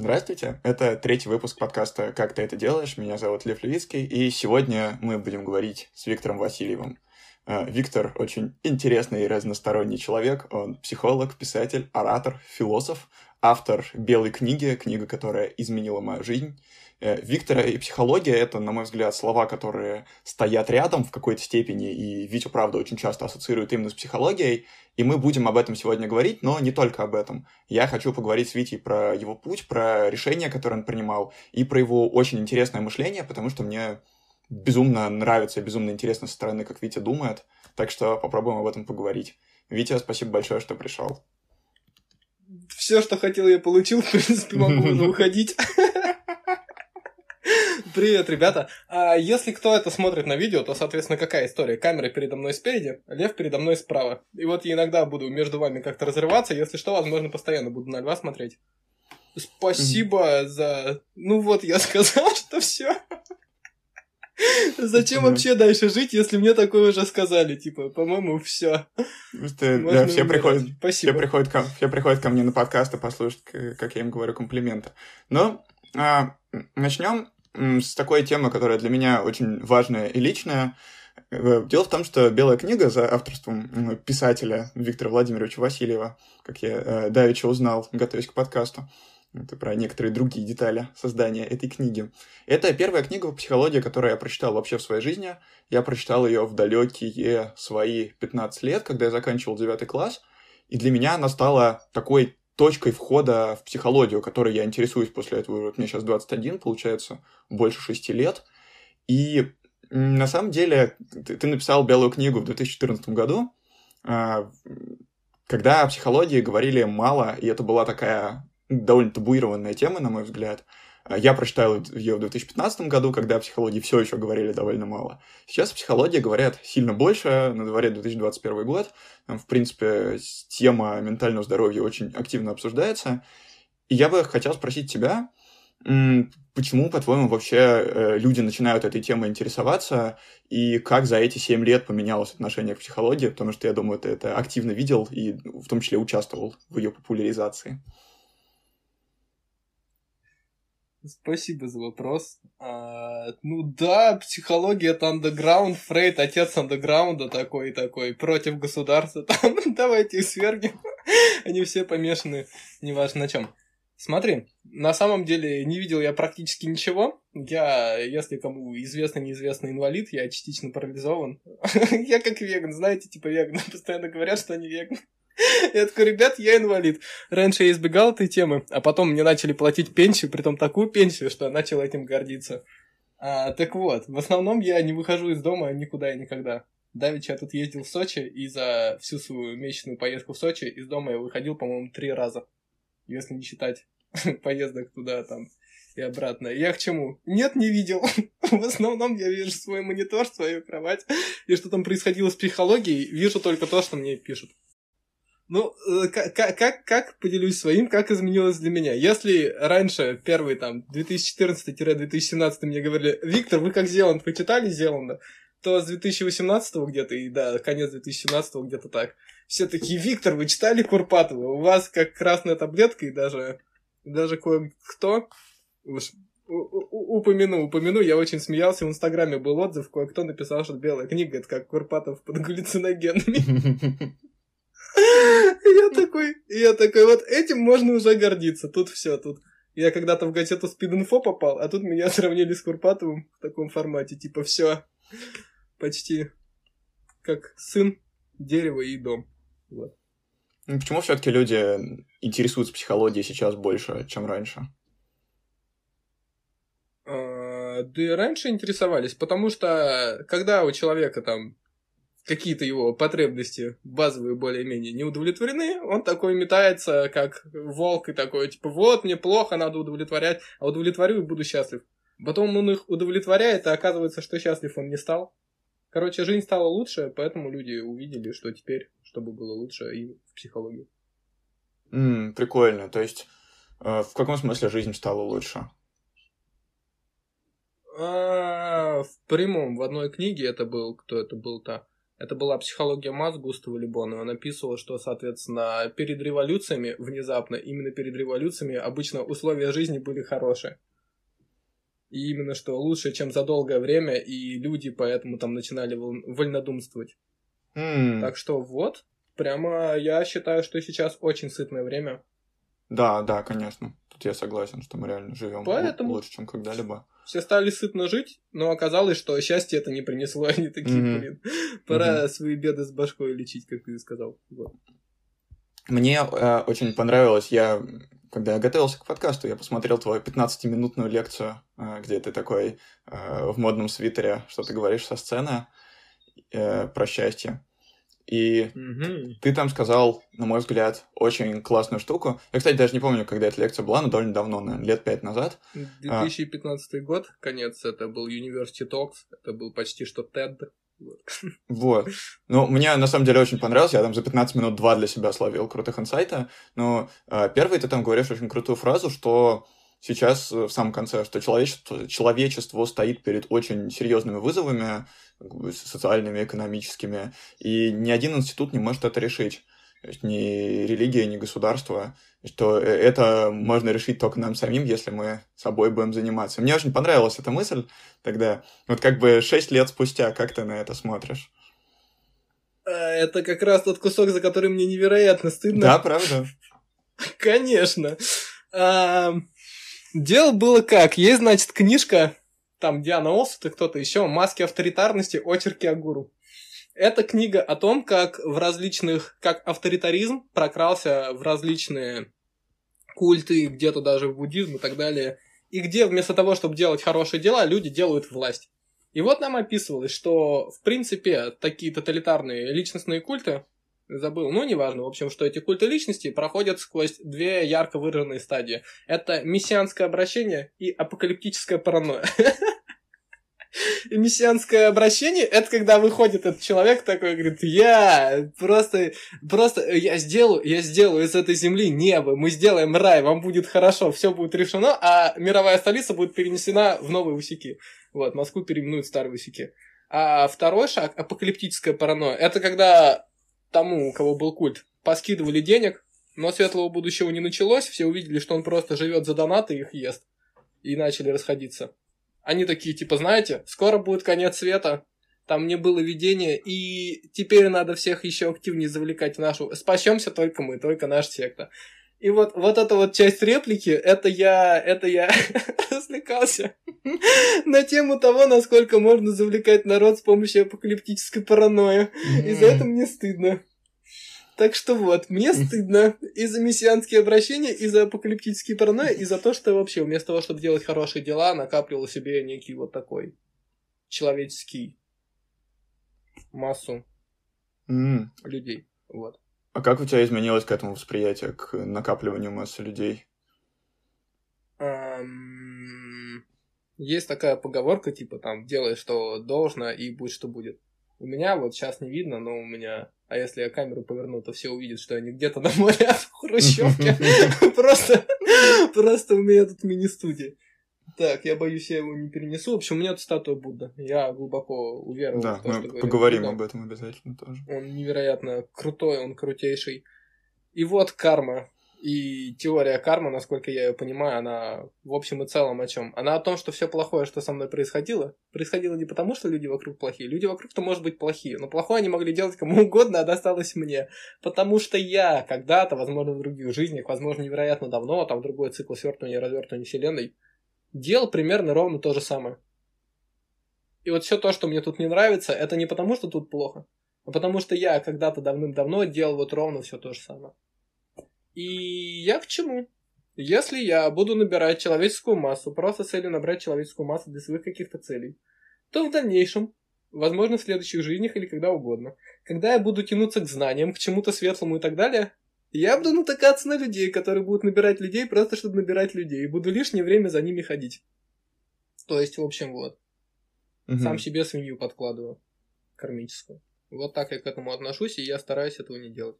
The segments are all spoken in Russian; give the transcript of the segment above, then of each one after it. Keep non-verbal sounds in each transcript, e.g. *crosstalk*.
Здравствуйте, это третий выпуск подкаста «Как ты это делаешь?». Меня зовут Лев Левицкий, и сегодня мы будем говорить с Виктором Васильевым. Э, Виктор очень интересный и разносторонний человек. Он психолог, писатель, оратор, философ, автор «Белой книги», книга, которая изменила мою жизнь. Э, Виктора и психология — это, на мой взгляд, слова, которые стоят рядом в какой-то степени, и Витю, правда, очень часто ассоциируют именно с психологией, и мы будем об этом сегодня говорить, но не только об этом. Я хочу поговорить с Витей про его путь, про решения, которые он принимал, и про его очень интересное мышление, потому что мне безумно нравится, безумно интересно со стороны, как Витя думает, так что попробуем об этом поговорить. Витя, спасибо большое, что пришел. Все, что хотел, я получил, в принципе, могу уже уходить. Привет, ребята. А если кто это смотрит на видео, то, соответственно, какая история? Камера передо мной спереди, лев передо мной справа. И вот я иногда буду между вами как-то разрываться. Если что, возможно, постоянно буду на льва смотреть. Спасибо за... Ну вот, я *laughs* сказал, что все. Зачем вообще дальше жить, если мне такое уже сказали? Типа, по-моему, все. Да, все приходят, Спасибо. Все приходят, ко, все приходят ко мне на подкасты послушать, как я им говорю комплименты. Но а, начнем с такой темы, которая для меня очень важная и личная. Э, дело в том, что «Белая книга» за авторством писателя Виктора Владимировича Васильева, как я э, давеча узнал, готовясь к подкасту, это про некоторые другие детали создания этой книги. Это первая книга по психологии, которую я прочитал вообще в своей жизни. Я прочитал ее в далекие свои 15 лет, когда я заканчивал 9 класс. И для меня она стала такой точкой входа в психологию, которой я интересуюсь после этого. Вот мне сейчас 21, получается, больше 6 лет. И на самом деле ты написал белую книгу в 2014 году, а, когда о психологии говорили мало, и это была такая довольно табуированная тема, на мой взгляд. А, я прочитал ее в 2015 году, когда о психологии все еще говорили довольно мало. Сейчас о психологии говорят сильно больше, на дворе 2021 год. В принципе, тема ментального здоровья очень активно обсуждается. И я бы хотел спросить тебя, почему, по-твоему, вообще э, люди начинают этой темой интересоваться, и как за эти семь лет поменялось отношение к психологии, потому что, я думаю, ты это активно видел и в том числе участвовал в ее популяризации. Спасибо за вопрос. А, ну да, психология это андеграунд, Фрейд отец андеграунда такой такой, против государства. *laughs* Там, давайте их свергнем. Они все помешаны, неважно на чем. Смотри, на самом деле не видел я практически ничего. Я, если кому известный, неизвестный инвалид, я частично парализован. *laughs* я как веган, знаете, типа веганы *laughs* постоянно говорят, что они веганы. *laughs* Я такой, ребят, я инвалид. Раньше я избегал этой темы, а потом мне начали платить пенсию, притом такую пенсию, что я начал этим гордиться. А, так вот, в основном я не выхожу из дома никуда и никогда. Давеча я тут ездил в Сочи, и за всю свою месячную поездку в Сочи из дома я выходил, по-моему, три раза. Если не считать *laughs* поездок туда, там, и обратно. Я к чему? Нет, не видел. *laughs* В основном я вижу свой монитор, свою кровать, и что там происходило с психологией, вижу только то, что мне пишут. Ну, как, э, как, как поделюсь своим, как изменилось для меня? Если раньше, первый там, 2014-2017 мне говорили, Виктор, вы как Зеланд, вы читали Зеланда? То с 2018 где-то, и да, конец 2017 где-то так. Все такие, Виктор, вы читали Курпатова? У вас как красная таблетка, и даже, даже кое-кто, уж упомяну, упомяну, я очень смеялся, в Инстаграме был отзыв, кое-кто написал, что белая книга, это как Курпатов под галлюциногенами. *laughs* Я такой, я такой, вот этим можно уже гордиться. Тут все, тут. Я когда-то в газету Спид-инфо попал, а тут меня *laughs* сравнили с Курпатовым в таком формате. Типа, все, почти как сын, дерево и дом. Вот. Ну, почему все-таки люди интересуются психологией сейчас больше, чем раньше? А, да и раньше интересовались, потому что когда у человека там какие-то его потребности базовые более-менее не удовлетворены, он такой метается, как волк, и такой, типа, вот, мне плохо, надо удовлетворять, а удовлетворю и буду счастлив. Потом он их удовлетворяет, а оказывается, что счастлив он не стал. Короче, жизнь стала лучше, поэтому люди увидели, что теперь, чтобы было лучше и в психологии. Mm, прикольно. То есть, э, в каком смысле жизнь стала лучше? А, в прямом, в одной книге это был, кто это был-то? Это была психология масс Густава Либона. Он описывал, что, соответственно, перед революциями, внезапно, именно перед революциями, обычно условия жизни были хорошие. И именно что лучше, чем за долгое время, и люди поэтому там начинали вольнодумствовать. Mm. Так что вот, прямо я считаю, что сейчас очень сытное время. Да, да, конечно. Тут я согласен, что мы реально живем Поэтому... лучше, чем когда-либо все стали сытно жить, но оказалось, что счастье это не принесло. *laughs* Они такие, mm-hmm. блин, пора mm-hmm. свои беды с башкой лечить, как ты сказал. Вот. Мне э, очень понравилось, я когда я готовился к подкасту, я посмотрел твою 15-минутную лекцию, э, где ты такой э, в модном свитере, что ты говоришь со сцены э, про счастье. И угу. ты там сказал, на мой взгляд, очень классную штуку. Я, кстати, даже не помню, когда эта лекция была, но довольно давно, наверное, лет пять назад. 2015 а... год, конец, это был University Talks, это был почти что TED. Вот. *laughs* Ну, мне на самом деле очень понравилось. Я там за 15 минут два для себя словил крутых инсайта. Но э, первый ты там говоришь очень крутую фразу, что сейчас э, в самом конце, что человечество, человечество стоит перед очень серьезными вызовами, социальными, экономическими, и ни один институт не может это решить. То есть ни религия, ни государство, что э, это можно решить только нам самим, если мы собой будем заниматься. Мне очень понравилась эта мысль тогда. Вот как бы шесть лет спустя, как ты на это смотришь? А, это как раз тот кусок, за который мне невероятно стыдно. Да, правда? *laughs* Конечно. Дело было как. Есть, значит, книжка, там Диана Олсут и кто-то еще, «Маски авторитарности. Очерки о гуру». Это книга о том, как в различных, как авторитаризм прокрался в различные культы, где-то даже в буддизм и так далее, и где вместо того, чтобы делать хорошие дела, люди делают власть. И вот нам описывалось, что, в принципе, такие тоталитарные личностные культы, забыл, ну, неважно, в общем, что эти культы личности проходят сквозь две ярко выраженные стадии. Это мессианское обращение и апокалиптическая паранойя. *laughs* И мессианское обращение, это когда выходит этот человек такой, говорит, я просто, просто, я сделаю, я сделаю из этой земли небо, мы сделаем рай, вам будет хорошо, все будет решено, а мировая столица будет перенесена в новые Усики. Вот, Москву переименуют в старые Усики. А второй шаг, апокалиптическая паранойя, это когда тому, у кого был культ, поскидывали денег, но светлого будущего не началось, все увидели, что он просто живет за донаты и их ест. И начали расходиться. Они такие, типа, знаете, скоро будет конец света, там не было видения, и теперь надо всех еще активнее завлекать в нашу... Спасемся только мы, только наша секта. И вот, вот эта вот часть реплики, это я, это я *laughs* развлекался на тему того, насколько можно завлекать народ с помощью апокалиптической паранойи. И за это мне стыдно. Так что вот, мне стыдно и за мессианские обращения, и за апокалиптические паранойи, и за то, что вообще вместо того, чтобы делать хорошие дела, накапливал себе некий вот такой человеческий массу mm. людей. Вот. А как у тебя изменилось к этому восприятие, к накапливанию массы людей? Um, есть такая поговорка, типа там, делай, что должно, и будь, что будет. У меня вот сейчас не видно, но у меня... А если я камеру поверну, то все увидят, что не где-то на море, в Хрущевке. *laughs* Просто, просто у меня тут мини-студия. Так, я боюсь, я его не перенесу. В общем, у меня тут статуя Будда. Я глубоко уверен да, в то, мы что поговорим об этом обязательно тоже. Он невероятно крутой, он крутейший. И вот карма. И теория кармы, насколько я ее понимаю, она в общем и целом о чем? Она о том, что все плохое, что со мной происходило, происходило не потому, что люди вокруг плохие. Люди вокруг-то, может быть, плохие, но плохое они могли делать кому угодно, а досталось мне. Потому что я когда-то, возможно, в других жизнях, возможно, невероятно давно, там другой цикл свертывания и развертывания вселенной, делал примерно ровно то же самое. И вот все то, что мне тут не нравится, это не потому, что тут плохо, а потому что я когда-то давным-давно делал вот ровно все то же самое. И я к чему? Если я буду набирать человеческую массу, просто целью набрать человеческую массу для своих каких-то целей, то в дальнейшем, возможно, в следующих жизнях или когда угодно, когда я буду тянуться к знаниям, к чему-то светлому и так далее, я буду натыкаться на людей, которые будут набирать людей просто чтобы набирать людей, и буду лишнее время за ними ходить. То есть, в общем, вот. Угу. Сам себе свинью подкладываю. Кармическую. Вот так я к этому отношусь, и я стараюсь этого не делать.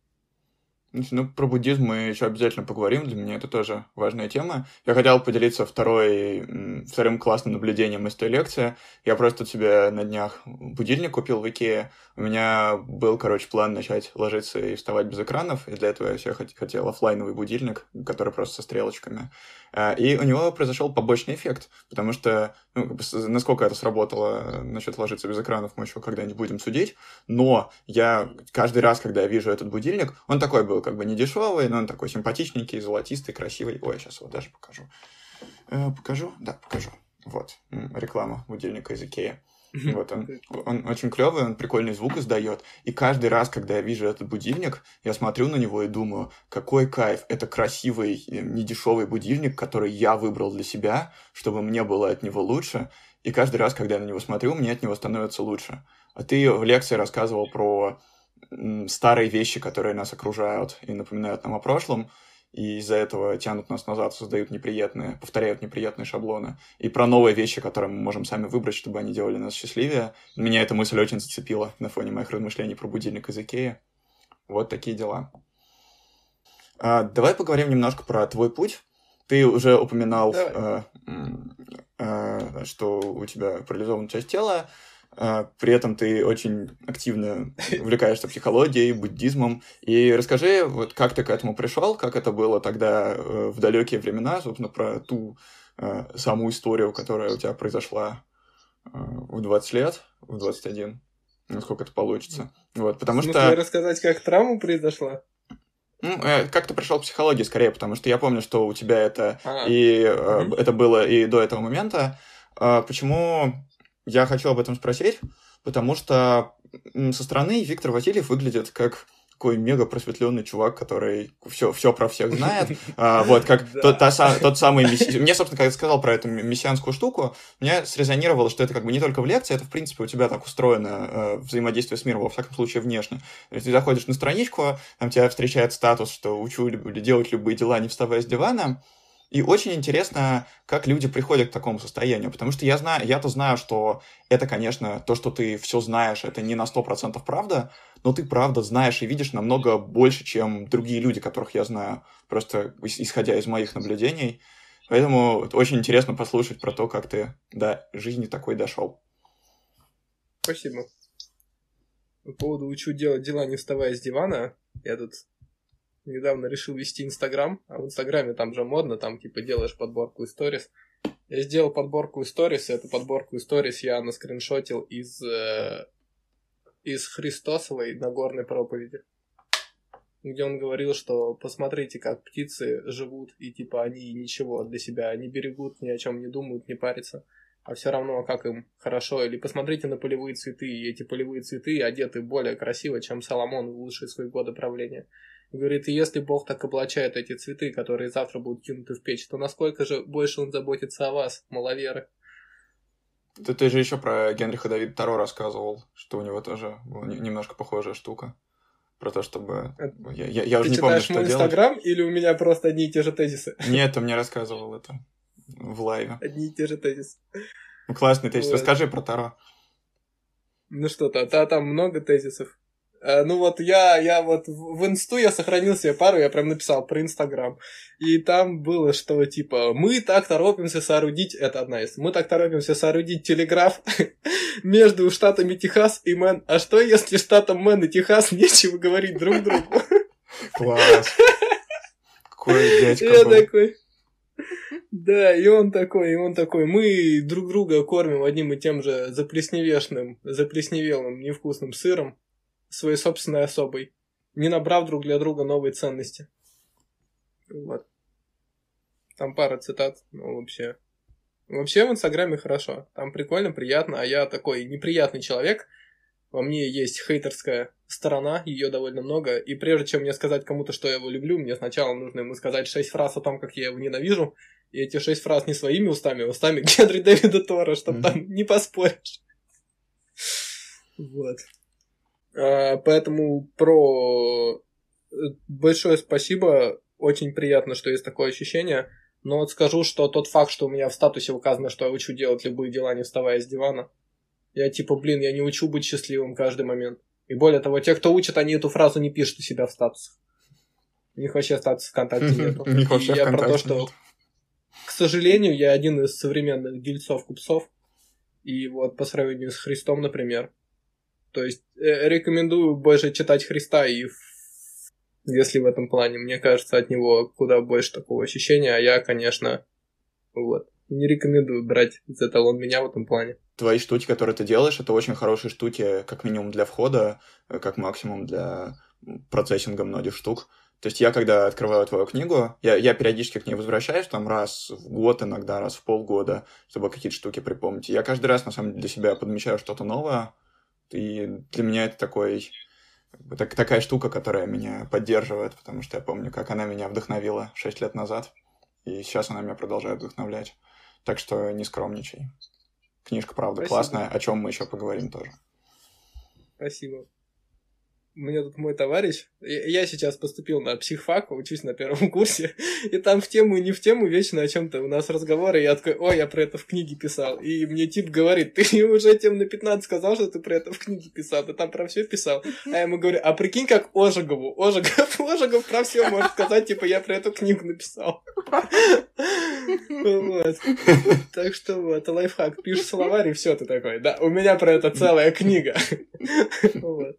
Ну, про буддизм мы еще обязательно поговорим. Для меня это тоже важная тема. Я хотел поделиться второй, вторым классным наблюдением из той лекции. Я просто себе на днях будильник купил в Икее. У меня был, короче, план начать ложиться и вставать без экранов. И для этого я себе хотел офлайновый будильник, который просто со стрелочками. А, и у него произошел побочный эффект, потому что, ну, насколько это сработало насчет ложиться без экранов, мы еще когда-нибудь будем судить. Но я каждый раз, когда я вижу этот будильник, он такой был как бы не дешевый, но он такой симпатичненький, золотистый, красивый. Ой, сейчас его даже покажу. Э, покажу? Да, покажу. Вот, реклама будильника из Икеи. Вот он, он очень клевый, он прикольный звук издает. И каждый раз, когда я вижу этот будильник, я смотрю на него и думаю, какой кайф, это красивый, э, недешевый будильник, который я выбрал для себя, чтобы мне было от него лучше. И каждый раз, когда я на него смотрю, мне от него становится лучше. А ты в лекции рассказывал про старые вещи, которые нас окружают и напоминают нам о прошлом, и из-за этого тянут нас назад, создают неприятные, повторяют неприятные шаблоны. И про новые вещи, которые мы можем сами выбрать, чтобы они делали нас счастливее. Меня эта мысль очень зацепила на фоне моих размышлений про будильник из Икеи. Вот такие дела. А, давай поговорим немножко про твой путь. Ты уже упоминал, э, э, что у тебя парализована часть тела. А, при этом ты очень активно увлекаешься психологией, буддизмом. И расскажи, вот как ты к этому пришел, как это было тогда э, в далекие времена, собственно, про ту э, саму историю, которая у тебя произошла э, в 20 лет, в 21, насколько это получится. Вот, потому что... рассказать, как травма произошла? Ну, как ты пришел к психологии скорее, потому что я помню, что у тебя это а, и угу. это было и до этого момента. А почему я хочу об этом спросить, потому что со стороны Виктор Васильев выглядит как такой мега просветленный чувак, который все, все про всех знает. *laughs* А, вот, как тот, та, тот самый... Месси... Мне, собственно, когда я сказал про эту мессианскую штуку, мне срезонировало, что это как бы не только в лекции, это, в принципе, у тебя так устроено э, взаимодействие с миром, во всяком случае, внешне. Ты заходишь на страничку, там тебя встречает статус, что учу делать любые дела, не вставая с дивана, и очень интересно, как люди приходят к такому состоянию, потому что я знаю, я-то знаю, что это, конечно, то, что ты все знаешь, это не на 100% правда, но ты правда знаешь и видишь намного больше, чем другие люди, которых я знаю, просто исходя из моих наблюдений. Поэтому очень интересно послушать про то, как ты до жизни такой дошел. Спасибо. По поводу учу делать дела, не вставая с дивана, я тут недавно решил вести Инстаграм, а в Инстаграме там же модно, там типа делаешь подборку сторис. Я сделал подборку сторис, эту подборку сторис я наскриншотил из, э, из Христосовой Нагорной проповеди, где он говорил, что посмотрите, как птицы живут, и типа они ничего для себя не берегут, ни о чем не думают, не парятся а все равно как им хорошо. Или посмотрите на полевые цветы, и эти полевые цветы одеты более красиво, чем Соломон в лучшие свои годы правления. Говорит, и если Бог так облачает эти цветы, которые завтра будут кинуты в печь, то насколько же больше Он заботится о вас, маловеры? Да ты же еще про Генриха Давида Таро рассказывал, что у него тоже была немножко похожая штука. Про то, чтобы... Это... Я, я, я уже не помню, что мой Инстаграм или у меня просто одни и те же тезисы? *laughs* Нет, ты мне рассказывал это в лайве. Одни и те же тезисы. Ну, классный тезис. Вот. Расскажи про Таро. Ну что-то, да, там много тезисов. Э, ну вот я, я вот в инсту я сохранил себе пару, я прям написал про Инстаграм. И там было, что типа, мы так торопимся соорудить, это одна из, мы так торопимся соорудить телеграф *laughs* между штатами Техас и Мэн. А что если штатам Мэн и Техас *laughs* нечего говорить друг другу? Класс. Какой дядька Я был. такой, да, и он такой, и он такой, мы друг друга кормим одним и тем же заплесневешным, заплесневелым невкусным сыром, своей собственной особой, не набрав друг для друга новые ценности. Вот. Там пара цитат, ну вообще. Вообще в Инстаграме хорошо. Там прикольно, приятно, а я такой неприятный человек. Во мне есть хейтерская сторона, ее довольно много. И прежде чем мне сказать кому-то, что я его люблю, мне сначала нужно ему сказать шесть фраз о том, как я его ненавижу. И эти шесть фраз не своими устами, а устами *laughs* Генри Дэвида Тора, чтобы mm-hmm. там не поспоришь. Вот. А, поэтому про э, большое спасибо. Очень приятно, что есть такое ощущение. Но вот скажу, что тот факт, что у меня в статусе указано, что я учу делать любые дела, не вставая с дивана, я типа, блин, я не учу быть счастливым каждый момент. И более того, те, кто учат, они эту фразу не пишут у себя в статусах. У них вообще статуса ВКонтакте нету. Вообще Я про то, что, к сожалению, я один из современных дельцов-купцов. И вот по сравнению с Христом, например. То есть э, рекомендую больше читать Христа и если в этом плане. Мне кажется, от него куда больше такого ощущения, а я, конечно, вот, не рекомендую брать за эталон меня в этом плане. Твои штуки, которые ты делаешь, это очень хорошие штуки, как минимум для входа, э, как максимум для процессинга многих штук. То есть я, когда открываю твою книгу, я, я периодически к ней возвращаюсь, там раз в год, иногда раз в полгода, чтобы какие-то штуки припомнить. я каждый раз, на самом деле, для себя подмечаю что-то новое, и для меня это такой так, такая штука, которая меня поддерживает, потому что я помню, как она меня вдохновила 6 лет назад, и сейчас она меня продолжает вдохновлять. Так что не скромничай. Книжка, правда, Спасибо. классная, о чем мы еще поговорим тоже. Спасибо меня тут мой товарищ, я сейчас поступил на психфак, учусь на первом *laughs* курсе, и там в тему и не в тему вечно о чем-то у нас разговоры, и я такой, ой, я про это в книге писал. И мне тип говорит, ты *laughs* уже тем на 15 сказал, что ты про это в книге писал, ты там про все писал. А я ему говорю, а прикинь, как Ожегову. Ожегов, *laughs* Ожегов про все может сказать, типа, я про эту книгу написал. Вот. Так что вот, лайфхак, пишешь словарь, и все ты такой, да, у меня про это целая книга. Вот.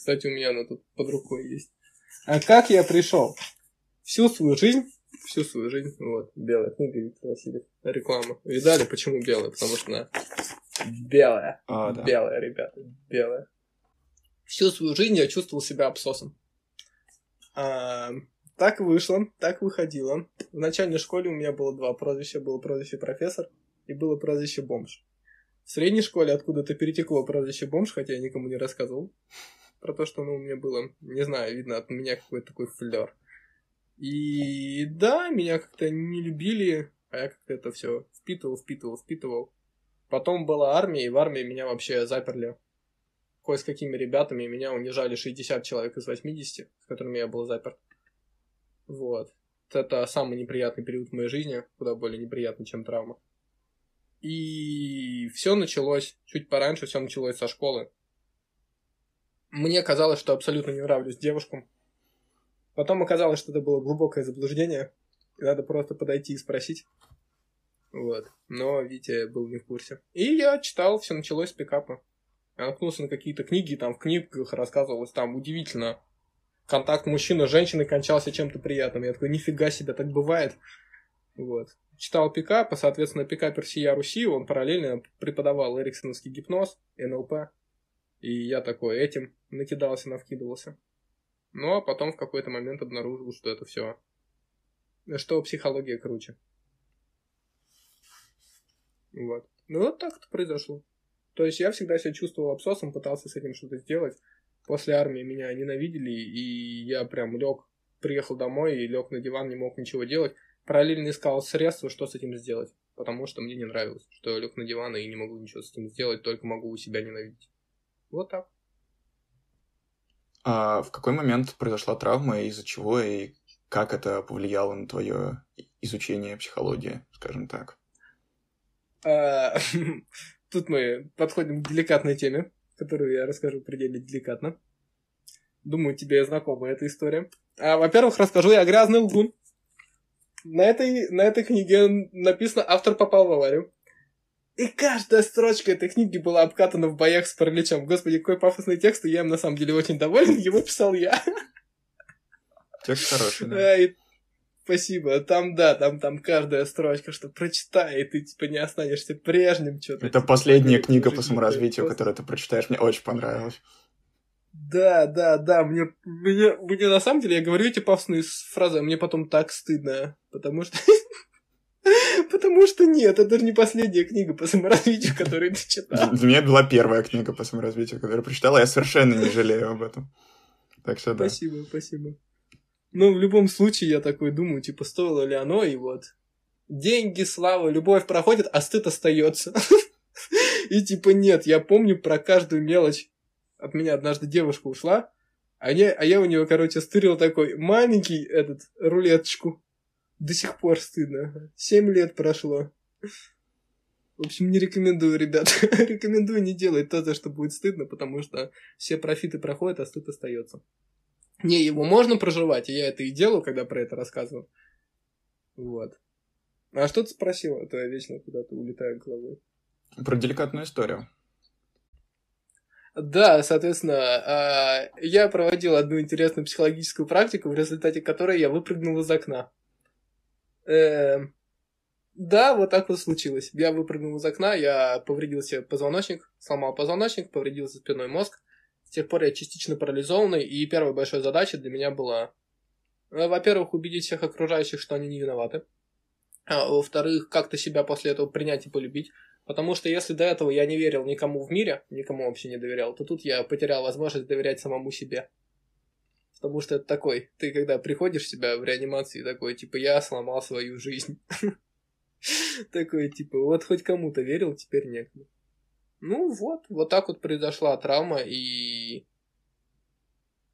Кстати, у меня она тут под рукой есть. А как я пришел? Всю свою жизнь, всю свою жизнь, вот, белая книга Виктор Васильев, реклама. Видали, почему белая? Потому что она белая. А, да. Белая, ребята, белая. Всю свою жизнь я чувствовал себя абсосом. А, так вышло, так выходило. В начальной школе у меня было два прозвища. Было прозвище профессор и было прозвище бомж. В средней школе откуда-то перетекло прозвище бомж, хотя я никому не рассказывал про то, что ну, у меня было, не знаю, видно от меня какой-то такой флер. И да, меня как-то не любили, а я как-то это все впитывал, впитывал, впитывал. Потом была армия, и в армии меня вообще заперли. Кое с какими ребятами меня унижали 60 человек из 80, с которыми я был заперт. Вот. Это самый неприятный период в моей жизни, куда более неприятный, чем травма. И все началось чуть пораньше, все началось со школы. Мне казалось, что абсолютно не нравлюсь девушкам. Потом оказалось, что это было глубокое заблуждение. И надо просто подойти и спросить. Вот. Но Витя был не в курсе. И я читал, все началось с пикапа. Я наткнулся на какие-то книги, там в книгах рассказывалось, там удивительно. Контакт мужчины с женщиной кончался чем-то приятным. Я такой, нифига себе, так бывает. Вот. Читал пикап, соответственно, пикапер Сия Руси, он параллельно преподавал эриксоновский гипноз, НЛП. И я такой этим накидался, навкидывался. Ну, а потом в какой-то момент обнаружил, что это все. Что психология круче. Вот. Ну, вот так это произошло. То есть я всегда себя чувствовал абсосом, пытался с этим что-то сделать. После армии меня ненавидели, и я прям лег, приехал домой и лег на диван, не мог ничего делать. Параллельно искал средства, что с этим сделать. Потому что мне не нравилось, что я лег на диван и не могу ничего с этим сделать, только могу у себя ненавидеть. Вот так. А в какой момент произошла травма, из-за чего и как это повлияло на твое изучение психологии, скажем так? А, *laughs* тут мы подходим к деликатной теме, которую я расскажу предельно деликатно. Думаю, тебе знакома эта история. А, во-первых, расскажу я грязный лгун. На этой, на этой книге написано «Автор попал в аварию». И каждая строчка этой книги была обкатана в боях с параличом. Господи, какой пафосный текст, и я им на самом деле очень доволен, *laughs* его писал я. Текст хороший, да. И... Спасибо. Там, да, там, там каждая строчка, что прочитай, и ты, типа, не останешься прежним, что-то. Это типа, последняя книга по саморазвитию, которую ты прочитаешь, мне очень понравилось. Да, да, да, мне, мне, мне на самом деле, я говорю эти пафосные фразы, а мне потом так стыдно, потому что *laughs* Потому что нет, это не последняя книга по саморазвитию, которую ты читал. Для меня была первая книга по саморазвитию, которую я прочитал, я совершенно не жалею об этом. Так что да. Спасибо, спасибо. Ну, в любом случае, я такой думаю, типа, стоило ли оно, и вот. Деньги, слава, любовь проходит, а стыд остается. *laughs* И типа, нет, я помню про каждую мелочь. От меня однажды девушка ушла, а я, а я у нее, короче, стырил такой маленький этот рулеточку. До сих пор стыдно. Семь лет прошло. В общем, не рекомендую, ребят. *laughs* рекомендую не делать то, за что будет стыдно, потому что все профиты проходят, а стыд остается. Не, его можно проживать, и я это и делаю, когда про это рассказываю. Вот. А что ты спросил? А то я вечно куда-то улетаю головой. Про деликатную историю. Да, соответственно, а, я проводил одну интересную психологическую практику, в результате которой я выпрыгнул из окна. Эм, да, вот так вот случилось. Я выпрыгнул из окна, я повредил себе позвоночник, сломал позвоночник, повредил спинной мозг. С тех пор я частично парализованный, и первая большая задача для меня была, э, во-первых, убедить всех окружающих, что они не виноваты. А, во-вторых, как-то себя после этого принять и полюбить. Потому что если до этого я не верил никому в мире, никому вообще не доверял, то тут я потерял возможность доверять самому себе. Потому что это такой, ты когда приходишь себя в реанимации, такой, типа, я сломал свою жизнь. *laughs* Такой, типа, вот хоть кому-то верил, теперь некому. Ну вот, вот так вот произошла травма, и...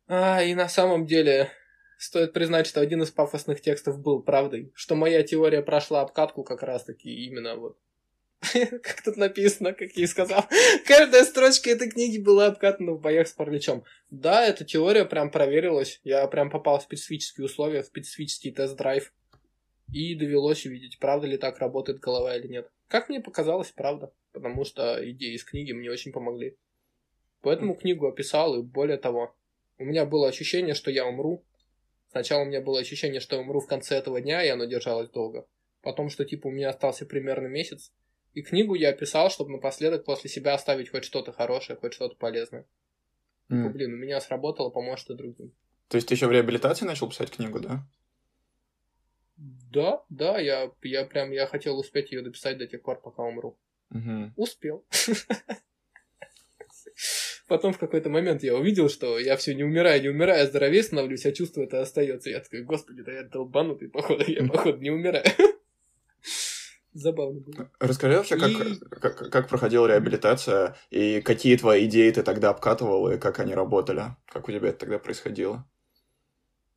А, и на самом деле, стоит признать, что один из пафосных текстов был правдой, что моя теория прошла обкатку как раз-таки именно вот *laughs* как тут написано, как я и сказал, каждая строчка этой книги была обкатана в боях с параличом. Да, эта теория прям проверилась, я прям попал в специфические условия, в специфический тест-драйв, и довелось увидеть, правда ли так работает голова или нет. Как мне показалось, правда, потому что идеи из книги мне очень помогли. Поэтому книгу описал, и более того, у меня было ощущение, что я умру. Сначала у меня было ощущение, что я умру в конце этого дня, и оно держалось долго. Потом, что типа у меня остался примерно месяц, и книгу я писал, чтобы напоследок после себя оставить хоть что-то хорошее, хоть что-то полезное. Mm. Типа, блин, у меня сработало, поможет и другим. То есть ты еще в реабилитации начал писать книгу, да? Да, да, я, я прям, я хотел успеть ее дописать до тех пор, пока умру. Угу. Успел. *laughs* Потом в какой-то момент я увидел, что я все не умираю, не умираю, а здоровее становлюсь, а чувство это остается. Я такой, господи, да я долбанутый, походу, я, походу, не умираю. Забавно было. Расскажи вообще, как, и... как, как проходила реабилитация, и какие твои идеи ты тогда обкатывал, и как они работали? Как у тебя это тогда происходило?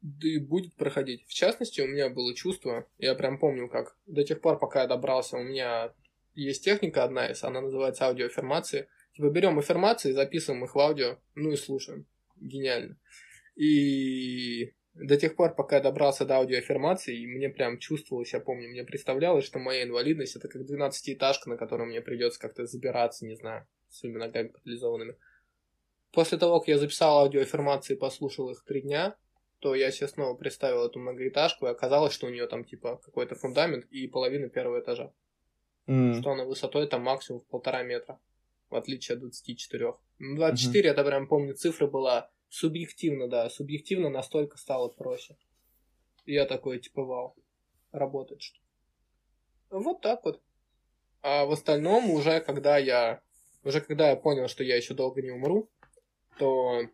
Да и будет проходить. В частности, у меня было чувство, я прям помню, как до тех пор, пока я добрался, у меня есть техника одна из, она называется аудиоаффирмации. Типа берем аффирмации, записываем их в аудио, ну и слушаем. Гениально. И до тех пор, пока я добрался до аудиоаффирмации, мне прям чувствовалось, я помню, мне представлялось, что моя инвалидность это как 12-этажка, на которую мне придется как-то забираться, не знаю, своими ногами парализованными. После того, как я записал аудиоаффирмации и послушал их три дня, то я себе снова представил эту многоэтажку, и оказалось, что у нее там типа какой-то фундамент и половина первого этажа. Mm. Что она высотой там максимум в полтора метра, в отличие от 24. 24, mm-hmm. это прям помню, цифра была Субъективно, да. Субъективно настолько стало проще. Я такой, типа, вау, работает что Вот так вот. А в остальном уже когда я уже когда я понял, что я еще долго не умру, то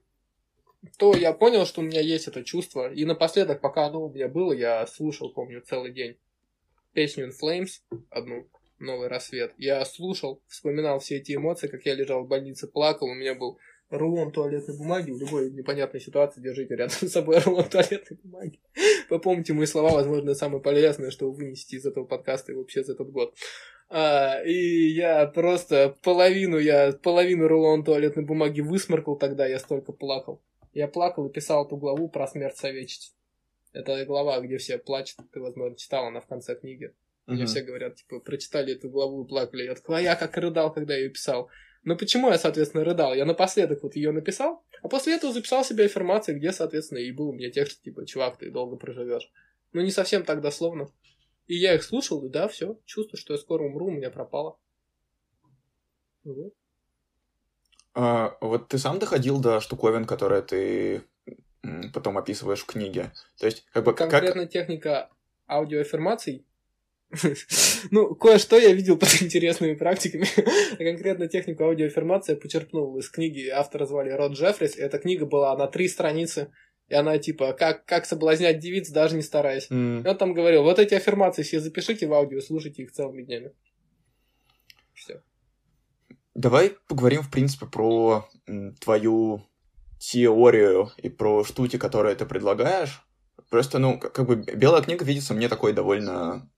то я понял, что у меня есть это чувство. И напоследок, пока оно у меня было, я слушал, помню, целый день песню In Flames, одну, «Новый рассвет». Я слушал, вспоминал все эти эмоции, как я лежал в больнице, плакал, у меня был рулон туалетной бумаги, в любой непонятной ситуации держите рядом с собой *laughs* рулон туалетной бумаги. Попомните мои слова, возможно, самое полезное, что вы вынесете из этого подкаста и вообще за этот год. А, и я просто половину, я половину рулона туалетной бумаги высморкал тогда, я столько плакал. Я плакал и писал эту главу про смерть советчицы. Это глава, где все плачут, ты, возможно, читал, она в конце книги. Где uh-huh. все говорят, типа, прочитали эту главу и плакали. Я такой, а я как рыдал, когда я ее писал. Но почему я, соответственно, рыдал? Я напоследок вот ее написал, а после этого записал себе аффирмации, где, соответственно, и был у меня текст, типа, чувак, ты долго проживешь. Ну, не совсем так дословно. И я их слушал, и да, все, чувство, что я скоро умру, у меня пропало. Вот. А, вот ты сам доходил до штуковин, которые ты потом описываешь в книге. То есть, как бы... Конкретно как... техника аудиоаффирмаций *laughs* Ну, кое-что я видел под интересными практиками. а *laughs* конкретно технику аудиоаффирмации я почерпнул из книги автора звали Род Джеффрис. Эта книга была на три страницы. И она типа, как, как соблазнять девиц, даже не стараясь. Mm. Он там говорил, вот эти аффирмации все запишите в аудио, слушайте их целыми днями. Все. Давай поговорим, в принципе, про твою теорию и про штуки, которые ты предлагаешь. Просто, ну, как бы белая книга видится мне такой довольно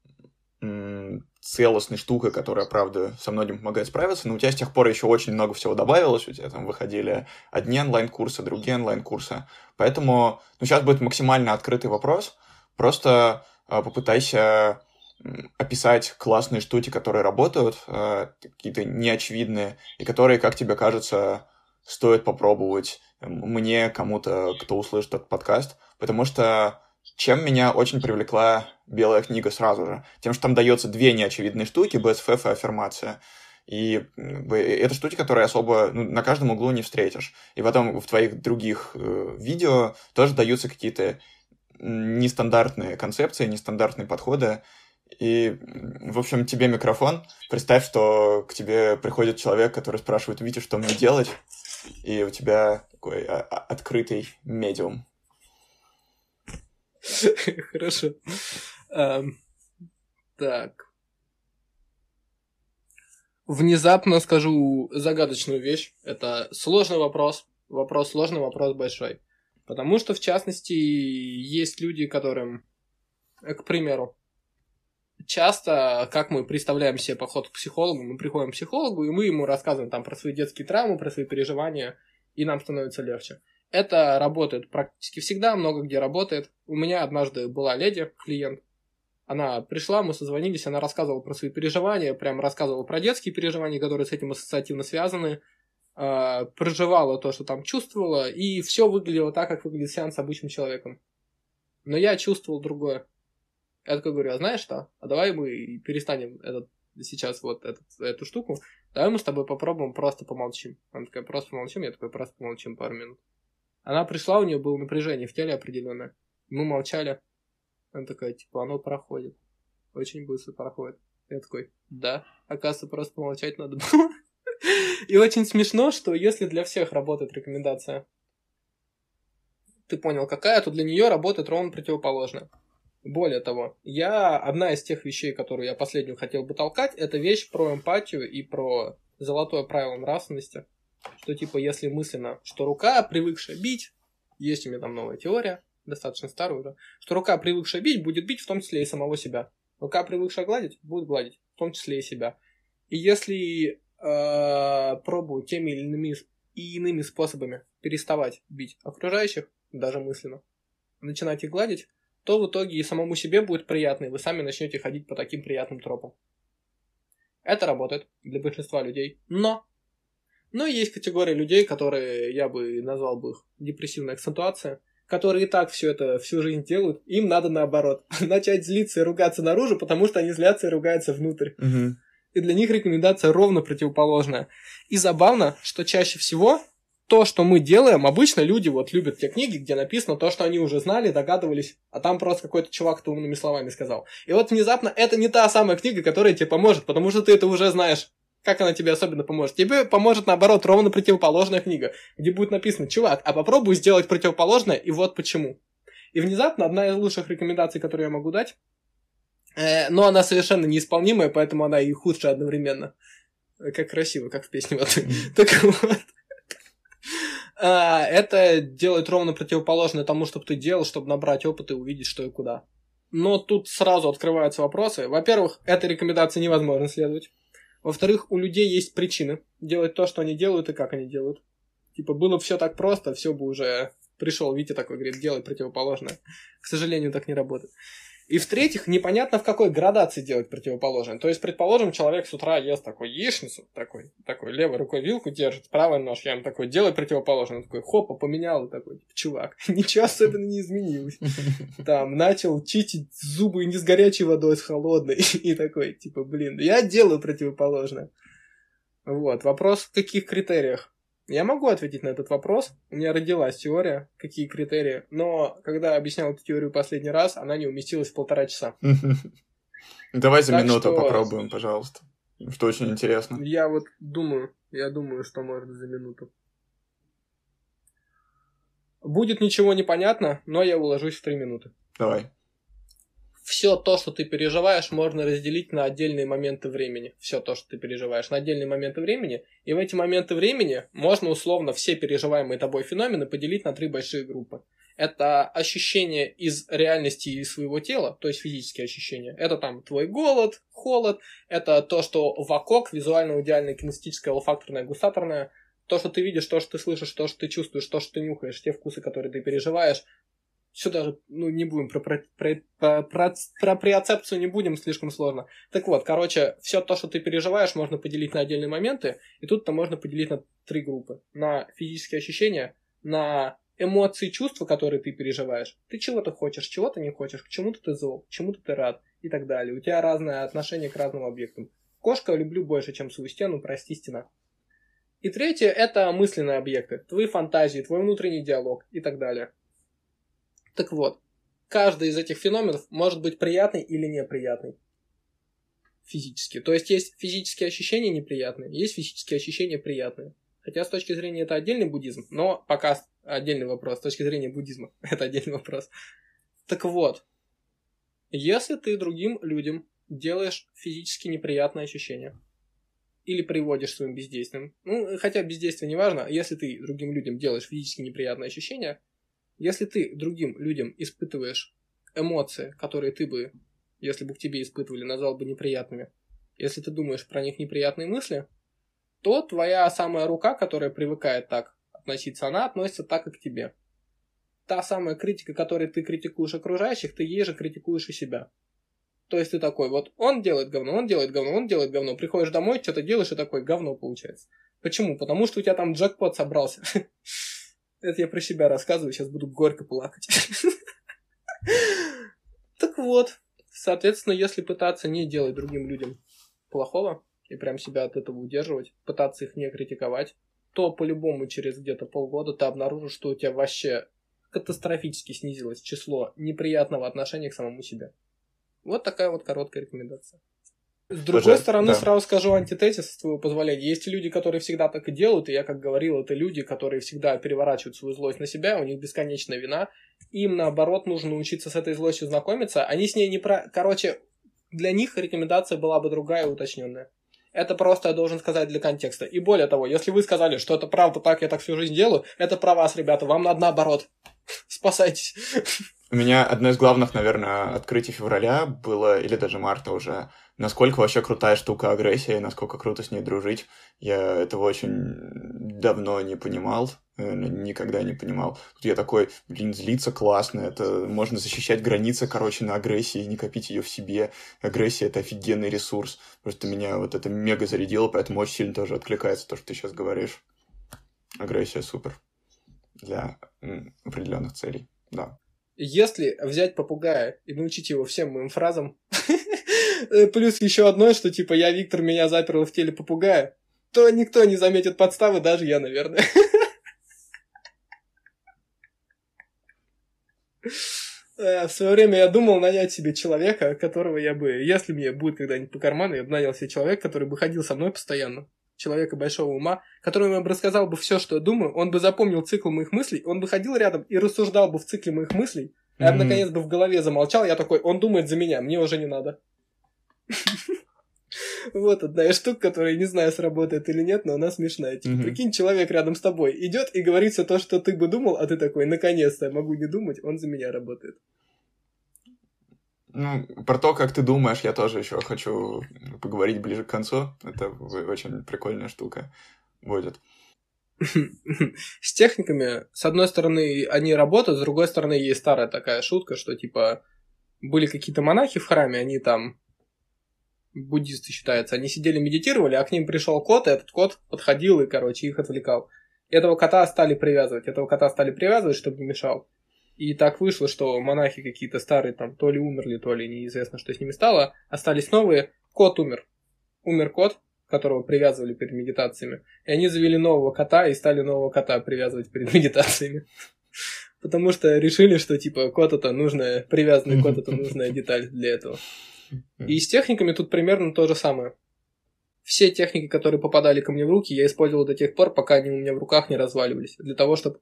целостной штукой, которая, правда, со многим помогает справиться, но у тебя с тех пор еще очень много всего добавилось, у тебя там выходили одни онлайн-курсы, другие онлайн-курсы, поэтому, ну, сейчас будет максимально открытый вопрос, просто э, попытайся описать классные штуки, которые работают, э, какие-то неочевидные, и которые, как тебе кажется, стоит попробовать мне, кому-то, кто услышит этот подкаст, потому что чем меня очень привлекла белая книга сразу же? Тем, что там дается две неочевидные штуки, BSFF и аффирмация. И это штуки, которые особо ну, на каждом углу не встретишь. И потом в твоих других э, видео тоже даются какие-то нестандартные концепции, нестандартные подходы. И, в общем, тебе микрофон. Представь, что к тебе приходит человек, который спрашивает, Витя, что мне делать? И у тебя такой а, а, открытый медиум. *laughs* Хорошо. Так. Внезапно скажу загадочную вещь. Это сложный вопрос. Вопрос сложный, вопрос большой. Потому что, в частности, есть люди, которым, к примеру, часто, как мы представляем себе поход к психологу, мы приходим к психологу, и мы ему рассказываем там про свои детские травмы, про свои переживания, и нам становится легче. Это работает практически всегда, много где работает. У меня однажды была леди, клиент. Она пришла, мы созвонились, она рассказывала про свои переживания, прям рассказывала про детские переживания, которые с этим ассоциативно связаны, э, проживала то, что там чувствовала, и все выглядело так, как выглядит сеанс с обычным человеком. Но я чувствовал другое. Я такой говорю, а знаешь что? А давай мы перестанем этот сейчас вот этот, эту штуку, давай мы с тобой попробуем просто помолчим. Она такая, просто помолчим, я такой, просто помолчим пару минут. Она пришла, у нее было напряжение в теле определенное. Мы молчали. Она такая, типа, оно проходит. Очень быстро проходит. Я такой, да, оказывается, просто молчать надо было. И очень смешно, что если для всех работает рекомендация, ты понял, какая, то для нее работает ровно противоположная. Более того, я одна из тех вещей, которую я последнюю хотел бы толкать, это вещь про эмпатию и про золотое правило нравственности что типа если мысленно, что рука, привыкшая бить, есть у меня там новая теория, достаточно старая уже, что рука, привыкшая бить, будет бить в том числе и самого себя. Рука, привыкшая гладить, будет гладить, в том числе и себя. И если э, пробую теми или иными, и иными способами переставать бить окружающих, даже мысленно, начинать их гладить, то в итоге и самому себе будет приятно, и вы сами начнете ходить по таким приятным тропам. Это работает для большинства людей. Но но есть категория людей, которые я бы назвал бы их депрессивная акцентуация, которые и так все это всю жизнь делают, им надо наоборот *laughs* начать злиться и ругаться наружу, потому что они злятся и ругаются внутрь. Угу. И для них рекомендация ровно противоположная. И забавно, что чаще всего то, что мы делаем, обычно люди вот любят те книги, где написано то, что они уже знали, догадывались, а там просто какой-то чувак то умными словами сказал. И вот внезапно это не та самая книга, которая тебе поможет, потому что ты это уже знаешь. Как она тебе особенно поможет? Тебе поможет, наоборот, ровно противоположная книга, где будет написано, чувак, а попробуй сделать противоположное, и вот почему. И внезапно одна из лучших рекомендаций, которую я могу дать, э, но она совершенно неисполнимая, поэтому она и худшая одновременно. Как красиво, как в песне вот. Так вот. А, это делает ровно противоположное тому, чтобы ты делал, чтобы набрать опыт и увидеть, что и куда. Но тут сразу открываются вопросы. Во-первых, этой рекомендации невозможно следовать. Во-вторых, у людей есть причины делать то, что они делают и как они делают. Типа, было бы все так просто, все бы уже пришел Витя такой, говорит, делай противоположное. К сожалению, так не работает. И в-третьих, непонятно в какой градации делать противоположное. То есть, предположим, человек с утра ест такой яичницу, такой, такой левой рукой вилку держит, правой нож, я ему такой, делай противоположное. Он такой, хопа, поменял, и такой, чувак, *laughs* ничего особенно не изменилось. *laughs* Там, начал чистить зубы не с горячей водой, с холодной. *laughs* И такой, типа, блин, я делаю противоположное. Вот, вопрос в каких критериях. Я могу ответить на этот вопрос. У меня родилась теория, какие критерии, но когда я объяснял эту теорию последний раз, она не уместилась в полтора часа. *laughs* Давай за минуту попробуем, пожалуйста. Что очень интересно. Я вот думаю, я думаю, что можно за минуту. Будет ничего непонятно, но я уложусь в три минуты. Давай все то, что ты переживаешь, можно разделить на отдельные моменты времени. Все то, что ты переживаешь, на отдельные моменты времени. И в эти моменты времени можно условно все переживаемые тобой феномены поделить на три большие группы. Это ощущение из реальности и своего тела, то есть физические ощущения. Это там твой голод, холод, это то, что вокруг, визуально-идеальное, кинестическое, олфакторное, густаторное, то, что ты видишь, то, что ты слышишь, то, что ты чувствуешь, то, что ты нюхаешь, те вкусы, которые ты переживаешь, все даже, ну, не будем про, про, про, про, про, преоцепцию не будем, слишком сложно. Так вот, короче, все то, что ты переживаешь, можно поделить на отдельные моменты, и тут-то можно поделить на три группы. На физические ощущения, на эмоции, чувства, которые ты переживаешь. Ты чего-то хочешь, чего-то не хочешь, к чему-то ты зол, к чему-то ты рад и так далее. У тебя разное отношение к разным объектам. Кошка люблю больше, чем свою стену, прости, стена. И третье – это мысленные объекты, твои фантазии, твой внутренний диалог и так далее. Так вот, каждый из этих феноменов может быть приятный или неприятный физически. То есть есть физические ощущения неприятные, есть физические ощущения приятные. Хотя с точки зрения это отдельный буддизм, но пока отдельный вопрос. С точки зрения буддизма *laughs* это отдельный вопрос. Так вот, если ты другим людям делаешь физически неприятные ощущения, или приводишь своим бездействием, ну, хотя бездействие не важно, если ты другим людям делаешь физически неприятные ощущения, если ты другим людям испытываешь эмоции, которые ты бы, если бы к тебе испытывали, назвал бы неприятными, если ты думаешь про них неприятные мысли, то твоя самая рука, которая привыкает так относиться, она относится так и к тебе. Та самая критика, которой ты критикуешь окружающих, ты ей же критикуешь и себя. То есть ты такой, вот он делает говно, он делает говно, он делает говно. Приходишь домой, что-то делаешь, и такой говно получается. Почему? Потому что у тебя там джекпот собрался. *laughs* Это я про себя рассказываю, сейчас буду горько плакать. *laughs* Так вот, соответственно, если пытаться не делать другим людям плохого и прям себя от этого удерживать, пытаться их не критиковать, то по-любому через где-то полгода ты обнаружишь, что у тебя вообще катастрофически снизилось число неприятного отношения к самому себе. Вот такая вот короткая рекомендация. С другой Тоже, стороны, да. сразу скажу антитезис, с твоего позволения. Есть люди, которые всегда так и делают, и я, как говорил, это люди, которые всегда переворачивают свою злость на себя, у них бесконечная вина. Им, наоборот, нужно научиться с этой злостью знакомиться. Они с ней не про... Короче, для них рекомендация была бы другая уточненная. Это просто я должен сказать для контекста. И более того, если вы сказали, что это правда так, я так всю жизнь делаю, это про вас, ребята. Вам надо наоборот. *laughs* Спасайтесь. У меня одно из главных, наверное, открытий февраля было, или даже марта уже, насколько вообще крутая штука агрессия, насколько круто с ней дружить. Я этого очень давно не понимал, никогда не понимал. Тут я такой, блин, злиться классно, это можно защищать границы, короче, на агрессии, не копить ее в себе. Агрессия — это офигенный ресурс. Просто меня вот это мега зарядило, поэтому очень сильно тоже откликается то, что ты сейчас говоришь. Агрессия супер для определенных целей, да. Если взять попугая и научить его всем моим фразам, э, плюс еще одно, что типа я, Виктор, меня заперл в теле попугая, то никто не заметит подставы, даже я, наверное. Э, в свое время я думал нанять себе человека, которого я бы, если мне будет когда-нибудь по карману, я бы нанял себе человека, который бы ходил со мной постоянно человека большого ума, которому я бы рассказал бы все, что я думаю, он бы запомнил цикл моих мыслей, он бы ходил рядом и рассуждал бы в цикле моих мыслей, а я бы, наконец, бы в голове замолчал, я такой, он думает за меня, мне уже не надо. *laughs* Вот одна из штук, которая не знаю, сработает или нет, но она смешная. Типа, прикинь, человек рядом с тобой идет и говорит все то, что ты бы думал, а ты такой, наконец-то, я могу не думать, он за меня работает. Ну, про то, как ты думаешь, я тоже еще хочу поговорить ближе к концу. Это очень прикольная штука будет. *laughs* С техниками, с одной стороны, они работают, с другой стороны, есть старая такая шутка, что, типа, были какие-то монахи в храме, они там, буддисты считаются, они сидели, медитировали, а к ним пришел кот, и этот кот подходил и, короче, их отвлекал. Этого кота стали привязывать, этого кота стали привязывать, чтобы не мешал. И так вышло, что монахи какие-то старые там то ли умерли, то ли неизвестно, что с ними стало. Остались новые. Кот умер. Умер кот, которого привязывали перед медитациями. И они завели нового кота и стали нового кота привязывать перед *laughs* медитациями. Потому что решили, что типа кот это нужная, привязанный кот это нужная деталь для этого. И с техниками тут примерно то же самое. Все техники, которые попадали ко мне в руки, я использовал до тех пор, пока они у меня в руках не разваливались. Для того, чтобы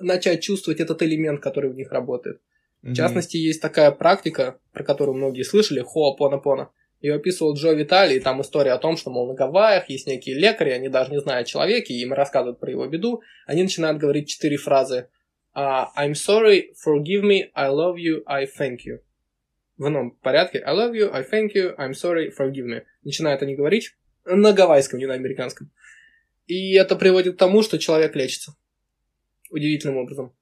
начать чувствовать этот элемент, который в них работает. Mm-hmm. В частности, есть такая практика, про которую многие слышали, хоапонапона. Ее описывал Джо Витали, и там история о том, что, мол, на Гавайях есть некие лекари, они даже не знают о человеке, и им рассказывают про его беду. Они начинают говорить четыре фразы. uh, I'm sorry, forgive me, I love you, I thank you. В ином порядке. I love you, I thank you, I'm sorry, forgive me. Начинают они говорить на гавайском, не на американском. И это приводит к тому, что человек лечится. Удивительным образом.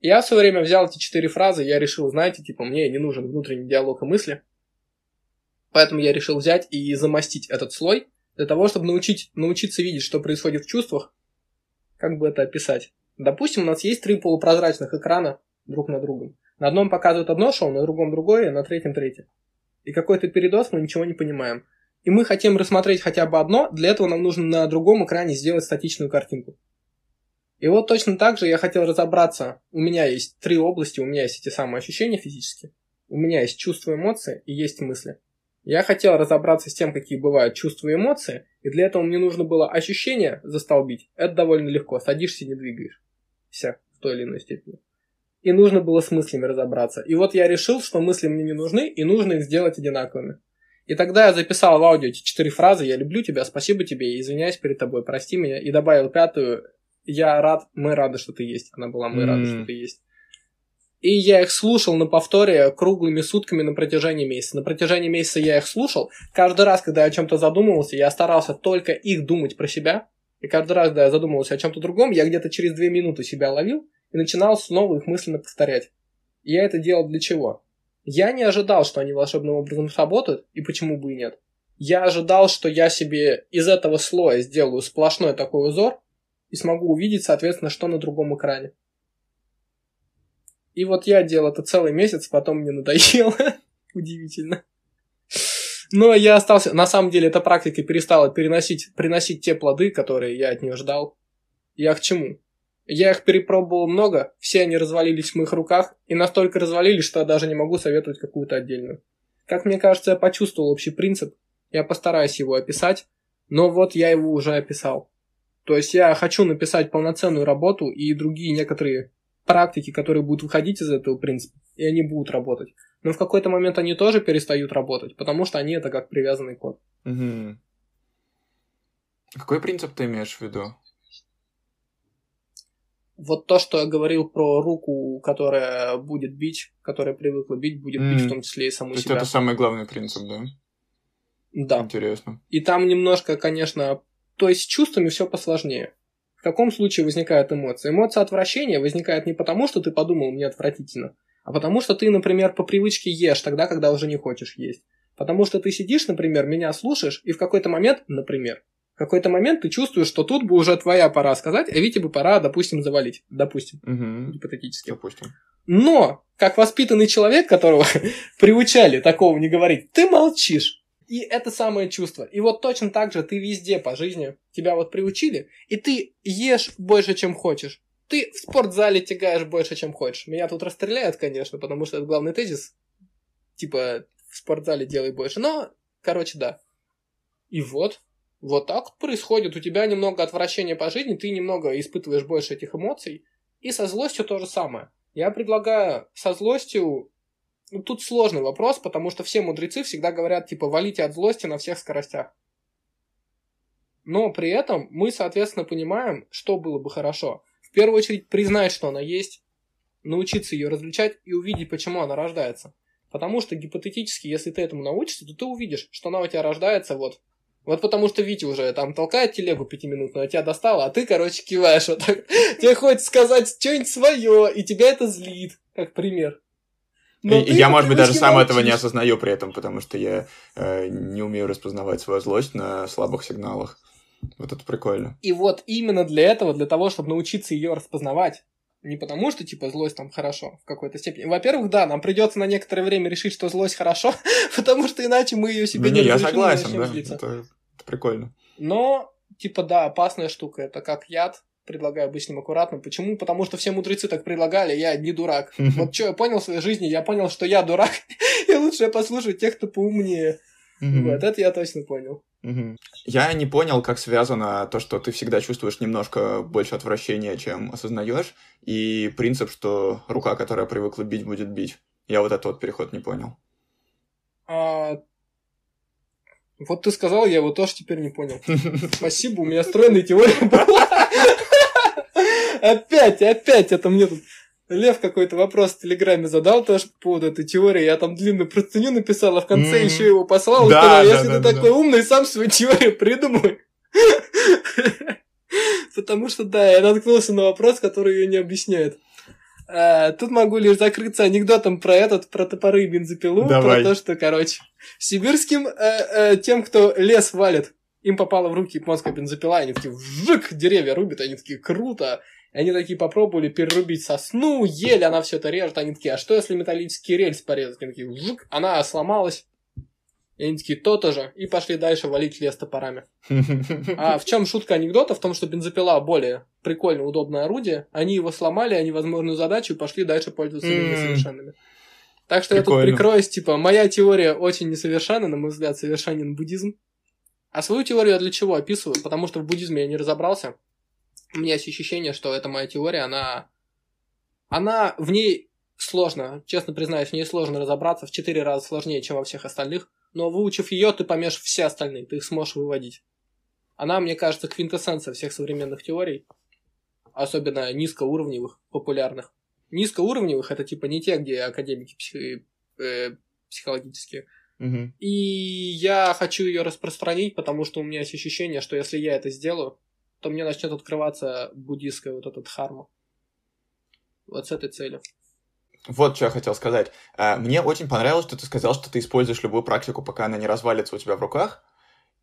Я в свое время взял эти четыре фразы, я решил, знаете, типа, мне не нужен внутренний диалог и мысли. Поэтому я решил взять и замостить этот слой для того, чтобы научить, научиться видеть, что происходит в чувствах. Как бы это описать? Допустим, у нас есть три полупрозрачных экрана друг на другом. На одном показывают одно шоу, на другом другое, на третьем третье. И какой-то передоз мы ничего не понимаем. И мы хотим рассмотреть хотя бы одно, для этого нам нужно на другом экране сделать статичную картинку. И вот точно так же я хотел разобраться. У меня есть три области, у меня есть эти самые ощущения физические, у меня есть чувства, эмоции и есть мысли. Я хотел разобраться с тем, какие бывают чувства и эмоции, и для этого мне нужно было ощущение застолбить. Это довольно легко, садишься и не двигаешь. Вся, в той или иной степени. И нужно было с мыслями разобраться. И вот я решил, что мысли мне не нужны, и нужно их сделать одинаковыми. И тогда я записал в аудио эти четыре фразы «Я люблю тебя», «Спасибо тебе» «Извиняюсь перед тобой», «Прости меня» и добавил пятую «Я рад», «Мы рады, что ты есть». Она была «Мы mm. рады, что ты есть». И я их слушал на повторе круглыми сутками на протяжении месяца. На протяжении месяца я их слушал. Каждый раз, когда я о чем-то задумывался, я старался только их думать про себя. И каждый раз, когда я задумывался о чем-то другом, я где-то через две минуты себя ловил и начинал снова их мысленно повторять. И я это делал для чего? Я не ожидал, что они волшебным образом сработают, и почему бы и нет. Я ожидал, что я себе из этого слоя сделаю сплошной такой узор и смогу увидеть, соответственно, что на другом экране. И вот я делал это целый месяц, потом мне надоело. *laughs* Удивительно. Но я остался... На самом деле, эта практика перестала переносить, приносить те плоды, которые я от нее ждал. Я к чему? Я их перепробовал много, все они развалились в моих руках, и настолько развалились, что я даже не могу советовать какую-то отдельную. Как мне кажется, я почувствовал общий принцип, я постараюсь его описать, но вот я его уже описал. То есть я хочу написать полноценную работу и другие некоторые практики, которые будут выходить из этого принципа, и они будут работать. Но в какой-то момент они тоже перестают работать, потому что они это как привязанный код. Угу. Какой принцип ты имеешь в виду? Вот то, что я говорил про руку, которая будет бить, которая привыкла бить, будет mm. бить в том числе и саму то себя. это самый главный принцип, да? Да. Интересно. И там немножко, конечно, то есть с чувствами все посложнее. В каком случае возникает эмоция? Эмоция отвращения возникает не потому, что ты подумал, мне отвратительно, а потому что ты, например, по привычке ешь тогда, когда уже не хочешь есть. Потому что ты сидишь, например, меня слушаешь, и в какой-то момент, например, в какой-то момент ты чувствуешь, что тут бы уже твоя пора сказать, а Вите бы пора, допустим, завалить. Допустим. Угу. Гипотетически. Допустим. Но, как воспитанный человек, которого *laughs* приучали такого не говорить, ты молчишь. И это самое чувство. И вот точно так же ты везде по жизни, тебя вот приучили, и ты ешь больше, чем хочешь. Ты в спортзале тягаешь больше, чем хочешь. Меня тут расстреляют, конечно, потому что это главный тезис. Типа, в спортзале делай больше. Но, короче, да. И вот, вот так происходит. У тебя немного отвращения по жизни, ты немного испытываешь больше этих эмоций. И со злостью то же самое. Я предлагаю со злостью ну, тут сложный вопрос, потому что все мудрецы всегда говорят, типа, валите от злости на всех скоростях. Но при этом мы, соответственно, понимаем, что было бы хорошо. В первую очередь признать, что она есть, научиться ее различать и увидеть, почему она рождается. Потому что гипотетически, если ты этому научишься, то ты увидишь, что она у тебя рождается вот. Вот потому что Витя уже там толкает телегу пятиминутную, а тебя достала, а ты, короче, киваешь вот так. *laughs* Тебе хочется сказать что-нибудь свое, и тебя это злит, как пример. Но и я, может быть, даже сам молчишь. этого не осознаю при этом, потому что я э, не умею распознавать свою злость на слабых сигналах. Вот это прикольно. И вот именно для этого, для того, чтобы научиться ее распознавать, не потому что, типа, злость там хорошо в какой-то степени. Во-первых, да, нам придется на некоторое время решить, что злость хорошо, *laughs* потому что иначе мы ее себе да не, не я согласен, да, это, это прикольно. Но, типа, да, опасная штука, это как яд, предлагаю быть с ним аккуратным. Почему? Потому что все мудрецы так предлагали, я не дурак. Вот что я понял в своей жизни, я понял, что я дурак, *laughs* и лучше я послушаю тех, кто поумнее. Вот, это я точно понял. Я не понял, как связано то, что ты всегда чувствуешь немножко больше отвращения, чем осознаешь, и принцип, что рука, которая привыкла бить, будет бить. Я вот этот вот переход не понял. А... Вот ты сказал, я его тоже теперь не понял. *laughs* Спасибо, у меня стройная теория была. Опять, опять это мне тут Лев какой-то вопрос в Телеграме задал тоже по поводу этой теории. Я там длинную простыню написал, а в конце еще его послал. Да, сказал, если да, ты да, такой да. умный, сам свою теорию придумай. *laughs* Потому что, да, я наткнулся на вопрос, который ее не объясняет. А, тут могу лишь закрыться анекдотом про этот, про топоры и бензопилу, Давай. про то, что, короче, сибирским э, э, тем, кто лес валит, им попала в руки японская бензопила, они такие, вжик, деревья рубят, они такие, круто. И они такие попробовали перерубить сосну, еле она все это режет, они такие, а что если металлический рельс порезать? Они такие, вжик, она сломалась. И они такие, то-то же. И пошли дальше валить лес топорами. *laughs* А в чем шутка анекдота? В том, что бензопила более прикольно, удобное орудие. Они его сломали, они возможную задачу и пошли дальше пользоваться несовершенными. Так что Прикольно. я тут прикроюсь, типа, моя теория очень несовершенна, на мой взгляд, совершенен буддизм. А свою теорию я для чего описываю? Потому что в буддизме я не разобрался. У меня есть ощущение, что эта моя теория, она... Она в ней сложно, честно признаюсь, в ней сложно разобраться, в четыре раза сложнее, чем во всех остальных но выучив ее, ты поймешь все остальные, ты их сможешь выводить. Она, мне кажется, квинтэссенция всех современных теорий, особенно низкоуровневых, популярных. Низкоуровневых это типа не те, где академики психи, э, психологические. Угу. И я хочу ее распространить, потому что у меня есть ощущение, что если я это сделаю, то мне начнет открываться буддийская вот эта дхарма. Вот с этой целью. Вот что я хотел сказать. Э, мне очень понравилось, что ты сказал, что ты используешь любую практику, пока она не развалится у тебя в руках.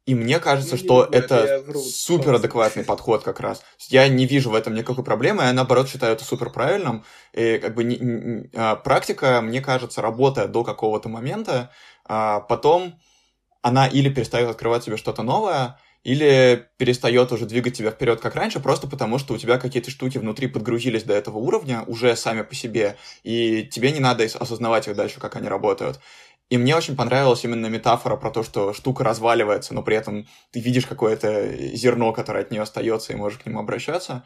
И мне кажется, ну, что это супер адекватный подход как раз. Я не вижу в этом никакой проблемы, я наоборот считаю это супер правильным. И как бы не, не, а, практика, мне кажется, работает до какого-то момента, а потом она или перестает открывать себе что-то новое, или перестает уже двигать тебя вперед, как раньше, просто потому что у тебя какие-то штуки внутри подгрузились до этого уровня уже сами по себе, и тебе не надо осознавать их дальше, как они работают. И мне очень понравилась именно метафора про то, что штука разваливается, но при этом ты видишь какое-то зерно, которое от нее остается, и можешь к нему обращаться.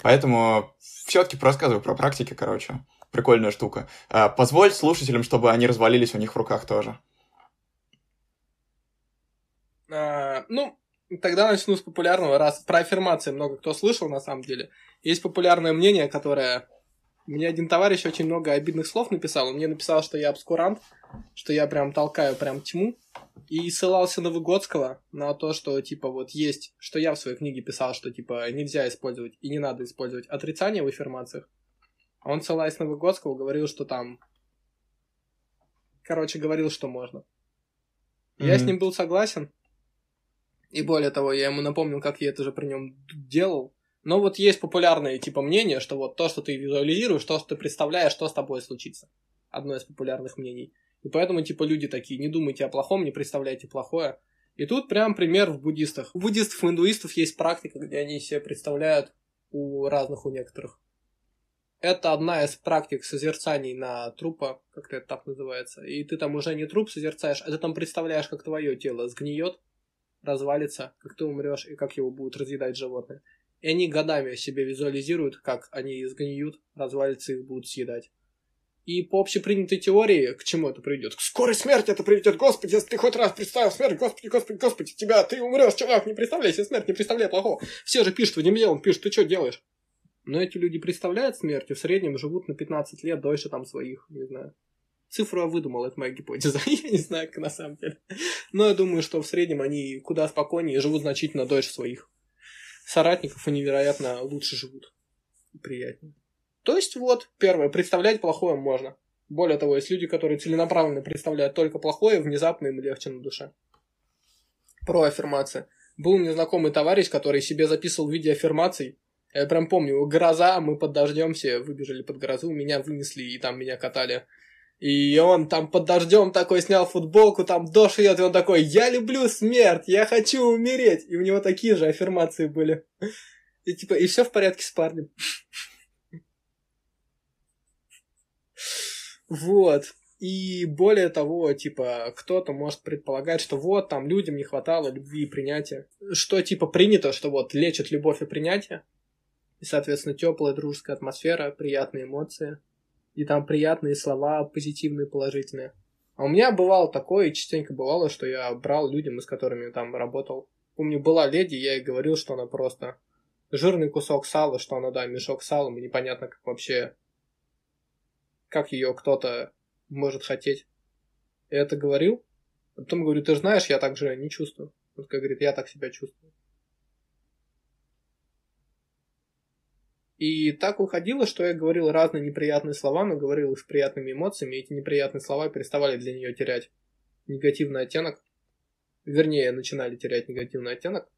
Поэтому все-таки рассказываю про практики, короче. Прикольная штука. А, позволь слушателям, чтобы они развалились у них в руках тоже. А, ну, Тогда начну с популярного, раз про аффирмации много кто слышал на самом деле. Есть популярное мнение, которое... Мне один товарищ очень много обидных слов написал. Он мне написал, что я обскурант, что я прям толкаю прям тьму. И ссылался на Выгодского на то, что типа вот есть, что я в своей книге писал, что типа нельзя использовать и не надо использовать отрицание в аффирмациях. А он, ссылаясь на Выгодского, говорил, что там... Короче, говорил, что можно. Mm-hmm. Я с ним был согласен, и более того, я ему напомнил, как я это же при нем делал. Но вот есть популярное типа мнение, что вот то, что ты визуализируешь, то, что ты представляешь, что с тобой случится. Одно из популярных мнений. И поэтому типа люди такие, не думайте о плохом, не представляйте плохое. И тут прям пример в буддистах. У буддистов и индуистов есть практика, где они себе представляют у разных, у некоторых. Это одна из практик созерцаний на трупа, как-то это так называется. И ты там уже не труп созерцаешь, а ты там представляешь, как твое тело сгниет, развалится, как ты умрешь и как его будут разъедать животные. И они годами себе визуализируют, как они сгниют, развалится их будут съедать. И по общепринятой теории, к чему это приведет? К скорой смерти это приведет. Господи, если ты хоть раз представил смерть, господи, господи, господи, тебя, ты умрешь, чувак, не представляй себе смерть, не представляй плохого. Все же пишут в Немле, он пишет, ты что делаешь? Но эти люди представляют смерть и в среднем живут на 15 лет дольше там своих, не знаю, Цифру я выдумал, это моя гипотеза. *laughs* я не знаю, как на самом деле. Но я думаю, что в среднем они куда спокойнее живут значительно дольше своих соратников и невероятно лучше живут. Приятнее. То есть вот, первое, представлять плохое можно. Более того, есть люди, которые целенаправленно представляют только плохое, внезапно им легче на душе. Про аффирмации. Был у знакомый товарищ, который себе записывал в виде аффирмаций. Я прям помню, гроза, мы под дождем все выбежали под грозу, меня вынесли и там меня катали и он там под дождем такой снял футболку, там дождь идет, и он такой, я люблю смерть, я хочу умереть. И у него такие же аффирмации были. И типа, и все в порядке с парнем. Вот. И более того, типа, кто-то может предполагать, что вот, там людям не хватало любви и принятия. Что, типа, принято, что вот лечит любовь и принятие. И, соответственно, теплая дружеская атмосфера, приятные эмоции и там приятные слова, позитивные, положительные. А у меня бывало такое, и частенько бывало, что я брал людям, с которыми там работал. Помню, была леди, я ей говорил, что она просто жирный кусок сала, что она, да, мешок с салом, и непонятно, как вообще как ее кто-то может хотеть. Я это говорил, а потом говорю, ты знаешь, я так же не чувствую. Он как говорит, я так себя чувствую. И так выходило, что я говорил разные неприятные слова, но говорил их с приятными эмоциями, и эти неприятные слова переставали для нее терять негативный оттенок. Вернее, начинали терять негативный оттенок.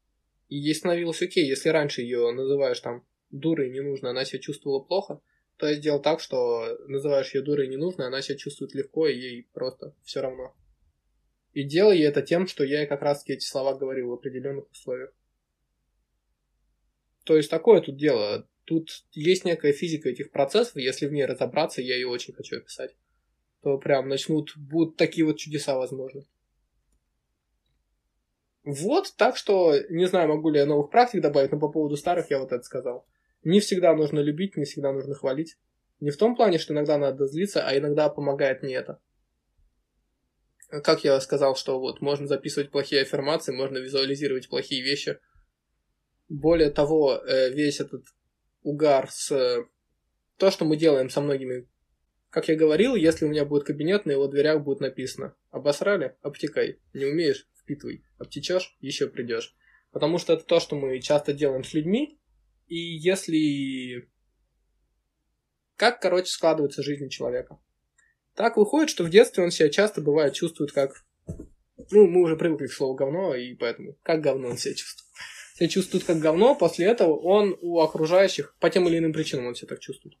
И ей становилось окей, если раньше ее называешь там дурой не нужно, она себя чувствовала плохо, то я сделал так, что называешь ее дурой не нужно, она себя чувствует легко, и ей просто все равно. И делал я это тем, что я как раз эти слова говорил в определенных условиях. То есть такое тут дело. Тут есть некая физика этих процессов, если в ней разобраться, я ее очень хочу описать, то прям начнут, будут такие вот чудеса возможны. Вот, так что не знаю, могу ли я новых практик добавить, но по поводу старых я вот это сказал. Не всегда нужно любить, не всегда нужно хвалить. Не в том плане, что иногда надо злиться, а иногда помогает не это. Как я сказал, что вот можно записывать плохие аффирмации, можно визуализировать плохие вещи. Более того, э, весь этот угар с... То, что мы делаем со многими... Как я говорил, если у меня будет кабинет, на его дверях будет написано «Обосрали? Обтекай. Не умеешь? Впитывай. Обтечешь? Еще придешь». Потому что это то, что мы часто делаем с людьми, и если... Как, короче, складывается жизнь человека? Так выходит, что в детстве он себя часто бывает чувствует как... Ну, мы уже привыкли к слову говно, и поэтому как говно он себя чувствует. Себя чувствует как говно, после этого он у окружающих, по тем или иным причинам он себя так чувствует.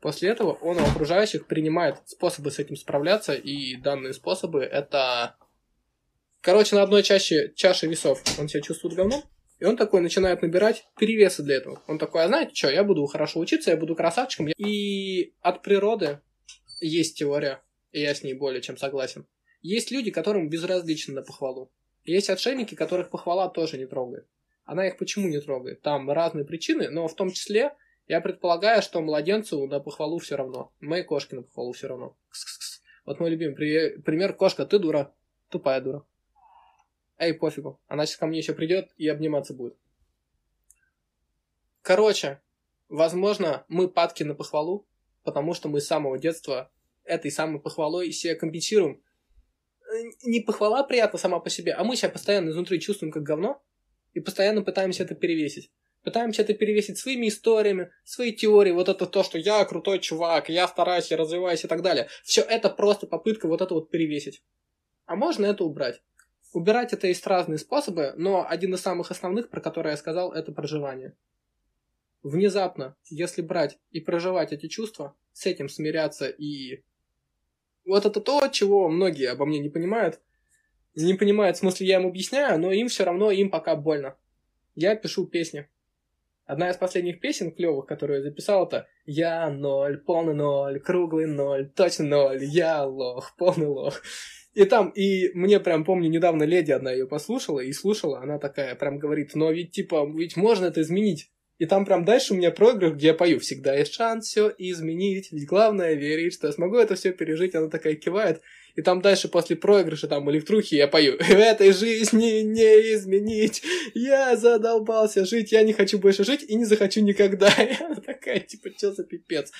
После этого он у окружающих принимает способы с этим справляться, и данные способы это... Короче, на одной чаще, чаше весов он себя чувствует говном, и он такой начинает набирать перевесы для этого. Он такой, а знаете что, я буду хорошо учиться, я буду красавчиком. И от природы есть теория, и я с ней более чем согласен. Есть люди, которым безразлично на похвалу. Есть отшельники, которых похвала тоже не трогает. Она их почему не трогает? Там разные причины, но в том числе я предполагаю, что младенцу на похвалу все равно. Моей кошке на похвалу все равно. Кс-кс-кс. Вот мой любимый пример. Кошка, ты дура. Тупая дура. Эй, пофигу. Она сейчас ко мне еще придет и обниматься будет. Короче, возможно, мы падки на похвалу, потому что мы с самого детства этой самой похвалой себя компенсируем. Не похвала приятна сама по себе, а мы себя постоянно изнутри чувствуем как говно и постоянно пытаемся это перевесить. Пытаемся это перевесить своими историями, своей теорией, вот это то, что я крутой чувак, я стараюсь, я развиваюсь и так далее. Все это просто попытка вот это вот перевесить. А можно это убрать. Убирать это есть разные способы, но один из самых основных, про который я сказал, это проживание. Внезапно, если брать и проживать эти чувства, с этим смиряться и... Вот это то, чего многие обо мне не понимают. Не понимают, в смысле, я им объясняю, но им все равно, им пока больно. Я пишу песни. Одна из последних песен клевых, которую я записал, это «Я ноль, полный ноль, круглый ноль, точно ноль, я лох, полный лох». И там, и мне прям помню, недавно леди одна ее послушала и слушала, она такая прям говорит, но ведь типа, ведь можно это изменить. И там прям дальше у меня проигрыш, где я пою «Всегда есть шанс все изменить, ведь главное верить, что я смогу это все пережить». Она такая кивает. И там дальше после проигрыша там трухе я пою «В этой жизни не изменить, я задолбался жить, я не хочу больше жить и не захочу никогда». *laughs* И она такая, типа, что за пипец?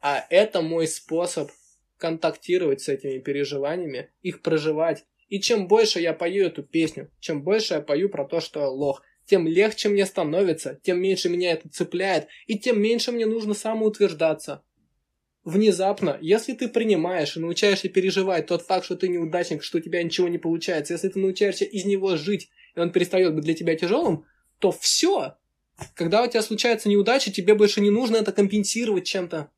А это мой способ контактировать с этими переживаниями, их проживать. И чем больше я пою эту песню, чем больше я пою про то, что я лох, тем легче мне становится, тем меньше меня это цепляет, и тем меньше мне нужно самоутверждаться. Внезапно, если ты принимаешь и научаешься переживать тот факт, что ты неудачник, что у тебя ничего не получается, если ты научаешься из него жить, и он перестает быть для тебя тяжелым, то все. Когда у тебя случается неудача, тебе больше не нужно это компенсировать чем-то.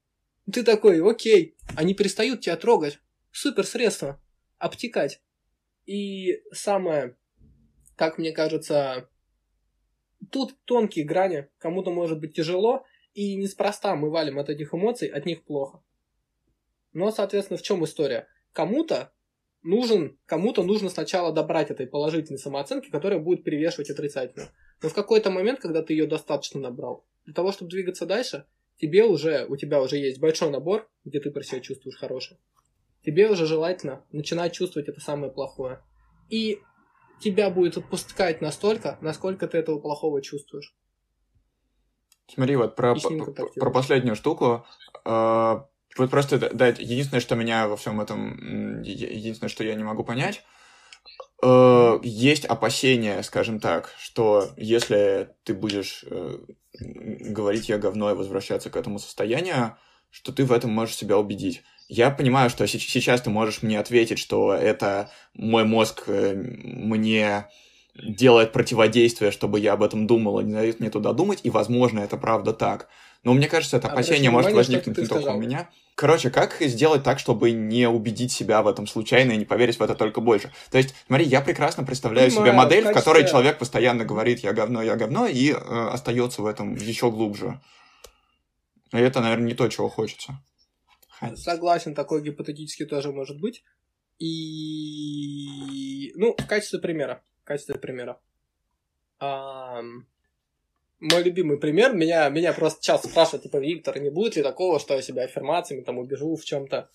Ты такой, окей, они перестают тебя трогать. Супер средство. Обтекать. И самое, как мне кажется, тут тонкие грани. Кому-то может быть тяжело, и неспроста мы валим от этих эмоций, от них плохо. Но, соответственно, в чем история? Кому-то нужен, кому-то нужно сначала добрать этой положительной самооценки, которая будет перевешивать отрицательную. Но в какой-то момент, когда ты ее достаточно набрал, для того, чтобы двигаться дальше, тебе уже, у тебя уже есть большой набор, где ты про себя чувствуешь хорошее. Тебе уже желательно начинать чувствовать это самое плохое. И тебя будет отпускать настолько, насколько ты этого плохого чувствуешь. Смотри, вот про, про, про последнюю штуку. Э, Вот просто, да, единственное, что меня во всем этом, единственное, что я не могу понять, э, есть опасения, скажем так, что если ты будешь э, говорить «я говно» и возвращаться к этому состоянию, что ты в этом можешь себя убедить. Я понимаю, что сейчас ты можешь мне ответить, что это мой мозг э, мне делает противодействие, чтобы я об этом думал, и не дает мне туда думать, и, возможно, это правда так. Но мне кажется, это опасение может возникнуть не только у меня. Короче, как сделать так, чтобы не убедить себя в этом случайно и не поверить в это только больше? То есть, смотри, я прекрасно представляю Понимаю, себе модель, в, качестве... которой человек постоянно говорит «я говно, я говно» и э, остается в этом еще глубже. И это, наверное, не то, чего хочется. Согласен, такой гипотетически тоже может быть. И, ну, в качестве примера, качестве примера. А, мой любимый пример, меня, меня просто часто спрашивают, типа, Виктор, не будет ли такого, что я себя аффирмациями там убежу в чем-то?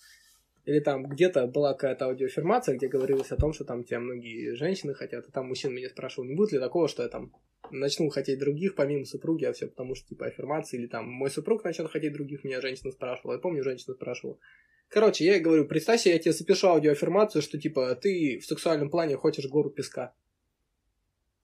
Или там где-то была какая-то аудиоаффирмация, где говорилось о том, что там тебя многие женщины хотят, и там мужчин меня спрашивал, не будет ли такого, что я там начну хотеть других, помимо супруги, а все потому что, типа, аффирмации, или там мой супруг начнет хотеть других, меня женщина спрашивала, я помню, женщина спрашивала. Короче, я ей говорю, представь себе, я тебе запишу аудиоаффирмацию, что, типа, ты в сексуальном плане хочешь гору песка.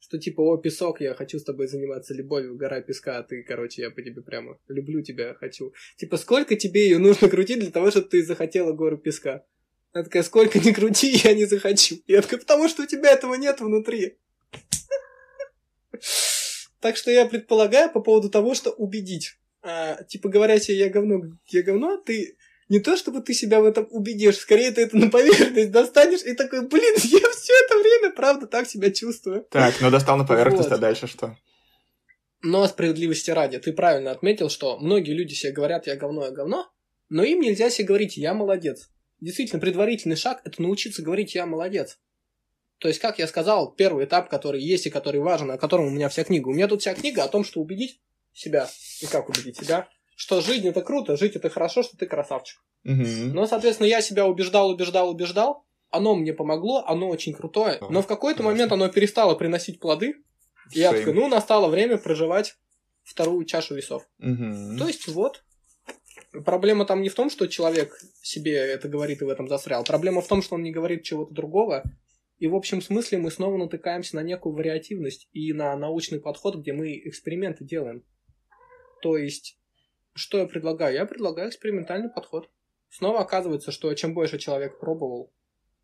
Что, типа, о, песок, я хочу с тобой заниматься любовью, гора песка, а ты, короче, я по тебе прямо люблю тебя, хочу. Типа, сколько тебе ее нужно крутить для того, чтобы ты захотела гору песка? Она такая, сколько не крути, *laughs* я не захочу. Я такая, потому что у тебя этого нет внутри. Так что я предполагаю по поводу того, что убедить. А, типа, говоря тебе, я говно, я говно, ты не то, чтобы ты себя в этом убедишь, скорее ты это на поверхность достанешь и такой, блин, *laughs* я все это время, правда, так себя чувствую. Так, ну достал на поверхность, вот. а дальше что? Но справедливости ради, ты правильно отметил, что многие люди себе говорят, я говно, я говно, но им нельзя себе говорить, я молодец. Действительно, предварительный шаг – это научиться говорить «я молодец». То есть, как я сказал, первый этап, который есть и который важен, о котором у меня вся книга. У меня тут вся книга о том, что убедить себя. И как убедить себя? Что жизнь это круто, жить это хорошо, что ты красавчик. Угу. Но, соответственно, я себя убеждал, убеждал, убеждал. Оно мне помогло, оно очень крутое. Но в какой-то момент оно перестало приносить плоды. И я такой, ну, настало время проживать вторую чашу весов. Угу. То есть, вот. Проблема там не в том, что человек себе это говорит и в этом застрял. Проблема в том, что он не говорит чего-то другого, и в общем смысле мы снова натыкаемся на некую вариативность и на научный подход, где мы эксперименты делаем. То есть, что я предлагаю? Я предлагаю экспериментальный подход. Снова оказывается, что чем больше человек пробовал,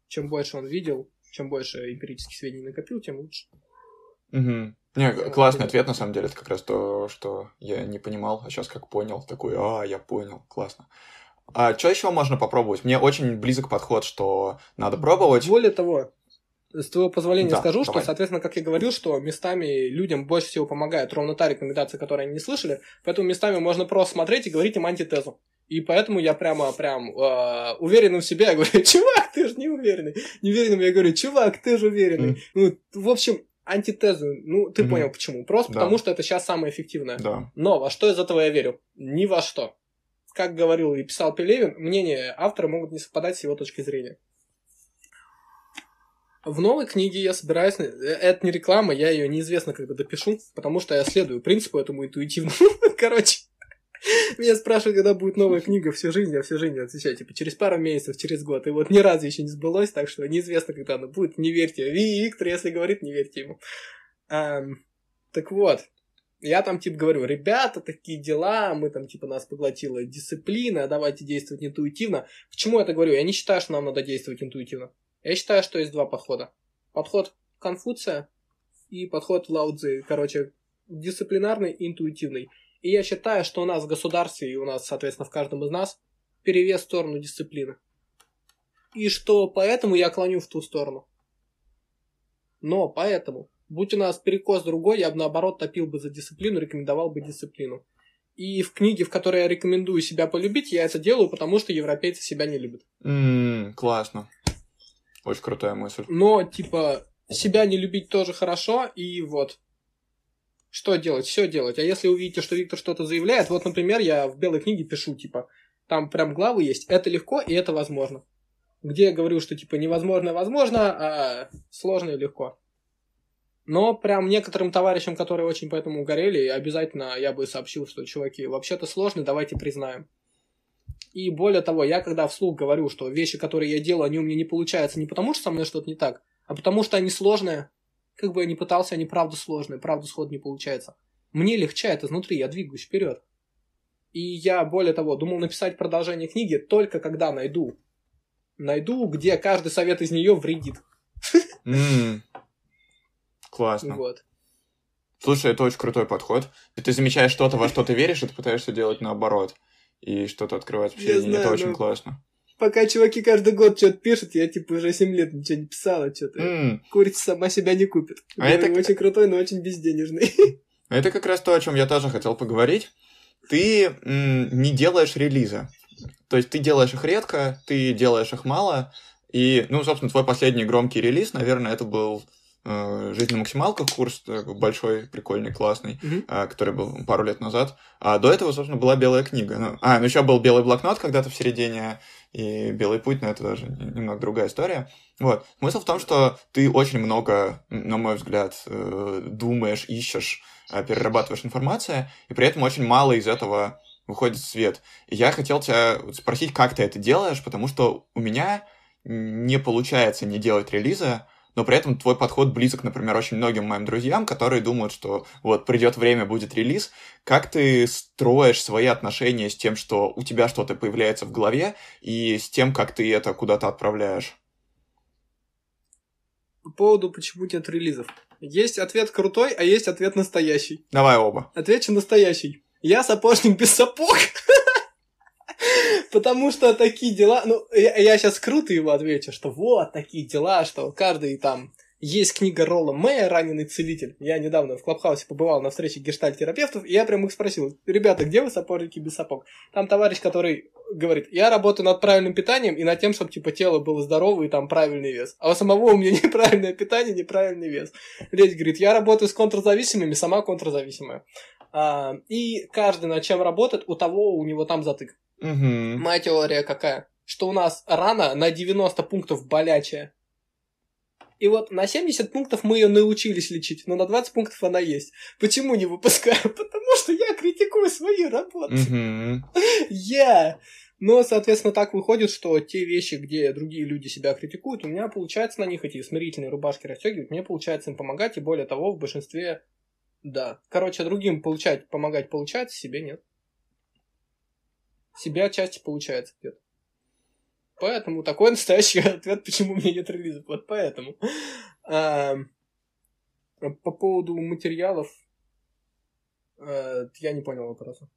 чем больше он видел, чем больше эмпирических сведений накопил, тем лучше. Угу. Не, классный ответ, на самом деле, это как раз то, что я не понимал, а сейчас как понял, такой, а, я понял, классно. А что еще можно попробовать? Мне очень близок подход, что надо пробовать. Более того, с твоего позволения да, скажу, давай. что, соответственно, как я говорил, что местами людям больше всего помогает ровно та рекомендация, которую они не слышали, поэтому местами можно просто смотреть и говорить им антитезу. И поэтому я прямо прям э, уверенным в себе, я говорю, *laughs* чувак, ты же не уверенный. Неуверенным я говорю, чувак, ты же уверенный. Mm. Ну, в общем, антитезу, ну, ты mm-hmm. понял почему. Просто да. потому, что это сейчас самое эффективное. Да. Но во что из этого я верю? Ни во что. Как говорил и писал Пелевин, мнения автора могут не совпадать с его точки зрения. В новой книге я собираюсь... Э, это не реклама, я ее неизвестно когда допишу, потому что я следую принципу этому интуитивно. *laughs* Короче, меня спрашивают, когда будет новая книга всю жизнь, я всю жизнь отвечаю, типа, через пару месяцев, через год. И вот ни разу еще не сбылось, так что неизвестно, когда она будет. Не верьте. Виктор, если говорит, не верьте ему. Эм, так вот, я там, типа, говорю, ребята, такие дела, мы там, типа, нас поглотила дисциплина, давайте действовать интуитивно. Почему я это говорю? Я не считаю, что нам надо действовать интуитивно. Я считаю, что есть два подхода. Подход Конфуция и подход Лаудзы. Короче, дисциплинарный и интуитивный. И я считаю, что у нас в государстве и у нас, соответственно, в каждом из нас перевес в сторону дисциплины. И что поэтому я клоню в ту сторону. Но поэтому, будь у нас перекос другой, я бы наоборот топил бы за дисциплину, рекомендовал бы дисциплину. И в книге, в которой я рекомендую себя полюбить, я это делаю, потому что европейцы себя не любят. Ммм, классно. Очень крутая мысль. Но, типа, себя не любить тоже хорошо, и вот. Что делать? Все делать. А если увидите, что Виктор что-то заявляет, вот, например, я в белой книге пишу, типа, там прям главы есть, это легко и это возможно. Где я говорю, что, типа, невозможно возможно, а сложно и легко. Но прям некоторым товарищам, которые очень по этому горели, обязательно я бы сообщил, что, чуваки, вообще-то сложно, давайте признаем. И более того, я когда вслух говорю, что вещи, которые я делаю, они у меня не получаются не потому, что со мной что-то не так, а потому что они сложные. Как бы я ни пытался, они правда сложные, правда сход не получается. Мне легчает изнутри, я двигаюсь вперед. И я, более того, думал написать продолжение книги только когда найду. Найду, где каждый совет из нее вредит. *laughs* Классно. Вот. Слушай, это очень крутой подход. Ты замечаешь что-то, во что ты веришь, и ты пытаешься делать наоборот. И что-то открывать вообще. Знаю, это очень классно. Пока чуваки каждый год что-то пишут, я типа уже 7 лет ничего не писала, что-то. Mm. Курица сама себя не купит. А это очень крутой, но очень безденежный. *laughs* Это как раз то, о чем я тоже хотел поговорить. Ты не делаешь релиза. То есть ты делаешь их редко, ты делаешь их мало. И, ну, собственно, твой последний громкий релиз, наверное, это был «Жизнь на максималках» курс большой, прикольный, классный, mm-hmm. который был пару лет назад. А до этого, собственно, была белая книга. Ну, а, ну еще был белый блокнот когда-то в середине, и белый путь, но это даже немного другая история. Вот. Смысл в том, что ты очень много, на мой взгляд, э, думаешь, ищешь, перерабатываешь информацию, и при этом очень мало из этого выходит в свет. И я хотел тебя спросить, как ты это делаешь, потому что у меня не получается не делать релиза, но при этом твой подход близок, например, очень многим моим друзьям, которые думают, что вот придет время, будет релиз. Как ты строишь свои отношения с тем, что у тебя что-то появляется в голове, и с тем, как ты это куда-то отправляешь? По поводу, почему нет релизов. Есть ответ крутой, а есть ответ настоящий. Давай оба. Отвечу настоящий. Я сапожник без сапог. *laughs* Потому что такие дела... Ну, я, я сейчас круто его отвечу, что вот такие дела, что каждый там... Есть книга Ролла Мэя «Раненый целитель». Я недавно в Клабхаусе побывал на встрече гештальт-терапевтов, и я прям их спросил, ребята, где вы сапожники без сапог? Там товарищ, который говорит, я работаю над правильным питанием и над тем, чтобы типа тело было здоровое и там правильный вес. А у самого у меня *laughs* неправильное питание, неправильный вес. Ледь говорит, я работаю с контрзависимыми, сама контрзависимая. А, и каждый над чем работает, у того у него там затык. Угу. Моя теория какая? Что у нас рана на 90 пунктов болячая. И вот на 70 пунктов мы ее научились лечить, но на 20 пунктов она есть. Почему не выпускаю? *laughs* Потому что я критикую свои работы. Я. Но, соответственно, так выходит, что те вещи, где другие люди себя критикуют, у меня получается на них эти смирительные рубашки расстегивать, мне получается им помогать, и более того, в большинстве, да. Короче, другим получать, помогать получается, себе нет себя отчасти получается где-то. Поэтому такой настоящий *laughs* ответ, почему у меня нет релизов. Вот поэтому. А, по поводу материалов, а, я не понял вопроса.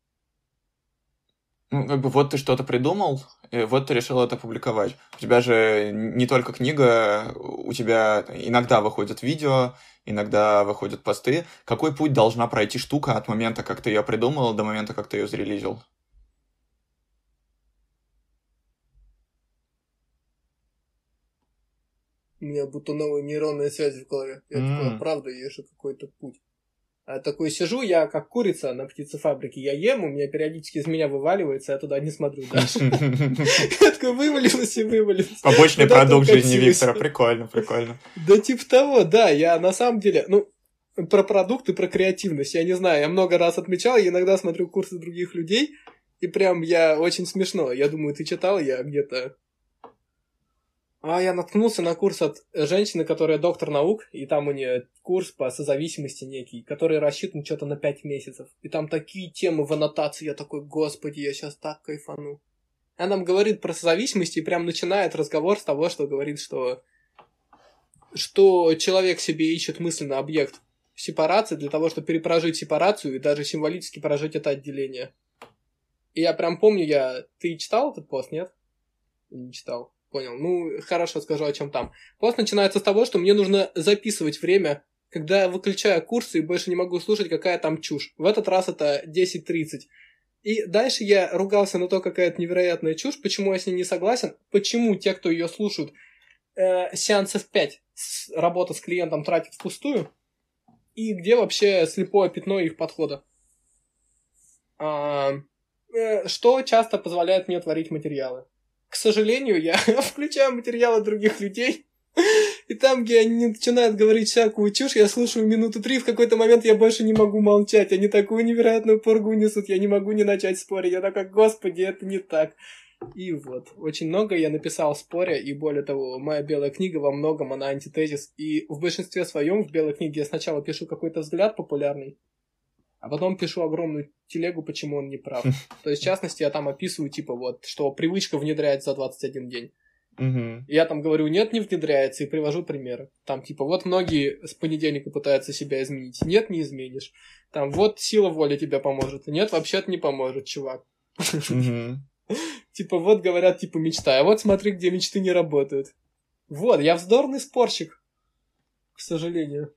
Ну, как бы вот ты что-то придумал, и вот ты решил это публиковать. У тебя же не только книга, у тебя иногда выходят видео, иногда выходят посты. Какой путь должна пройти штука от момента, как ты ее придумал, до момента, как ты ее зарелизил? У меня будто новые нейронные связи в голове. Я mm. такой, правда, есть какой-то путь. А такой сижу, я как курица на птицефабрике, я ем, у меня периодически из меня вываливается, я туда не смотрю. *laughs* Я такой вывалилась и вывалилась. Побочный продукт жизни Виктора, прикольно, прикольно. Да типа того, да, я на самом деле, ну, про продукты, про креативность, я не знаю, я много раз отмечал, я иногда смотрю курсы других людей, и прям я очень смешно. Я думаю, ты читал, я где-то а я наткнулся на курс от женщины, которая доктор наук, и там у нее курс по созависимости некий, который рассчитан что-то на 5 месяцев. И там такие темы в аннотации, я такой, господи, я сейчас так кайфану. Она нам говорит про созависимость и прям начинает разговор с того, что говорит, что что человек себе ищет мысленно объект сепарации для того, чтобы перепрожить сепарацию и даже символически прожить это отделение. И я прям помню, я... Ты читал этот пост, нет? Не читал. Понял. Ну, хорошо скажу, о чем там. Пост начинается с того, что мне нужно записывать время, когда я выключаю курсы и больше не могу слушать, какая там чушь. В этот раз это 10.30. И дальше я ругался на то, какая это невероятная чушь, почему я с ней не согласен, почему те, кто ее слушают, э, сеансов 5 с, работа с клиентом тратят впустую, и где вообще слепое пятно их подхода. А, э, что часто позволяет мне творить материалы к сожалению, я *laughs* включаю материалы других людей, и там, где они начинают говорить всякую чушь, я слушаю минуту три, в какой-то момент я больше не могу молчать. Они такую невероятную поргу несут, я не могу не начать спорить. Я такой, господи, это не так. И вот, очень много я написал в споре, и более того, моя белая книга во многом она антитезис. И в большинстве своем в белой книге я сначала пишу какой-то взгляд популярный, а потом пишу огромную телегу, почему он не прав. То есть, в частности, я там описываю, типа, вот, что привычка внедряется за 21 день. Угу. Я там говорю, нет, не внедряется, и привожу примеры. Там, типа, вот многие с понедельника пытаются себя изменить. Нет, не изменишь. Там, вот сила воли тебе поможет. Нет, вообще-то не поможет, чувак. *laughs* Типа, вот говорят, типа, мечта. А вот смотри, где мечты не работают. Вот, я вздорный спорщик. К сожалению.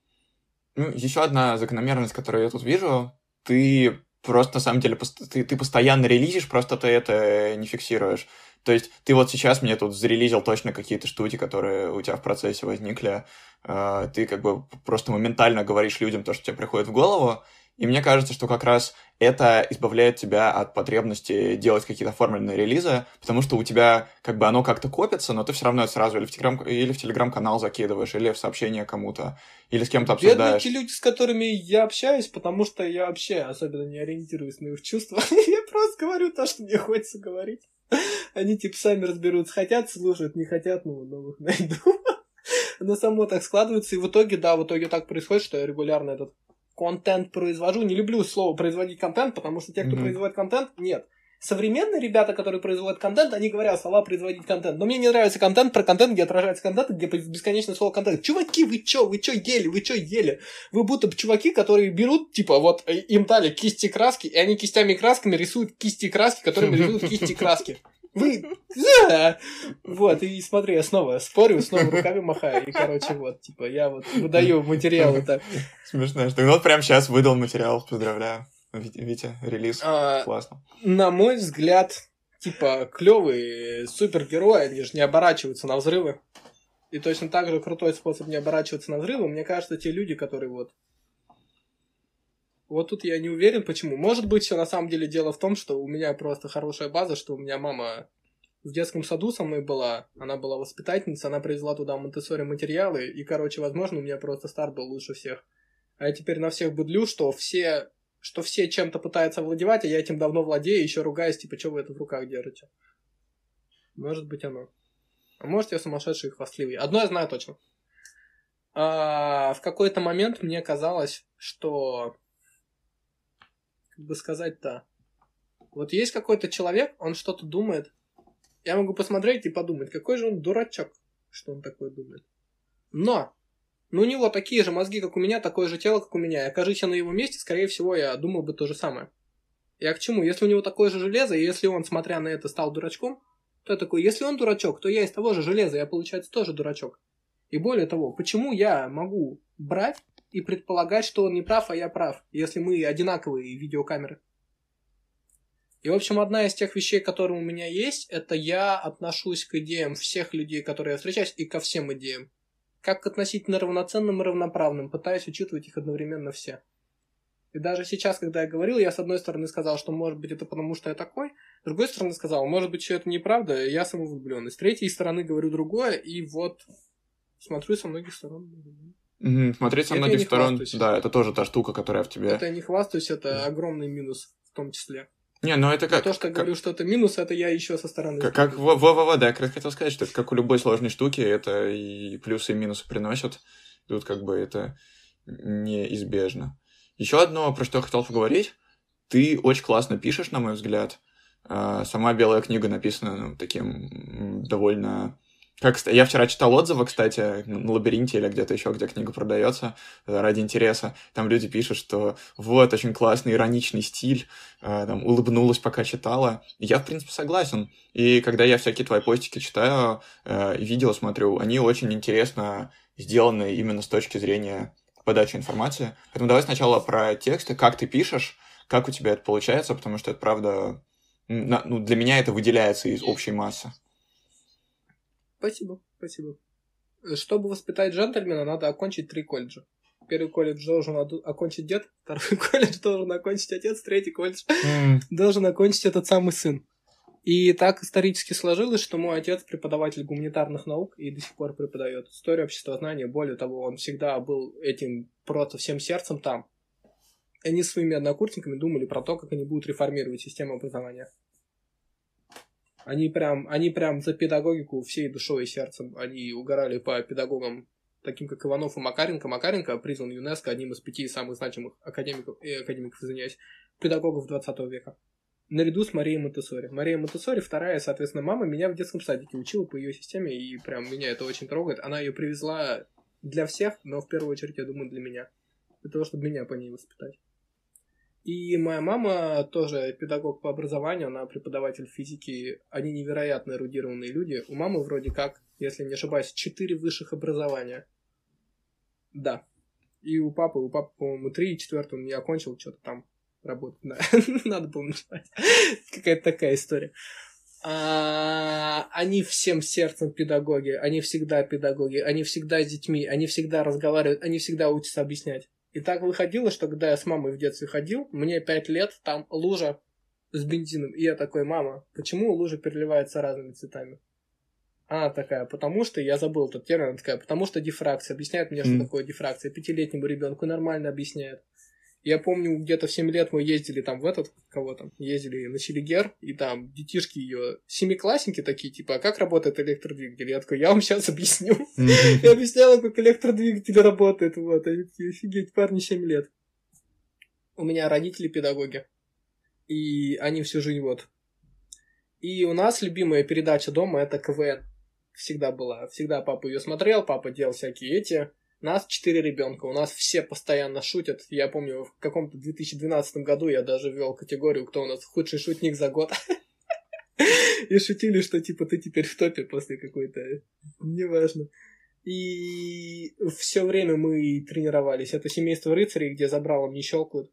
Ну, еще одна закономерность, которую я тут вижу. Ты просто, на самом деле, ты, ты постоянно релизишь, просто ты это не фиксируешь. То есть ты вот сейчас мне тут зарелизил точно какие-то штуки, которые у тебя в процессе возникли. А, ты как бы просто моментально говоришь людям то, что тебе приходит в голову, и мне кажется, что как раз это избавляет тебя от потребности делать какие-то оформленные релизы, потому что у тебя как бы оно как-то копится, но ты все равно сразу или в, телеграм, или в телеграм-канал закидываешь, или в сообщение кому-то, или с кем-то обсуждаешь. Бедные те люди, с которыми я общаюсь, потому что я вообще особенно не ориентируюсь на их чувства. *laughs* я просто говорю то, что мне хочется говорить. Они типа сами разберутся, хотят слушать, не хотят, ну, новых *laughs* найду. Но само так складывается, и в итоге, да, в итоге так происходит, что я регулярно этот контент произвожу. Не люблю слово производить контент, потому что те, кто mm-hmm. производит контент, нет. Современные ребята, которые производят контент, они говорят слова производить контент. Но мне не нравится контент про контент, где отражается контент, где бесконечное слово контент. Чуваки, вы чё, вы чё ели, вы чё ели? Вы будто чуваки, которые берут, типа, вот э, им дали кисти краски, и они кистями и красками рисуют кисти краски, которыми рисуют кисти краски. Вы... *laughs* Вот, и смотри, я снова спорю, снова руками махаю, и, короче, вот, типа, я вот выдаю материалы так. Смешно, что ну вот прям сейчас выдал материал, поздравляю. Витя, релиз, а, классно. На мой взгляд, типа, клевые супергерои, они же не оборачиваются на взрывы. И точно так же крутой способ не оборачиваться на взрывы, мне кажется, те люди, которые вот вот тут я не уверен, почему. Может быть, все на самом деле дело в том, что у меня просто хорошая база, что у меня мама в детском саду со мной была, она была воспитательница, она привезла туда монтессори материалы, и, короче, возможно, у меня просто старт был лучше всех. А я теперь на всех будлю, что все, что все чем-то пытаются владевать, а я этим давно владею, еще ругаюсь, типа, что вы это в руках держите? Может быть, оно. А может, я сумасшедший и хвастливый. Одно я знаю точно. А, в какой-то момент мне казалось, что бы сказать-то? Вот есть какой-то человек, он что-то думает. Я могу посмотреть и подумать, какой же он дурачок, что он такое думает. Но, ну у него такие же мозги, как у меня, такое же тело, как у меня. И окажись я на его месте, скорее всего, я думал бы то же самое. Я к чему? Если у него такое же железо, и если он, смотря на это, стал дурачком, то я такой, если он дурачок, то я из того же железа, я, получается, тоже дурачок. И более того, почему я могу брать и предполагать, что он не прав, а я прав, если мы одинаковые видеокамеры. И, в общем, одна из тех вещей, которые у меня есть, это я отношусь к идеям всех людей, которые я встречаюсь, и ко всем идеям. Как к относительно равноценным и равноправным, пытаюсь учитывать их одновременно все. И даже сейчас, когда я говорил, я с одной стороны сказал, что может быть это потому, что я такой, с другой стороны сказал, может быть, все это неправда, я самовлюбленный. С третьей стороны говорю другое, и вот смотрю со многих сторон. Угу, смотреть со это многих сторон, хвастаюсь. да, это тоже та штука, которая в тебе... Это я не хвастаюсь, это огромный минус в том числе. Не, ну это как... Но то, что я говорю, что это минус, это я еще со стороны. Как, как во, во, во, да, я как раз хотел сказать, что это как у любой сложной штуки, это и плюсы, и минусы приносят. Тут как бы это неизбежно. Еще одно, про что я хотел поговорить. Ты очень классно пишешь, на мой взгляд. А, сама белая книга написана ну, таким довольно как, я вчера читал отзывы, кстати, на лабиринте или где-то еще, где книга продается, э, ради интереса. Там люди пишут, что вот, очень классный, ироничный стиль, э, там, улыбнулась, пока читала. я, в принципе, согласен. И когда я всякие твои постики читаю э, видео смотрю, они очень интересно сделаны именно с точки зрения подачи информации. Поэтому давай сначала про тексты, как ты пишешь, как у тебя это получается, потому что это, правда, ну, для меня это выделяется из общей массы. Спасибо, спасибо. Чтобы воспитать джентльмена, надо окончить три колледжа. Первый колледж должен окончить дед, *laughs* второй колледж должен окончить отец, третий колледж mm. *laughs* должен окончить этот самый сын. И так исторически сложилось, что мой отец преподаватель гуманитарных наук и до сих пор преподает историю обществознания. Более того, он всегда был этим просто всем сердцем там. Они своими однокурсниками думали про то, как они будут реформировать систему образования. Они прям, они прям за педагогику всей душой и сердцем. Они угорали по педагогам, таким как Иванов и Макаренко. Макаренко признан ЮНЕСКО одним из пяти самых значимых академиков, э, академиков, извиняюсь, педагогов 20 века. Наряду с Марией Монтессори. Мария Монтессори, вторая, соответственно, мама, меня в детском садике учила по ее системе, и прям меня это очень трогает. Она ее привезла для всех, но в первую очередь, я думаю, для меня. Для того, чтобы меня по ней воспитать. И моя мама тоже педагог по образованию, она преподаватель физики. Они невероятно эрудированные люди. У мамы вроде как, если не ошибаюсь, четыре высших образования. Да. И у папы, у папы, по-моему, три, и четвертый он не окончил, что-то там работать. Да. *laughs* Надо было начинать. Какая-то такая история. А, они всем сердцем педагоги, они всегда педагоги, они всегда с детьми, они всегда разговаривают, они всегда учатся объяснять. И так выходило, что когда я с мамой в детстве ходил, мне пять лет, там лужа с бензином. И я такой, мама, почему лужа переливается разными цветами? Она такая, потому что, я забыл этот термин, она такая, потому что дифракция. Объясняет мне, mm. что такое дифракция. Пятилетнему ребенку нормально объясняет. Я помню, где-то в 7 лет мы ездили там в этот, кого там, ездили на Селигер, и там детишки ее, семиклассники такие, типа, а как работает электродвигатель? Я такой, я вам сейчас объясню. *laughs* Я объясняла, как электродвигатель работает, вот, они такие, офигеть, парни 7 лет. У меня родители педагоги, и они всю жизнь вот. И у нас любимая передача дома это КВН. Всегда была. Всегда папа ее смотрел, папа делал всякие эти нас четыре ребенка, у нас все постоянно шутят. Я помню, в каком-то 2012 году я даже ввел категорию, кто у нас худший шутник за год. *laughs* И шутили, что типа ты теперь в топе после какой-то... Неважно. И все время мы тренировались. Это семейство рыцарей, где забралом не щелкают.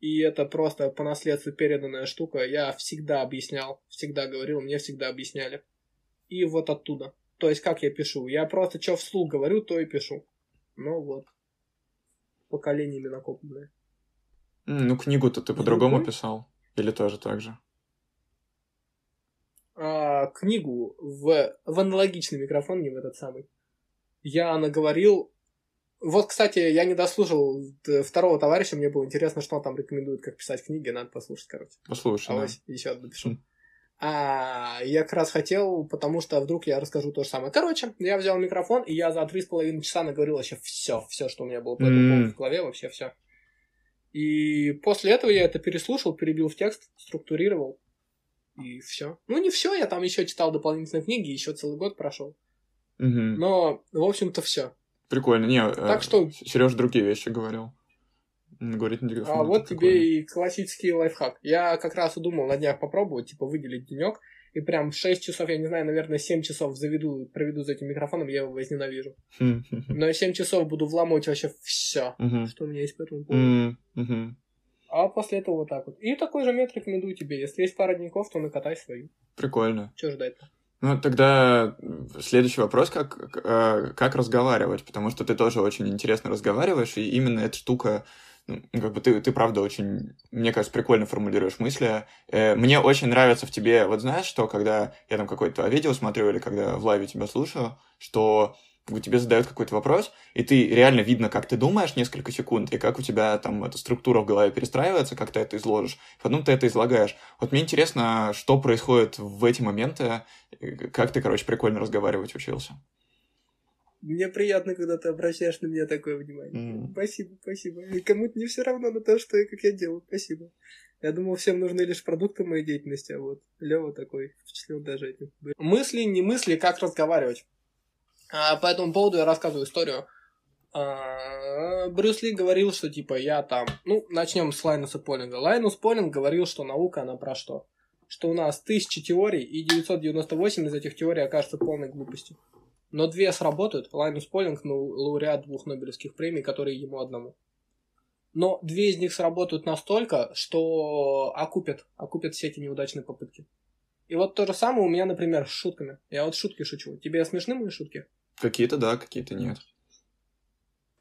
И это просто по наследству переданная штука. Я всегда объяснял, всегда говорил, мне всегда объясняли. И вот оттуда. То есть, как я пишу? Я просто что вслух говорю, то и пишу. Ну вот. Поколениями накопленное. Ну, книгу-то ты по-другому писал? Или тоже так же? А, книгу в, в аналогичный микрофон, не в этот самый. Я наговорил... Вот, кстати, я не дослушал второго товарища, мне было интересно, что он там рекомендует, как писать книги, надо послушать, короче. Послушай, а да. еще допишу. Хм. А, я как раз хотел, потому что вдруг я расскажу то же самое. Короче, я взял микрофон, и я за три с половиной часа наговорил вообще все, все, что у меня было по этому поводу в голове, вообще все. И после этого я это переслушал, перебил в текст, структурировал, и все. Ну, не все, я там еще читал дополнительные книги, еще целый год прошел. Угу. Но, в общем-то, все. Прикольно. Не, так э, что... Сереж другие вещи говорил. Говорить на телефоне. А вот тебе и классический лайфхак. Я как раз думал на днях попробовать, типа, выделить денек, и прям 6 часов, я не знаю, наверное, 7 часов заведу, проведу за этим микрофоном, я его возненавижу. Но 7 часов буду вламывать вообще все, что у меня есть по этому поводу. А после этого вот так вот. И такой же метод рекомендую тебе. Если есть пара дневников, то накатай свою. Прикольно. Что ждать-то? Ну, тогда следующий вопрос, как, э, как разговаривать, потому что ты тоже очень интересно разговариваешь, и именно эта штука как бы ты, ты правда очень, мне кажется, прикольно формулируешь мысли. Э, мне очень нравится в тебе, вот знаешь, что когда я там какое-то видео смотрю или когда в лайве тебя слушаю, что как бы тебе задают какой-то вопрос, и ты реально видно, как ты думаешь несколько секунд, и как у тебя там эта структура в голове перестраивается, как ты это изложишь, потом ты это излагаешь. Вот мне интересно, что происходит в эти моменты, как ты, короче, прикольно разговаривать учился. Мне приятно, когда ты обращаешь на меня такое внимание. Mm. Спасибо, спасибо. И кому-то не все равно на то, что я, как я делаю. Спасибо. Я думал, всем нужны лишь продукты моей деятельности, а вот Лева такой впечатлен даже этим. Мысли, не мысли, как разговаривать. А, по этому поводу я рассказываю историю. А, Брюс Ли говорил, что типа я там... Ну, начнем с Лайнуса Полинга. Лайнус Полинг говорил, что наука, она про что? Что у нас тысячи теорий, и 998 из этих теорий окажется полной глупостью. Но две сработают. Лайнус Полинг, ну, лауреат двух Нобелевских премий, которые ему одному. Но две из них сработают настолько, что окупят, окупят все эти неудачные попытки. И вот то же самое у меня, например, с шутками. Я вот шутки шучу. Тебе смешны мои шутки? Какие-то да, какие-то нет.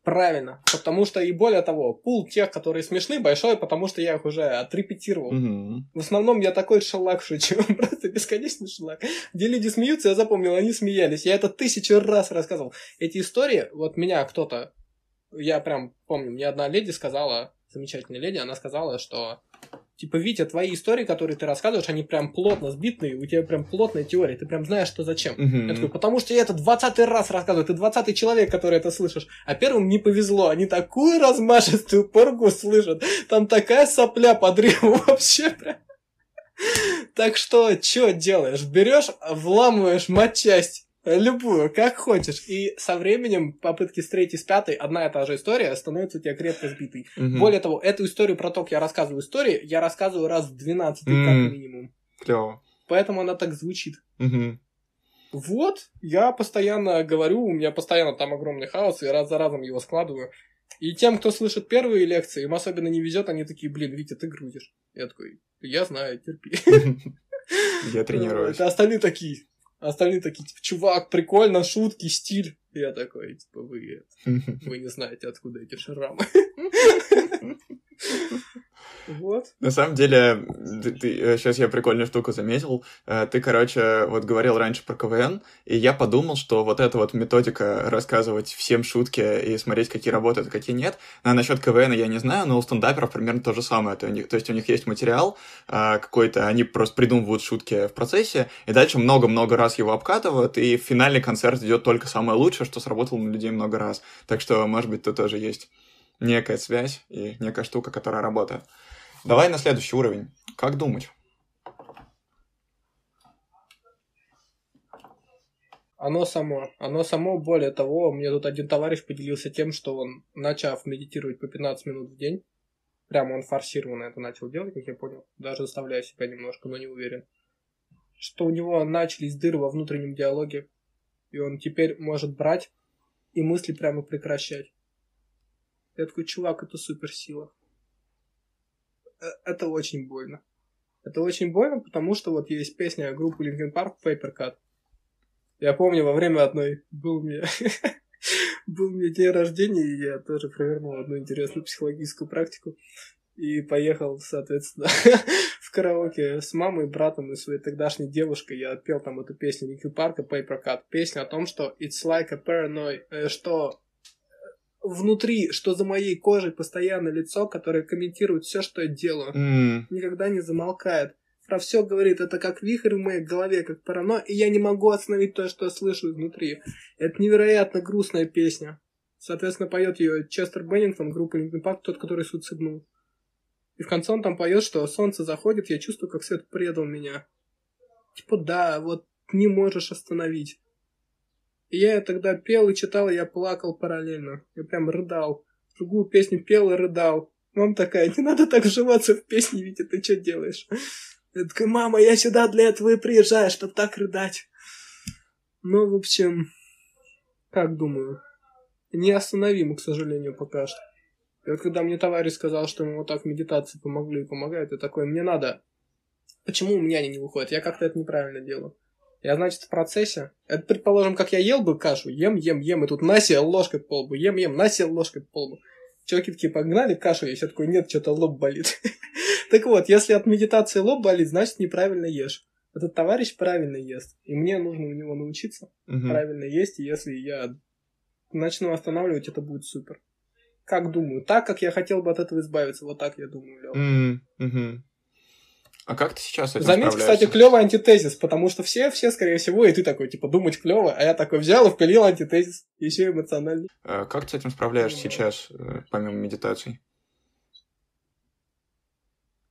Правильно. Потому что, и более того, пул тех, которые смешны, большой, потому что я их уже отрепетировал. Угу. В основном я такой шалак шучу. *laughs* Просто бесконечный шалак. Где люди смеются, я запомнил, они смеялись. Я это тысячу раз рассказывал. Эти истории, вот меня кто-то, я прям помню, мне одна леди сказала, замечательная леди, она сказала, что Типа, Витя, твои истории, которые ты рассказываешь, они прям плотно сбитые, у тебя прям плотная теория, ты прям знаешь, что зачем. Мгм. Я такой, потому что я это двадцатый раз рассказываю, ты двадцатый человек, который это слышишь. А первым не повезло, они такую размашистую поргу слышат, там такая сопля под риму *laughs* вообще прям. Так что, что делаешь? Берешь, вламываешь матчасть, любую, как хочешь. И со временем попытки с третьей, с пятой, одна и та же история становится у тебя крепко сбитой. Мгм. Более того, эту историю про то, как я рассказываю истории, я рассказываю раз в 12 М. как минимум. Клево. Поэтому она так звучит. Мгм. Вот, я постоянно говорю, у меня постоянно там огромный хаос, и раз за разом его складываю. И тем, кто слышит первые лекции, им особенно не везет, они такие, блин, Витя, ты грузишь. Я такой, я знаю, терпи. *laughs* Я *laughs* тренируюсь. А остальные такие, остальные такие, типа, чувак, прикольно, шутки, стиль. Я такой, типа, вы, *laughs* вы не знаете, откуда эти шрамы. Вот. На самом деле, сейчас я прикольную штуку заметил. Э, Ты, короче, вот говорил раньше про КВН, и я подумал, что вот эта вот методика рассказывать всем шутки и смотреть, какие работают, а какие нет. А насчет КВН я не знаю, но у стендаперов примерно то же самое. То, то есть у них есть материал а, какой-то, они просто придумывают шутки в процессе, и дальше много-много раз его обкатывают, и финальный концерт идет только самое лучшее, что сработало на людей много раз. Так что, может быть, тут тоже есть некая связь и некая штука, которая работает. Давай на следующий уровень. Как думать? Оно само. Оно само, более того, мне тут один товарищ поделился тем, что он, начав медитировать по 15 минут в день, прямо он форсированно это начал делать, как я понял, даже заставляя себя немножко, но не уверен, что у него начались дыры во внутреннем диалоге, и он теперь может брать и мысли прямо прекращать. Я такой, чувак, это суперсила. Э, Это очень больно. Это очень больно, потому что вот есть песня группы Linkin Park Paper Cut. Я помню, во время одной был мне *laughs* был мне день рождения, и я тоже провернул одну интересную психологическую практику. И поехал, соответственно, *laughs* караоке с мамой, братом и своей тогдашней девушкой. Я отпел там эту песню Linkin Park Paper Cut. Песня о том, что it's like a paranoid, э, что внутри, что за моей кожей постоянно лицо, которое комментирует все, что я делаю М, никогда не замолкает. Про все говорит, это как вихрь в моей голове, как паранойя, и я не могу остановить то, что я слышу изнутри. Это невероятно грустная песня. Соответственно, поет ее Честер Беннингтон, группа Linkin Park, тот, который суициднул. И в конце он там поет, что солнце заходит, я чувствую, как свет предал меня. Типа, да, вот не можешь остановить. И я тогда пел и читал, и я плакал параллельно. Я прям рыдал. Другую песню пел и рыдал. Мама такая, не надо так вживаться в песни, Витя, ты что делаешь? Я такая, мама, я сюда для этого и приезжаю, чтобы так рыдать. Ну, в общем, как думаю, неостановимо, к сожалению, пока что. И вот когда мне товарищ сказал, что ему вот так медитации помогли и помогают, я такой, мне надо... Почему у меня они не выходят? Я как-то это неправильно делаю. Я, значит, в процессе... Это, предположим, как я ел бы кашу, ем, ем, ем, и тут насел ложкой по лбу, ем, ем, насел ложкой по лбу. Чуваки такие погнали кашу, я все такой, нет, что-то лоб болит. *laughs* Так вот, если от медитации лоб болит, значит, неправильно ешь. Этот товарищ правильно ест, и мне нужно у него научиться мгм. правильно есть, и если я начну останавливать, это будет супер. Как думаю, так, как я хотел бы от этого избавиться, вот так я думаю, Лёва. М, мгм. А как ты сейчас с этим Заметь, кстати, клевый антитезис, потому что все, все, скорее всего, и ты такой, типа, думать клево, а я такой взял и впилил антитезис, еще эмоциональный. Э, Как ты с этим справляешься Ну, сейчас, э, помимо медитаций?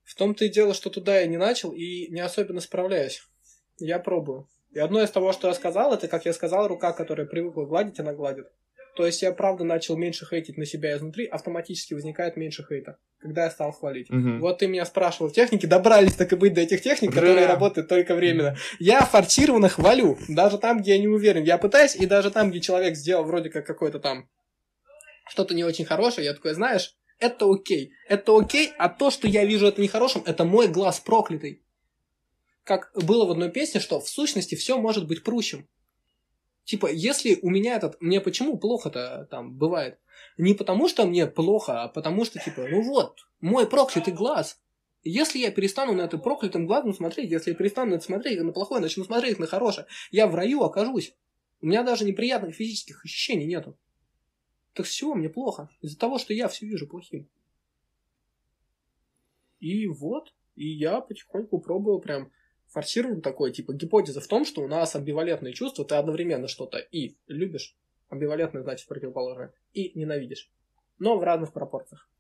В том-то и дело, что туда я не начал и не особенно справляюсь. Я пробую. И одно из того, что я сказал, это, как я сказал, рука, которая привыкла гладить, она гладит. То есть я, правда, начал меньше хейтить на себя изнутри, автоматически возникает меньше хейта, когда я стал хвалить. Мгм. Вот ты меня спрашивал, техники добрались так и быть до этих техник, которые Да. работают только временно. Я форсированно хвалю, даже там, где я не уверен. Я пытаюсь, и даже там, где человек сделал вроде как какой-то там что-то не очень хорошее, я такой, знаешь, это окей. Это окей, а то, что я вижу это нехорошим, это мой глаз проклятый. Как было в одной песне, что в сущности все может быть прущим. Типа, если у меня этот... Мне почему плохо-то там бывает? Не потому, что мне плохо, а потому что, типа, ну вот, мой проклятый глаз. Если я перестану на это проклятым глазом смотреть, если я перестану на это смотреть, на плохое, начну смотреть на хорошее, я в раю окажусь. У меня даже неприятных физических ощущений нету. Так с чего мне плохо? Из-за того, что я все вижу плохим. И вот, и я потихоньку пробовал прям форсировал такой, типа, гипотеза в том, что у нас амбивалентные чувства, ты одновременно что-то и любишь, амбивалентное значит противоположное, и ненавидишь, но в разных пропорциях.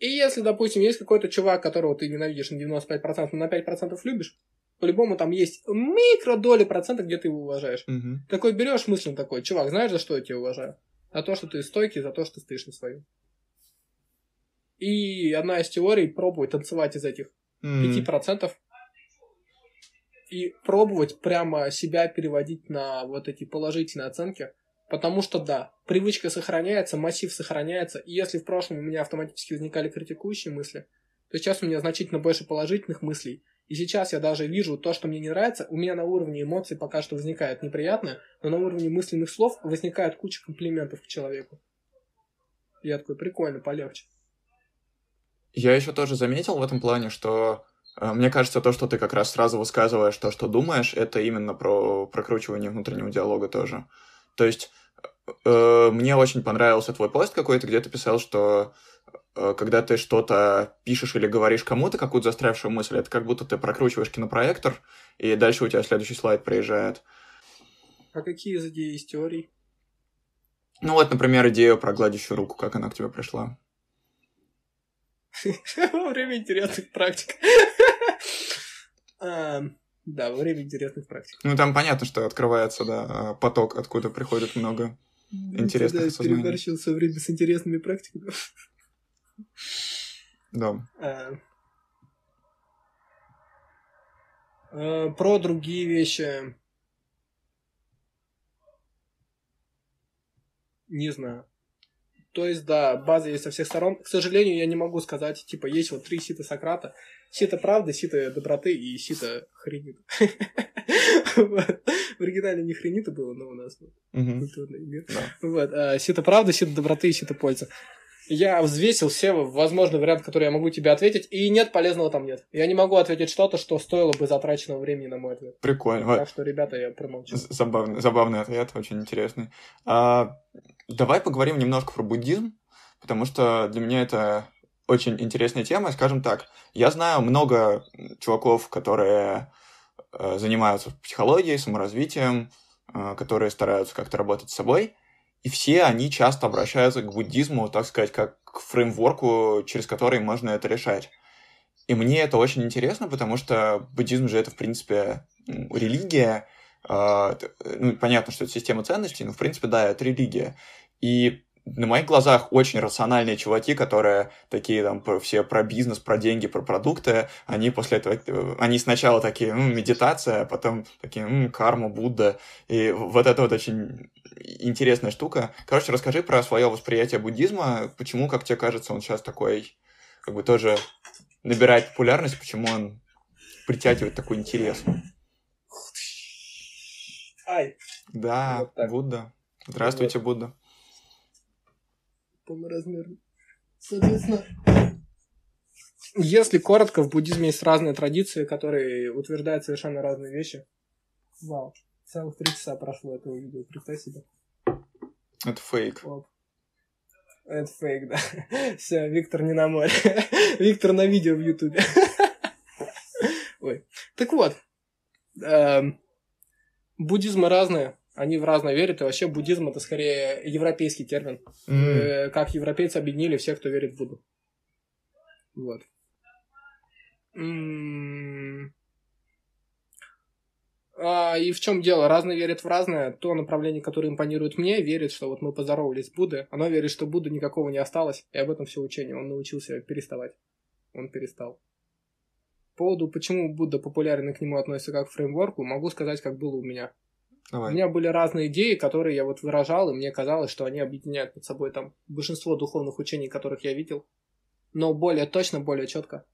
И если, допустим, есть какой-то чувак, которого ты ненавидишь на 95%, но на 5% любишь, по-любому там есть микродоли процента, где ты его уважаешь. Угу. Такой берешь мысленно такой, чувак, знаешь, за что я тебя уважаю? За то, что ты стойкий, за то, что ты стоишь на своем. И одна из теорий пробовать танцевать из этих пяти процентов и пробовать прямо себя переводить на вот эти положительные оценки. Потому что да, привычка сохраняется, массив сохраняется, и если в прошлом у меня автоматически возникали критикующие мысли, то сейчас у меня значительно больше положительных мыслей. И сейчас я даже вижу то, что мне не нравится, у меня на уровне эмоций пока что возникает неприятное, но на уровне мысленных слов возникает куча комплиментов к человеку. Я такой, прикольно, полегче. Я еще тоже заметил в этом плане, что мне кажется, то, что ты как раз сразу высказываешь то, что думаешь, это именно про прокручивание внутреннего диалога тоже. То есть э, мне очень понравился твой пост какой-то, где ты писал, что э, когда ты что-то пишешь или говоришь кому-то, какую-то застрявшую мысль, это как будто ты прокручиваешь кинопроектор, и дальше у тебя следующий слайд проезжает. А какие из идей из теорий? Ну вот, например, идею про гладящую руку, как она к тебе пришла. *laughs* Во время интересных практик. Да, во время интересных практик. Ну, там понятно, что открывается, да, поток, откуда приходит много интересных осознаний. переборщил все время с интересными практиками. Да. А. А, про другие вещи. Не знаю. То есть, да, база есть со всех сторон. К сожалению, я не могу сказать, типа, есть вот три сита Сократа. Сита правды, сита доброты и сита хренита. В оригинале не хренита было, но у нас культурный мир. Вот. А, сита правды, сита доброты и сита пользы. Я взвесил все возможные варианты, которые я могу тебе ответить, и нет, полезного там нет. Я не могу ответить что-то, что стоило бы затраченного времени на мой ответ. Прикольно. Так что, ребята, я промолчу. Забавный, забавный ответ, очень интересный. А, давай поговорим немножко про буддизм, потому что для меня это очень интересная тема. Скажем так, я знаю много чуваков, которые э, занимаются психологией, саморазвитием, э, которые стараются как-то работать с собой, и все они часто обращаются к буддизму, так сказать, как к фреймворку, через который можно это решать. И мне это очень интересно, потому что буддизм же это, в принципе, религия. А, ну, понятно, что это система ценностей, но, в принципе, да, это религия. И на моих глазах очень рациональные чуваки, которые такие там все про бизнес, про деньги, про продукты, они после этого, э, они сначала такие, ну, медитация, а потом такие, ну, карма, Будда, и вот это вот очень интересная штука. Короче, расскажи про свое восприятие буддизма, почему, как тебе кажется, он сейчас такой, как бы тоже набирает популярность, почему он притягивает такой интерес. Ай. Да, вот Будда. Здравствуйте, вот. Будда полноразмерный. Соответственно, если коротко, в буддизме есть разные традиции, которые утверждают совершенно разные вещи. Вау, целых три часа прошло этого видео, представь себе. Это фейк. Оп. Это фейк, да. *laughs* Все, Виктор не на море. *laughs* Виктор на видео в Ютубе. *laughs* Ой. Так вот, эм, буддизмы разные они в разное верят, и вообще буддизм это скорее европейский термин. Mm. Как европейцы объединили всех, кто верит в Будду. Вот. А, и в чем дело? Разные верят в разное. То направление, которое импонирует мне, верит, что вот мы поздоровались с Буддой. Оно верит, что Будды никакого не осталось. И об этом все учение. Он научился переставать. Он перестал. По поводу, почему Будда популярен и к нему относится как к фреймворку, могу сказать, как было у меня. Давай. У меня были разные идеи, которые я вот выражал, и мне казалось, что они объединяют под собой там большинство духовных учений, которых я видел, но более точно, более четко.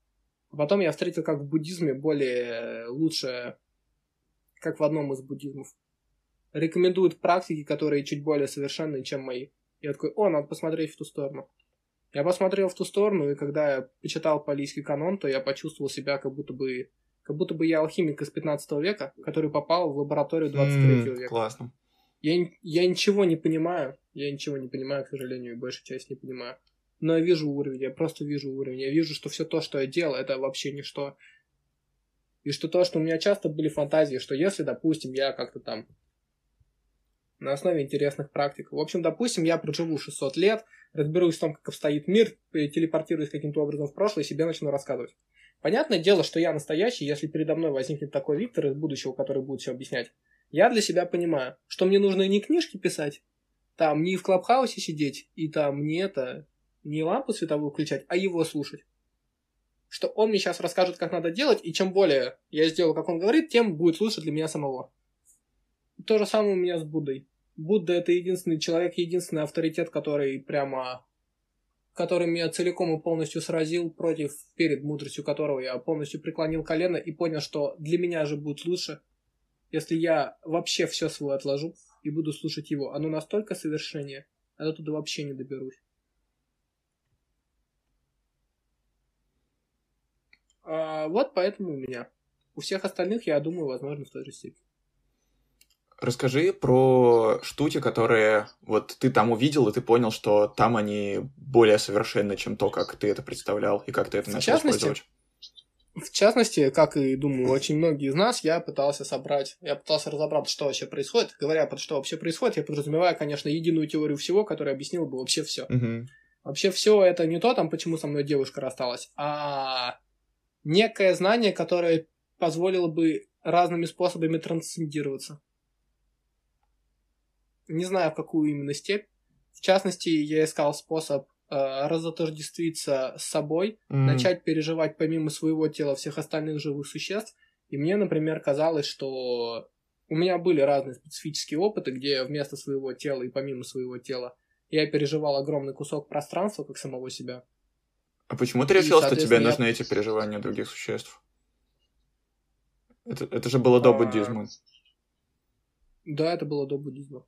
Потом я встретил, как в буддизме, более лучше, как в одном из буддизмов. Рекомендуют практики, которые чуть более совершенные, чем мои. Я такой, о, надо посмотреть в ту сторону. Я посмотрел в ту сторону, и когда я почитал палийский канон, то я почувствовал себя как будто бы как будто бы я алхимик из 15 века, который попал в лабораторию 23 mm, века. Классно. Я, я ничего не понимаю. Я ничего не понимаю, к сожалению, и большую часть не понимаю. Но я вижу уровень, я просто вижу уровень. Я вижу, что все то, что я делал, это вообще ничто. И что то, что у меня часто были фантазии, что если, допустим, я как-то там на основе интересных практик. В общем, допустим, я проживу 600 лет, разберусь в том, как обстоит мир, телепортируюсь каким-то образом в прошлое и себе начну рассказывать. Понятное дело, что я настоящий, если передо мной возникнет такой Виктор из будущего, который будет все объяснять, я для себя понимаю, что мне нужно не книжки писать, там не в Клабхаусе сидеть, и там не это, не лампу световую включать, а его слушать. Что он мне сейчас расскажет, как надо делать, и чем более я сделаю, как он говорит, тем будет лучше для меня самого. То же самое у меня с Буддой. Будда это единственный человек, единственный авторитет, который прямо который меня целиком и полностью сразил против, перед мудростью которого я полностью преклонил колено и понял, что для меня же будет лучше, если я вообще все свое отложу и буду слушать его. Оно настолько совершеннее, а я туда вообще не доберусь. А, вот поэтому у меня. У всех остальных, я думаю, возможно, в той же степени. Расскажи про штуки, которые вот ты там увидел, и ты понял, что там они более совершенны, чем то, как ты это представлял, и как ты это в начал частности, использовать. В частности, как и, думаю, очень многие из нас, я пытался собрать, я пытался разобраться, что вообще происходит. Говоря, под что вообще происходит, я подразумеваю, конечно, единую теорию всего, которая объяснила бы вообще все. Угу. Вообще все это не то, там, почему со мной девушка рассталась, а некое знание, которое позволило бы разными способами трансцендироваться. Не знаю, в какую именно степь. В частности, я искал способ э, разотождествиться с собой, mm. начать переживать помимо своего тела всех остальных живых существ. И мне, например, казалось, что у меня были разные специфические опыты, где вместо своего тела и помимо своего тела я переживал огромный кусок пространства, как самого себя. А почему ты решил, что тебе нужны я... эти переживания других существ? Это, это же было до а... буддизма. Да, это было до буддизма.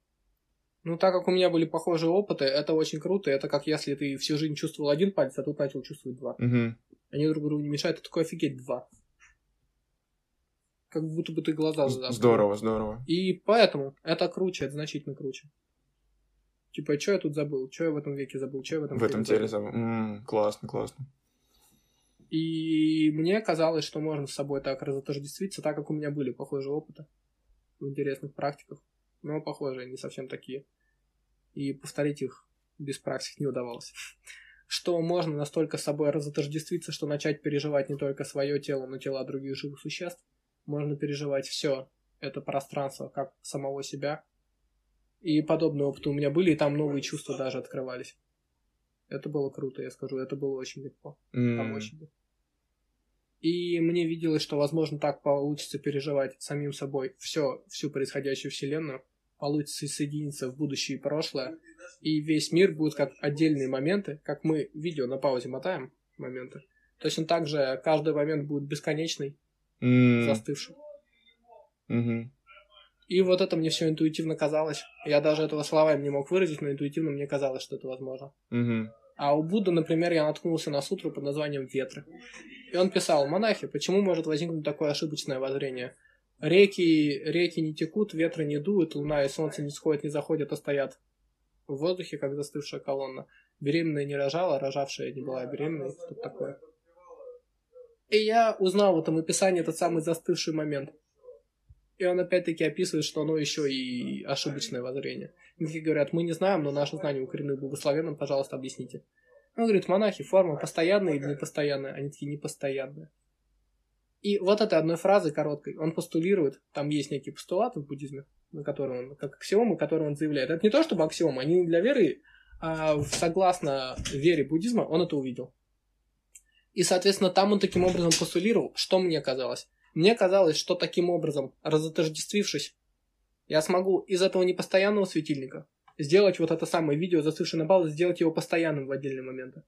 Ну, так как у меня были похожие опыты, это очень круто. Это как если ты всю жизнь чувствовал один палец, а тут начал чувствовать два. Угу. Они друг другу не мешают, это такой офигеть два. Как будто бы ты глаза закрыл. Здорово, здорово. И поэтому это круче, это значительно круче. Типа, что я тут забыл? Что я в этом веке забыл? Что я в этом В этом теле забыл. М-м, классно, классно. И мне казалось, что можно с собой так разотождествиться, так как у меня были похожие опыты в интересных практиках но похожие, не совсем такие. И повторить их без практик не удавалось. Что можно настолько с собой разотождествиться, что начать переживать не только свое тело, но тела других живых существ. Можно переживать все это пространство, как самого себя. И подобные опыты у меня были, и там новые чувства даже открывались. Это было круто, я скажу, это было очень легко mm. помочь себе. И мне виделось, что, возможно, так получится переживать самим собой все, всю происходящую вселенную, получится соединиться в будущее и прошлое, и весь мир будет как отдельные моменты, как мы видео на паузе мотаем моменты. Точно так же каждый момент будет бесконечный, mm. застывший. Mm-hmm. И вот это мне все интуитивно казалось. Я даже этого словами не мог выразить, но интуитивно мне казалось, что это возможно. Mm-hmm. А у Будды, например, я наткнулся на сутру под названием «Ветры». И он писал, монахи, почему может возникнуть такое ошибочное воззрение? Реки, реки не текут, ветры не дуют, луна и солнце не сходят, не заходят, а стоят в воздухе, как застывшая колонна. Беременная не рожала, рожавшая не была беременной, что такое. И я узнал в этом описании этот самый застывший момент. И он опять-таки описывает, что оно еще и ошибочное воззрение. Такие говорят, мы не знаем, но наши знания укорены в благословенном, пожалуйста, объясните. Он говорит, монахи, форма постоянная или непостоянная? Они такие, непостоянные. И вот этой одной фразой короткой он постулирует, там есть некие постулаты в буддизме, на которые он, как аксиомы, которые он заявляет. Это не то чтобы аксиомы, они для веры, а согласно вере буддизма он это увидел. И, соответственно, там он таким образом постулировал, что мне казалось. Мне казалось, что таким образом, разотождествившись, я смогу из этого непостоянного светильника сделать вот это самое видео, застывшее на паузу, сделать его постоянным в отдельные моменты.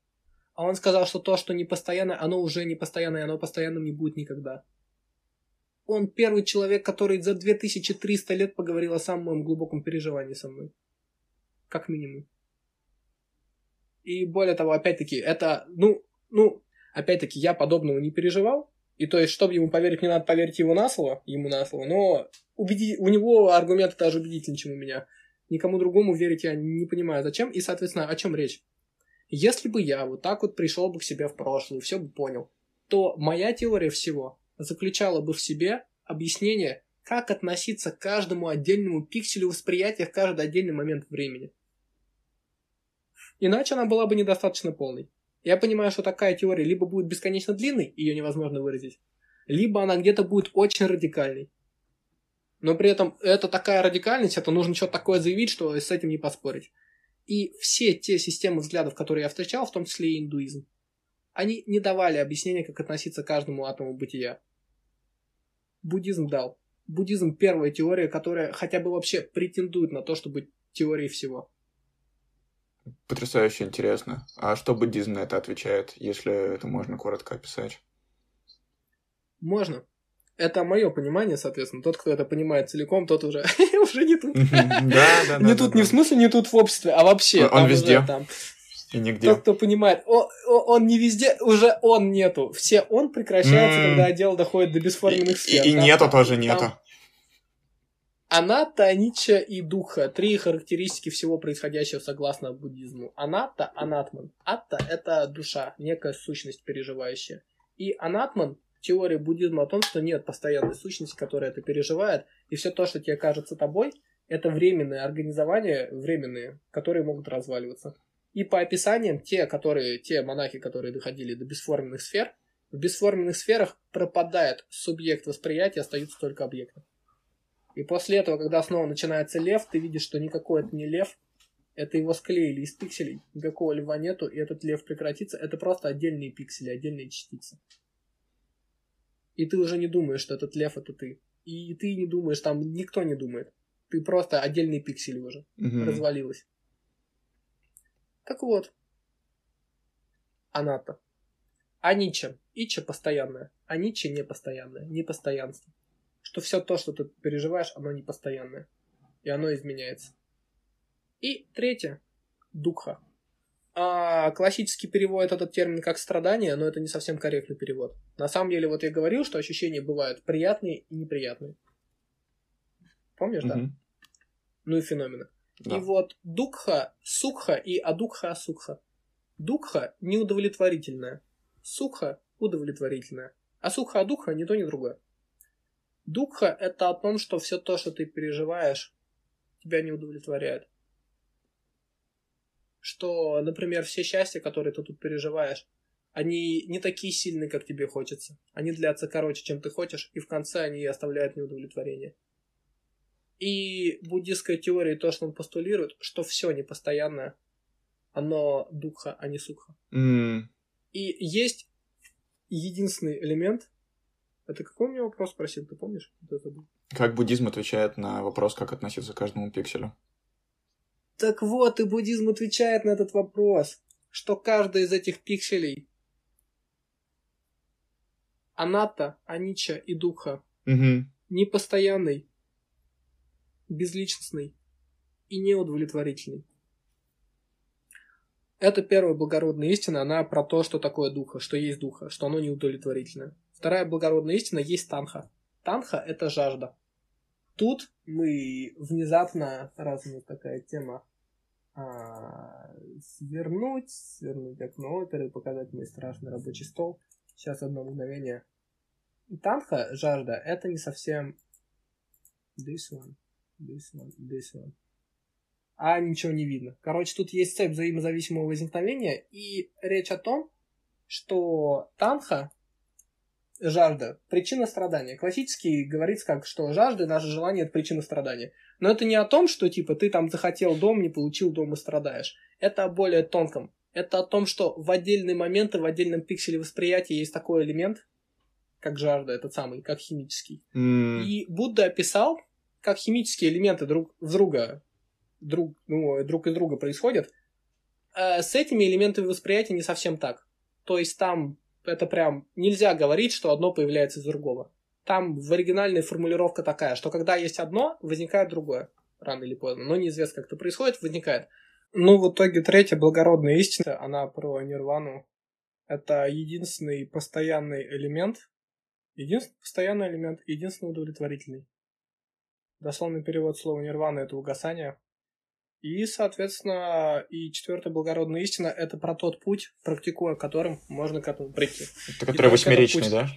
А он сказал, что то, что не постоянно, оно уже не постоянное, оно постоянным не будет никогда. Он первый человек, который за 2300 лет поговорил о самом моем глубоком переживании со мной. Как минимум. И более того, опять-таки, это, ну, ну, опять-таки, я подобного не переживал, и то есть, чтобы ему поверить, мне надо поверить его на слово, ему на слово, но убеди... у него аргументы даже убедительнее, чем у меня. Никому другому верить я не понимаю, зачем, и, соответственно, о чем речь. Если бы я вот так вот пришел бы к себе в прошлое, все бы понял, то моя теория всего заключала бы в себе объяснение, как относиться к каждому отдельному пикселю восприятия в каждый отдельный момент времени. Иначе она была бы недостаточно полной. Я понимаю, что такая теория либо будет бесконечно длинной, ее невозможно выразить, либо она где-то будет очень радикальной. Но при этом это такая радикальность, это нужно что-то такое заявить, что с этим не поспорить. И все те системы взглядов, которые я встречал, в том числе и индуизм, они не давали объяснения, как относиться к каждому атому бытия. Буддизм дал. Буддизм первая теория, которая хотя бы вообще претендует на то, чтобы теорией всего. Потрясающе интересно. А что буддизм на это отвечает, если это можно коротко описать? Можно. Это мое понимание, соответственно. Тот, кто это понимает целиком, тот уже, *laughs* уже не тут. Да, да, Не тут, не в смысле не тут в обществе, а вообще. Он везде. И нигде. Тот, кто понимает, он не везде, уже он нету. Все он прекращается, когда дело доходит до бесформенных сфер. И нету тоже нету. Аната, Анича и Духа. Три характеристики всего происходящего согласно буддизму. Аната, анатман. Атта – это душа, некая сущность переживающая. И анатман – теория буддизма о том, что нет постоянной сущности, которая это переживает, и все то, что тебе кажется тобой, это временные организования, временные, которые могут разваливаться. И по описаниям, те, которые, те монахи, которые доходили до бесформенных сфер, в бесформенных сферах пропадает субъект восприятия, остаются только объекты. И после этого, когда снова начинается лев, ты видишь, что никакой это не лев, это его склеили из пикселей, никакого льва нету, и этот лев прекратится, это просто отдельные пиксели, отдельные частицы. И ты уже не думаешь, что этот лев это ты. И ты не думаешь, там никто не думает. Ты просто отдельные пиксели уже. Угу. Развалилась. Так вот. Аната. Анича. Ича постоянная. Анича непостоянная. Непостоянство что все то, что ты переживаешь, оно не постоянное. И оно изменяется. И третье. Дукха. А, классический перевод этот термин как страдание, но это не совсем корректный перевод. На самом деле, вот я говорил, что ощущения бывают приятные и неприятные. Помнишь, mm-hmm. да? Ну и феномены. Да. И вот дукха, сукха и адукха асукха. Дукха неудовлетворительная. Сукха удовлетворительная. А сукха адукха ни то, ни другое. Дукха — это о том, что все то, что ты переживаешь, тебя не удовлетворяет. Что, например, все счастья, которые ты тут переживаешь, они не такие сильные, как тебе хочется. Они длятся короче, чем ты хочешь, и в конце они оставляют неудовлетворение. И буддистская теория, то, что он постулирует, что все непостоянное, оно духа, а не сукха. Mm. И есть единственный элемент, это какой у меня вопрос спросил, ты помнишь? Как буддизм отвечает на вопрос, как относиться к каждому пикселю? Так вот, и буддизм отвечает на этот вопрос, что каждый из этих пикселей аната, анича и духа угу. непостоянный, безличностный и неудовлетворительный. Это первая благородная истина, она про то, что такое духа, что есть духа, что оно неудовлетворительное. Вторая благородная истина есть танха. Танха – это жажда. Тут мы внезапно, раз у такая тема, а, свернуть, свернуть окно оперы, показать мой страшный рабочий стол. Сейчас одно мгновение. Танха, жажда, это не совсем this one, this one, this one. А ничего не видно. Короче, тут есть цепь взаимозависимого возникновения, и речь о том, что танха жажда – причина страдания. Классически говорится как, что жажда – наше желание – это причина страдания. Но это не о том, что типа ты там захотел дом, не получил дом и страдаешь. Это о более тонком. Это о том, что в отдельные моменты, в отдельном пикселе восприятия есть такой элемент, как жажда, этот самый, как химический. Mm. И Будда описал, как химические элементы друг в друга, друг, ну, друг из друга происходят. А с этими элементами восприятия не совсем так. То есть там это прям нельзя говорить, что одно появляется из другого. Там в оригинальной формулировка такая, что когда есть одно, возникает другое. Рано или поздно. Но неизвестно, как это происходит, возникает. Ну, в итоге третья благородная истина, она про нирвану. Это единственный постоянный элемент. Единственный постоянный элемент, единственный удовлетворительный. Дословный перевод слова нирвана это угасание. И, соответственно, и четвертая благородная истина — это про тот путь, практикуя которым можно к этому прийти. Это который восьмеричный, путь... да?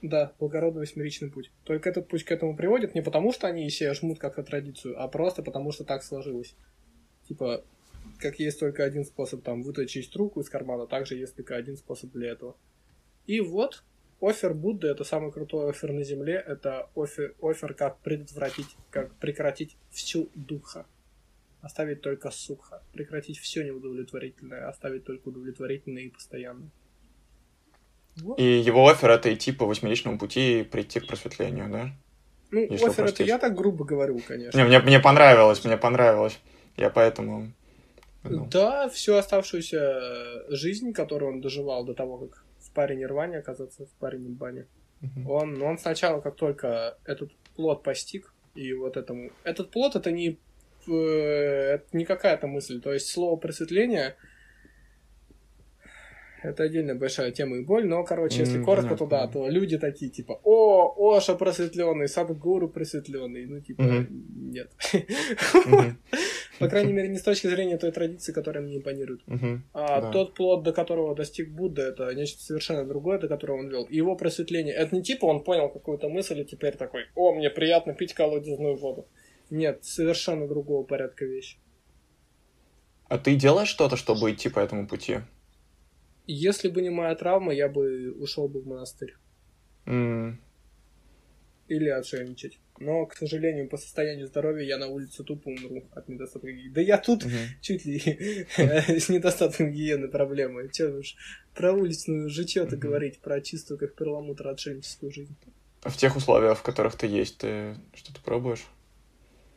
Да, благородный восьмеричный путь. Только этот путь к этому приводит не потому, что они себе жмут как-то традицию, а просто потому, что так сложилось. Типа, как есть только один способ там вытащить руку из кармана, также есть только один способ для этого. И вот офер Будды это самый крутой офер на земле. Это офер, офер как предотвратить, как прекратить всю духа. Оставить только сукха. Прекратить все неудовлетворительное, оставить только удовлетворительное и постоянное. Вот. И его офер это идти по восьмеричному пути и прийти к просветлению, да? Ну, Если офер это я так грубо говорю, конечно. Не, мне, мне понравилось, мне понравилось. Я поэтому... Ну. Да, всю оставшуюся жизнь, которую он доживал до того, как в паре Нирване оказаться, в паре Нимбане, угу. он, он сначала, как только этот плод постиг, и вот этому... Этот плод это не, э, это не какая-то мысль, то есть слово просветление — это отдельная большая тема и боль, но, короче, если mm, коротко, то да, то люди такие, типа, о, Оша просветленный, Садгуру просветленный, ну, типа, mm-hmm. нет. Mm-hmm. *laughs* По крайней мере, не с точки зрения той традиции, которая мне импонирует. Mm-hmm. А да. тот плод, до которого достиг Будда, это нечто совершенно другое, до которого он вел. Его просветление, это не типа он понял какую-то мысль и теперь такой, о, мне приятно пить колодезную воду. Нет, совершенно другого порядка вещи. А ты делаешь что-то, чтобы идти по этому пути? Если бы не моя травма, я бы ушел бы в монастырь. Mm. Или отшельничать. Но, к сожалению, по состоянию здоровья я на улице тупо умру от недостатка гигиены. Да я тут угу. *laughs* чуть ли *laughs* с недостатком гигиены проблемы. Че уж про уличную житье-то угу. говорить, про чистую, как перламутр, отшельническую жизнь. А в тех условиях, в которых ты есть, ты что-то пробуешь?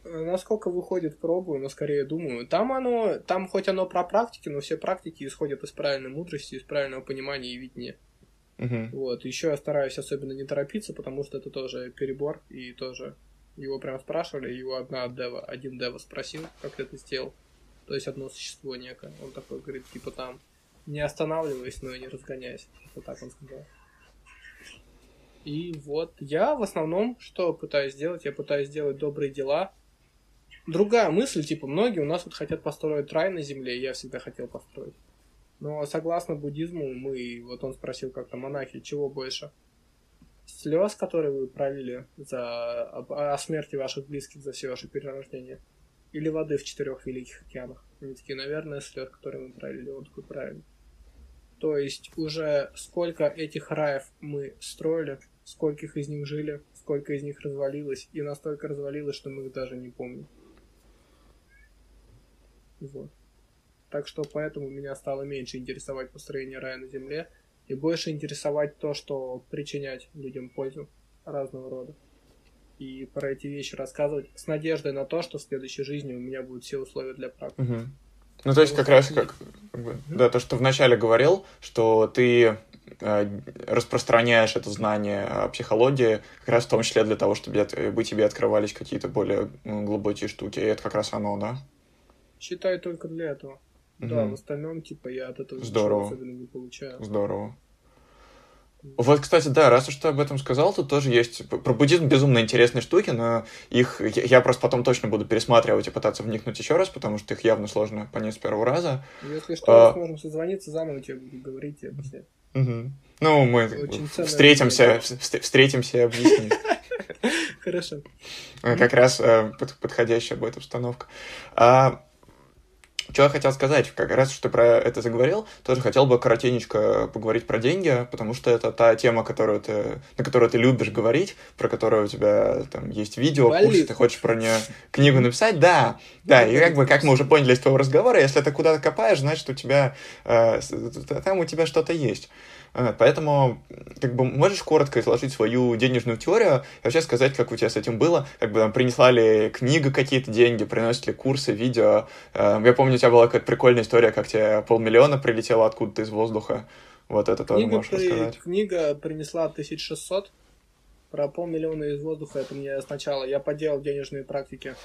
Насколько выходит, пробую, но скорее думаю. Там оно, там хоть оно про практики, но все практики исходят из правильной мудрости, из правильного понимания и видения. Uh-huh. Вот, еще я стараюсь особенно не торопиться, потому что это тоже перебор, и тоже его прям спрашивали, его одна дева, один дева спросил, как ты это сделал. То есть одно существо некое. Он такой говорит, типа там, не останавливаясь, но и не разгоняясь. Вот так он сказал. И вот я в основном что пытаюсь сделать? Я пытаюсь сделать добрые дела, другая мысль, типа, многие у нас вот хотят построить рай на земле, я всегда хотел построить. Но согласно буддизму, мы, вот он спросил как-то монахи, чего больше? Слез, которые вы пролили за, о, о смерти ваших близких за все ваше перерождение? Или воды в четырех великих океанах? Они такие, наверное, слез, которые мы пролили. Он такой, правильно. То есть уже сколько этих раев мы строили, скольких из них жили, сколько из них развалилось, и настолько развалилось, что мы их даже не помним. Вот. Так что поэтому меня стало меньше интересовать построение рая на Земле и больше интересовать то, что причинять людям пользу разного рода. И про эти вещи рассказывать с надеждой на то, что в следующей жизни у меня будут все условия для практики. Угу. Ну, то есть, как раз, как, как бы, да, то, что вначале говорил, что ты э, распространяешь это знание о психологии, как раз в том числе для того, чтобы бы тебе открывались какие-то более глубокие штуки. И это как раз оно, да? Считай только для этого. Угу. Да, в остальном, типа, я от этого Здорово. особенно не получаю. Здорово. Вот, кстати, да, раз уж ты об этом сказал, тут тоже есть про буддизм безумно интересные штуки, но их я просто потом точно буду пересматривать и пытаться вникнуть еще раз, потому что их явно сложно понять с первого раза. Если что, а... сможем созвониться, заново тебе буду говорить и объяснять. Угу. Ну, мы встретимся, встретимся и объясним. *laughs* Хорошо. Как раз э, подходящая будет обстановка. Что я хотел сказать, как раз, что ты про это заговорил, тоже хотел бы коротенечко поговорить про деньги, потому что это та тема, которую ты, на которую ты любишь говорить, про которую у тебя там есть видео, Болит. курсы, ты хочешь про нее книгу написать, да, да, и как бы, как мы уже поняли из твоего разговора, если ты куда-то копаешь, значит, у тебя, э, там у тебя что-то есть. Поэтому, как бы, можешь коротко изложить свою денежную теорию и вообще сказать, как у тебя с этим было? Как бы, там, принесла ли книга какие-то деньги, приносят ли курсы, видео? Э, я помню, у тебя была какая-то прикольная история, как тебе полмиллиона прилетело откуда-то из воздуха. Вот это тоже книга можешь при... рассказать. Книга принесла 1600. Про полмиллиона из воздуха это мне сначала. Я поделал денежные практики.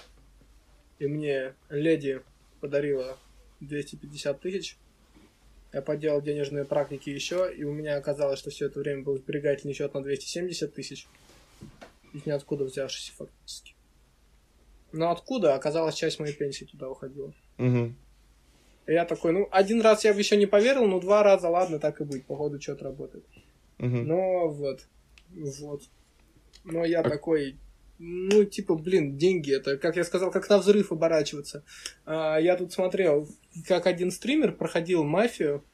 И мне леди подарила 250 тысяч. Я поделал денежные практики еще, и у меня оказалось, что все это время был сберегательный счет на 270 тысяч. Из ниоткуда взявшийся фактически. Но откуда? Оказалось, часть моей пенсии туда уходила. Угу. И я такой, ну, один раз я бы еще не поверил, но два раза, ладно, так и быть, походу что-то работает. Угу. Но вот, вот. Но я а... такой, ну, типа, блин, деньги, это, как я сказал, как на взрыв оборачиваться. А, я тут смотрел, как один стример проходил мафию,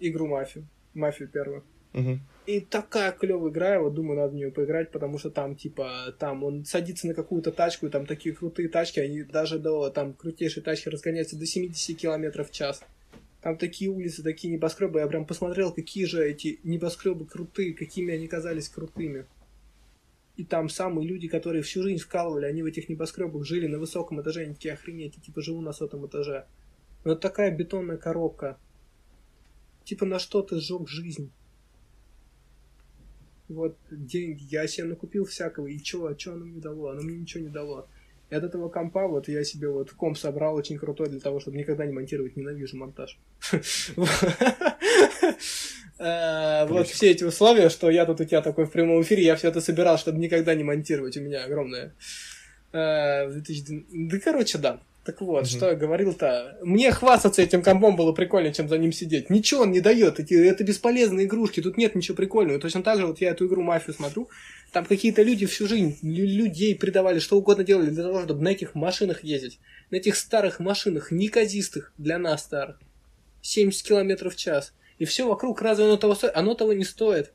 игру мафию, мафию первую. Угу. И такая клевая игра, я вот думаю, надо в нее поиграть, потому что там, типа, там он садится на какую-то тачку, и там такие крутые тачки, они даже до, там, крутейшие тачки разгоняются до 70 км в час. Там такие улицы, такие небоскребы, я прям посмотрел, какие же эти небоскребы крутые, какими они казались крутыми. И там самые люди, которые всю жизнь вкалывали, они в этих небоскребах жили на высоком этаже, они такие, охренеть, типа, живу на сотом этаже. Вот такая бетонная коробка. Типа, на что ты сжег жизнь? вот деньги, я себе накупил всякого, и чё, а чё оно мне дало? Оно мне ничего не дало. И от этого компа вот я себе вот комп собрал очень крутой для того, чтобы никогда не монтировать, ненавижу монтаж. *laughs* Э, вот все эти условия, что я тут у тебя такой в прямом эфире, я все это собирал, чтобы никогда не монтировать, у меня огромное. Э, да, короче, да. Так вот, угу. что я говорил-то. Мне хвастаться этим компом было прикольнее, чем за ним сидеть. Ничего он не дает. Эти, это бесполезные игрушки. Тут нет ничего прикольного. Точно так же вот я эту игру мафию смотрю. Там какие-то люди всю жизнь людей предавали, что угодно делали для того, чтобы на этих машинах ездить. На этих старых машинах, неказистых для нас старых. 70 километров в час. И все вокруг, разве оно того стоит? Оно того не стоит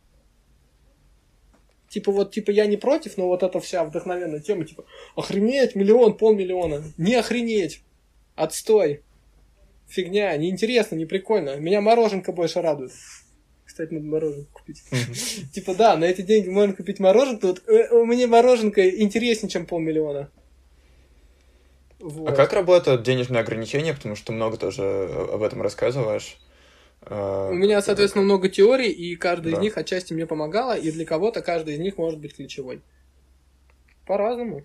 типа вот, типа я не против, но вот эта вся вдохновенная тема, типа, охренеть, миллион, полмиллиона. Не охренеть. Отстой. Фигня, неинтересно, не прикольно. Меня мороженка больше радует. Кстати, надо мороженку купить. Типа, да, на эти деньги можно купить мороженку. Вот, э, мне мороженка интереснее, чем полмиллиона. Вот. А как работают денежные ограничения? Потому что много тоже об этом рассказываешь. А, У меня, соответственно, много теорий, и каждая да. из них отчасти мне помогала, и для кого-то каждая из них может быть ключевой. По-разному.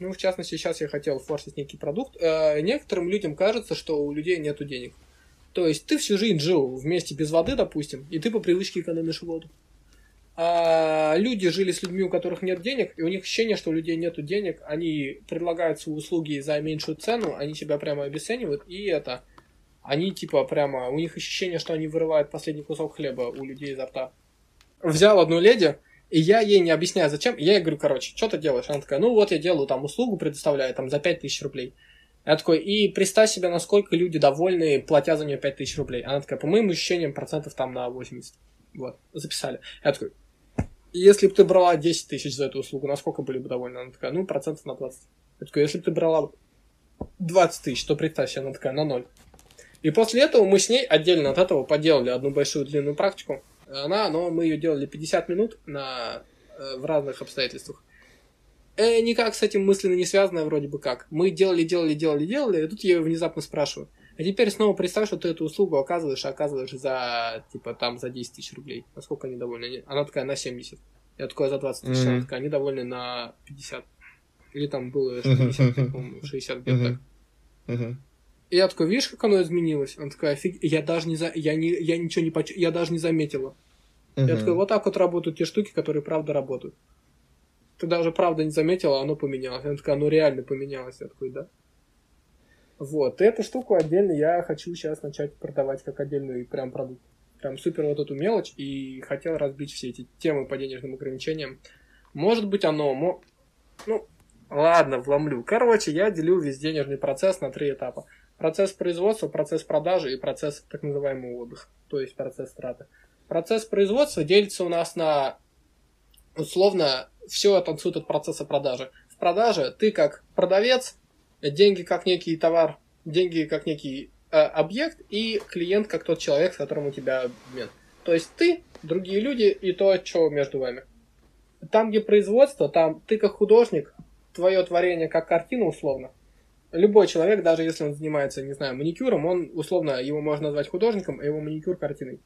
Ну, в частности, сейчас я хотел форсить некий продукт. Э, некоторым людям кажется, что у людей нет денег. То есть ты всю жизнь жил вместе без воды, допустим, и ты по привычке экономишь воду. А люди жили с людьми, у которых нет денег, и у них ощущение, что у людей нет денег, они предлагают свои услуги за меньшую цену, они себя прямо обесценивают, и это они типа прямо, у них ощущение, что они вырывают последний кусок хлеба у людей изо рта. Взял одну леди, и я ей не объясняю, зачем. Я ей говорю, короче, что ты делаешь? Она такая, ну вот я делаю там услугу, предоставляю там за 5000 рублей. Я такой, и представь себе, насколько люди довольны, платя за нее 5000 рублей. Она такая, по моим ощущениям, процентов там на 80. Вот, записали. Я такой, если бы ты брала 10 тысяч за эту услугу, насколько были бы довольны? Она такая, ну, процентов на 20. Я такой, если бы ты брала 20 тысяч, то представь себе, она такая, на 0. И после этого мы с ней отдельно от этого поделали одну большую длинную практику. Она, но мы ее делали 50 минут на, э, в разных обстоятельствах. Э, никак с этим мысленно не связанное вроде бы как. Мы делали, делали, делали, делали, и тут я ее внезапно спрашиваю. А теперь снова представь, что ты эту услугу оказываешь, а оказываешь за, типа, там, за 10 тысяч рублей. Насколько они довольны? Она такая, на 70. Я такой, за 20 тысяч. Mm-hmm. Она такая, они довольны на 50. Или там было 60, по-моему, 60 где-то так. Mm-hmm. И я такой, видишь, как оно изменилось? Она такая, офиг... я даже не за... я не, я ничего не поч... я даже не заметила. Uh-huh. Я такой, вот так вот работают те штуки, которые правда работают. Ты даже правда не заметила, оно поменялось. Она такая, оно реально поменялось. Я такой, да. Вот, и эту штуку отдельно я хочу сейчас начать продавать как отдельный прям продукт. Прям супер вот эту мелочь, и хотел разбить все эти темы по денежным ограничениям. Может быть, оно... Мо... Ну, ладно, вломлю. Короче, я делю весь денежный процесс на три этапа. Процесс производства, процесс продажи и процесс так называемого отдыха, то есть процесс траты. Процесс производства делится у нас на условно все танцует от процесса продажи. В продаже ты как продавец, деньги как некий товар, деньги как некий э, объект и клиент как тот человек, с которым у тебя обмен. То есть ты, другие люди и то, что между вами. Там, где производство, там ты как художник, твое творение как картина условно – любой человек, даже если он занимается, не знаю, маникюром, он, условно, его можно назвать художником, а его маникюр картиной,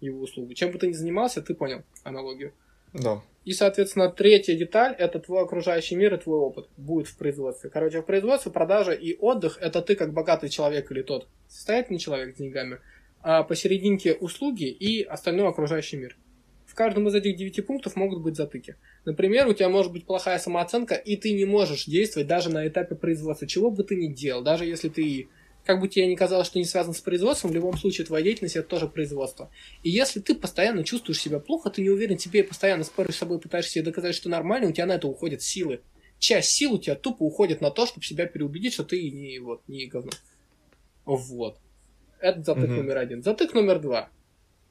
его услугу. Чем бы ты ни занимался, ты понял аналогию. Да. И, соответственно, третья деталь – это твой окружающий мир и твой опыт будет в производстве. Короче, в производстве, продажа и отдых – это ты как богатый человек или тот состоятельный человек с деньгами, а посерединке услуги и остальной окружающий мир. В каждом из этих девяти пунктов могут быть затыки. Например, у тебя может быть плохая самооценка, и ты не можешь действовать даже на этапе производства, чего бы ты ни делал, даже если ты как бы тебе не казалось, что не связан с производством, в любом случае твоя деятельность это тоже производство. И если ты постоянно чувствуешь себя плохо, ты не уверен тебе и постоянно споришь с собой, пытаешься себе доказать, что нормально, у тебя на это уходят силы. Часть сил у тебя тупо уходит на то, чтобы себя переубедить, что ты не, вот, не говно. Вот. Это затык угу. номер один. Затык номер два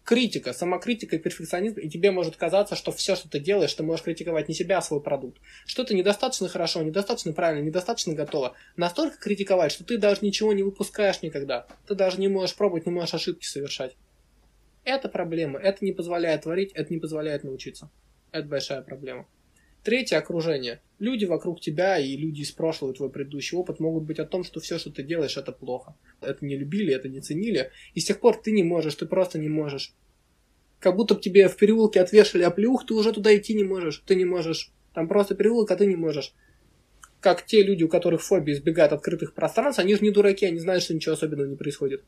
критика, самокритика и перфекционизм, и тебе может казаться, что все, что ты делаешь, ты можешь критиковать не себя, а свой продукт. Что-то недостаточно хорошо, недостаточно правильно, недостаточно готово. Настолько критиковать, что ты даже ничего не выпускаешь никогда. Ты даже не можешь пробовать, не можешь ошибки совершать. Это проблема. Это не позволяет творить, это не позволяет научиться. Это большая проблема. Третье окружение. Люди вокруг тебя и люди из прошлого, твой предыдущий опыт могут быть о том, что все, что ты делаешь, это плохо. Это не любили, это не ценили. И с тех пор ты не можешь, ты просто не можешь. Как будто бы тебе в переулке отвешали оплеух, ты уже туда идти не можешь. Ты не можешь. Там просто переулок, а ты не можешь. Как те люди, у которых фобия избегают открытых пространств, они же не дураки, они знают, что ничего особенного не происходит.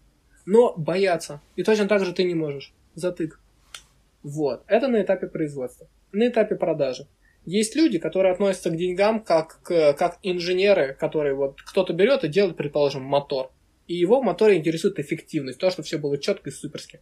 Но боятся. И точно так же ты не можешь. Затык. Вот. Это на этапе производства. На этапе продажи. Есть люди, которые относятся к деньгам как, к, как инженеры, которые вот кто-то берет и делает, предположим, мотор. И его в моторе интересует эффективность, то, что все было четко и суперски.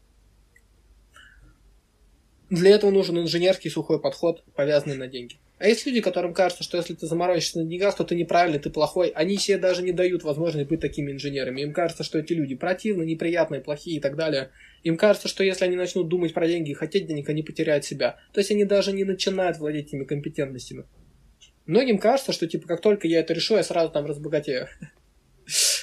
Для этого нужен инженерский сухой подход, повязанный на деньги. А есть люди, которым кажется, что если ты заморочишься на деньгах, то ты неправильный, ты плохой. Они себе даже не дают возможность быть такими инженерами. Им кажется, что эти люди противны, неприятные, плохие и так далее. Им кажется, что если они начнут думать про деньги и хотеть денег, они потеряют себя. То есть они даже не начинают владеть этими компетентностями. Многим кажется, что типа как только я это решу, я сразу там разбогатею.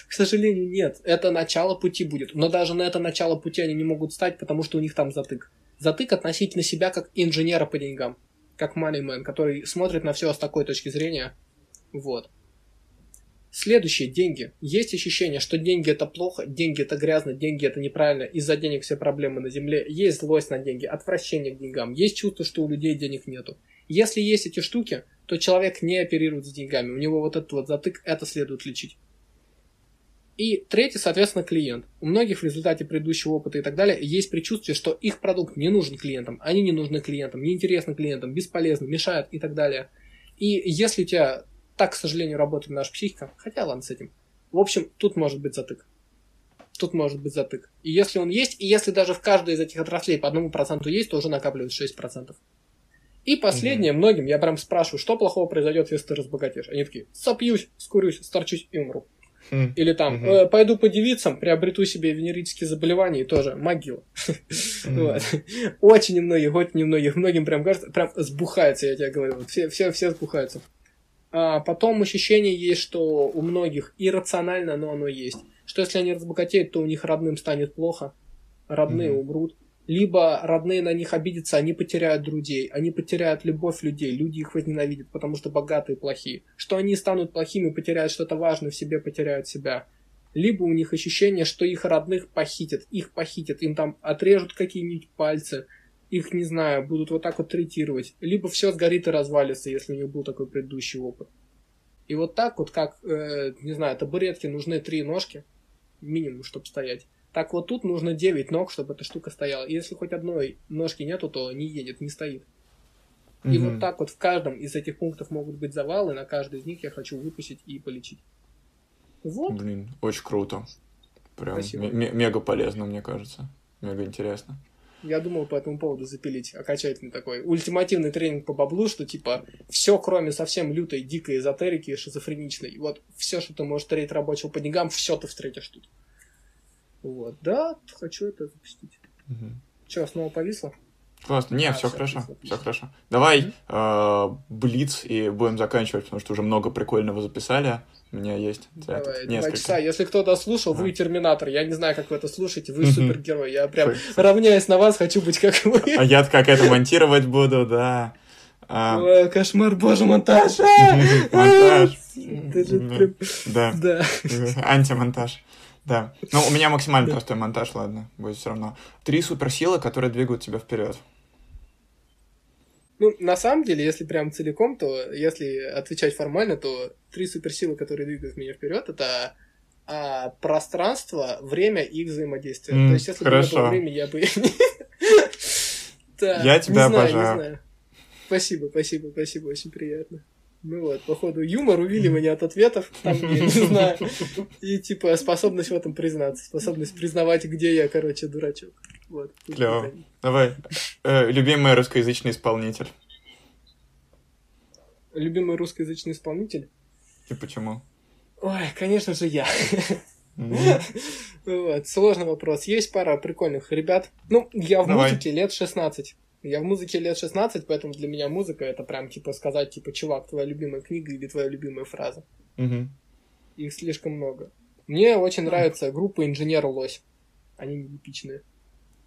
К сожалению, нет. Это начало пути будет. Но даже на это начало пути они не могут стать, потому что у них там затык. Затык относительно себя как инженера по деньгам как Moneyman, который смотрит на все с такой точки зрения. Вот. Следующее – деньги. Есть ощущение, что деньги – это плохо, деньги – это грязно, деньги – это неправильно, из-за денег все проблемы на земле. Есть злость на деньги, отвращение к деньгам, есть чувство, что у людей денег нету. Если есть эти штуки, то человек не оперирует с деньгами. У него вот этот вот затык, это следует лечить. И третий, соответственно, клиент. У многих в результате предыдущего опыта и так далее есть предчувствие, что их продукт не нужен клиентам, они не нужны клиентам, неинтересны клиентам, бесполезны, мешают и так далее. И если у тебя так, к сожалению, работает наша психика, хотя ладно с этим. В общем, тут может быть затык. Тут может быть затык. И если он есть, и если даже в каждой из этих отраслей по одному проценту есть, то уже накапливается 6%. И последнее, угу. многим я прям спрашиваю, что плохого произойдет, если ты разбогатеешь. Они такие, сопьюсь, скурюсь, сторчусь и умру. Или там, э, пойду по девицам, приобрету себе венерические заболевания и тоже могила. Очень немногих, очень немногих, многим прям кажется, прям сбухается, я тебе говорю, все, все, все сбухаются. А потом ощущение есть, что у многих иррационально, но оно есть. Что если они разбогатеют, то у них родным станет плохо, родные умрут либо родные на них обидятся, они потеряют друзей, они потеряют любовь людей, люди их возненавидят, потому что богатые плохие. Что они станут плохими, потеряют что-то важное в себе, потеряют себя. Либо у них ощущение, что их родных похитят, их похитят, им там отрежут какие-нибудь пальцы, их, не знаю, будут вот так вот третировать. Либо все сгорит и развалится, если у них был такой предыдущий опыт. И вот так вот, как, э, не знаю, табуретки нужны три ножки, минимум, чтобы стоять. Так вот тут нужно 9 ног, чтобы эта штука стояла. И если хоть одной ножки нету, то не едет, не стоит. И угу. вот так вот в каждом из этих пунктов могут быть завалы, на каждый из них я хочу выпустить и полечить. Вот. Блин, очень круто. Прям мега полезно, мне кажется. Мега интересно. Я думал по этому поводу запилить окончательный такой ультимативный тренинг по баблу, что типа все, кроме совсем лютой, дикой эзотерики, шизофреничной. Вот все, что ты можешь треть рабочего по деньгам, все ты встретишь тут. Вот, да, хочу это запустить. Угу. Че, снова повисло? Классно. Не, а, все, хорошо, все хорошо. Давай э, блиц и будем заканчивать, потому что уже много прикольного записали. У меня есть Давай, этот, несколько. часа. Если кто-то слушал, да. вы терминатор. Я не знаю, как вы это слушаете. Вы супергерой. Я прям равняюсь на вас, хочу быть как вы. А я как это монтировать буду, да. А... Ой, кошмар, боже, монтаж! *laughs* Монтаж. Да. Да. Антимонтаж. Да. Ну, у меня максимально простой монтаж, ладно, будет все равно. Три суперсилы, которые двигают тебя вперед. Ну, на самом деле, если прям целиком, то если отвечать формально, то три суперсилы, которые двигают меня вперед, это а, пространство, время и взаимодействие. Mm, то есть, если хорошо. бы не было времени, я бы... *laughs* Я тебя обожаю. Спасибо, спасибо, спасибо, очень приятно. Ну вот, походу, юмор, увиливание от ответов, там, я не знаю. И, типа, способность в этом признаться. Способность признавать, где я, короче, дурачок. Вот. Клево. Давай. Э, любимый русскоязычный исполнитель. Любимый русскоязычный исполнитель? И почему? Ой, конечно же, я. *laughs* Вот, сложный вопрос. Есть пара прикольных ребят. Ну, я в музыке лет 16. Я в музыке лет 16, поэтому для меня музыка это прям типа сказать, типа, чувак, твоя любимая книга или твоя любимая фраза. Угу. Их слишком много. Мне очень нравится группа Инженер Лось. Они не эпичные.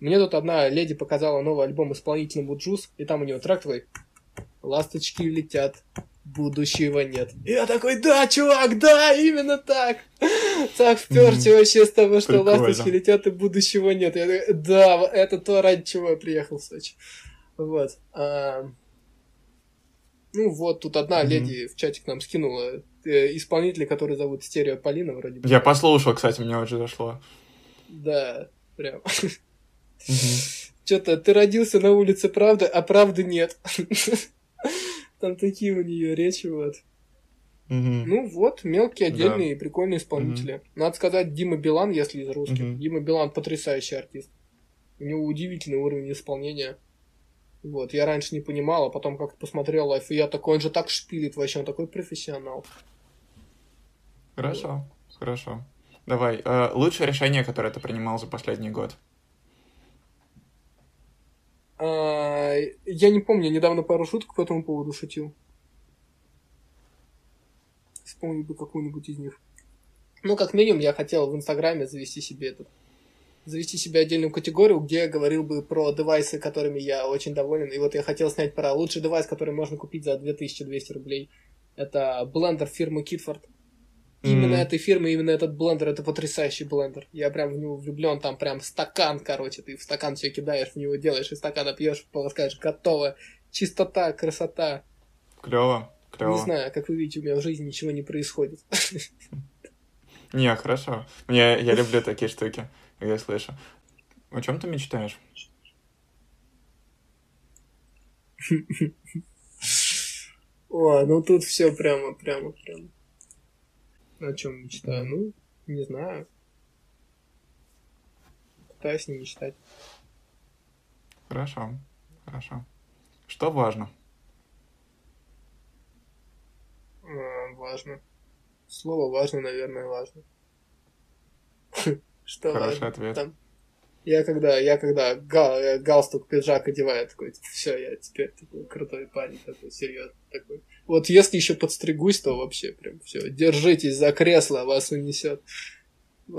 Мне тут одна леди показала новый альбом исполнителя Джуз, и там у него трек твой «Ласточки летят, будущего нет». И я такой, да, чувак, да, именно так. Так вперся вообще с того, что ласточки летят и будущего нет. Я такой, да, это то, ради чего я приехал в Сочи. Вот. А... Ну вот, тут одна леди в чатик нам скинула э, исполнителя, который зовут Стерео Полина вроде бы. Я послушал, кстати, мне очень зашло. Да, прям. Что-то ты родился на улице правды, а правды нет. Там такие у нее речи, вот. Ну вот, мелкие, отдельные, прикольные исполнители. Надо сказать, Дима Билан, если из русских. Дима Билан потрясающий артист. У него удивительный уровень исполнения. Вот, я раньше не понимал, а потом как-то посмотрел лайф, и я такой, он же так шпилит вообще, он такой профессионал. Хорошо, вот. хорошо. Давай, э, лучшее решение, которое ты принимал за последний год? А, я не помню, недавно пару шуток по этому поводу шутил. Вспомнил бы какую-нибудь из них. Ну, как минимум, я хотел в Инстаграме завести себе этот завести себе отдельную категорию, где я говорил бы про девайсы, которыми я очень доволен. И вот я хотел снять про лучший девайс, который можно купить за 2200 рублей. Это блендер фирмы Kidford. Именно этой фирмы, именно этот блендер, это потрясающий блендер. Я прям в него влюблен, там прям стакан, короче, ты в стакан все кидаешь, в него делаешь, из стакана пьешь, полоскаешь, готово. Чистота, красота. Клево, клево. Не знаю, как вы видите, у меня в жизни ничего не происходит. *laughs* Не, хорошо. Я, я люблю такие штуки, когда слышу. О чем ты мечтаешь? *laughs* О, ну тут все прямо, прямо, прямо. О чем мечтаю? Ну, не знаю. Пытаюсь не мечтать. Хорошо, хорошо. Что важно? А, важно. Слово важно, наверное, важно. *laughs* Что Хороший ответ. Там, я когда, я когда гал, э, галстук, пиджак одеваю, такой, все, я теперь такой крутой парень, такой серьезный такой. Вот если еще подстригусь, то вообще прям все, держитесь за кресло, вас унесет. *laughs*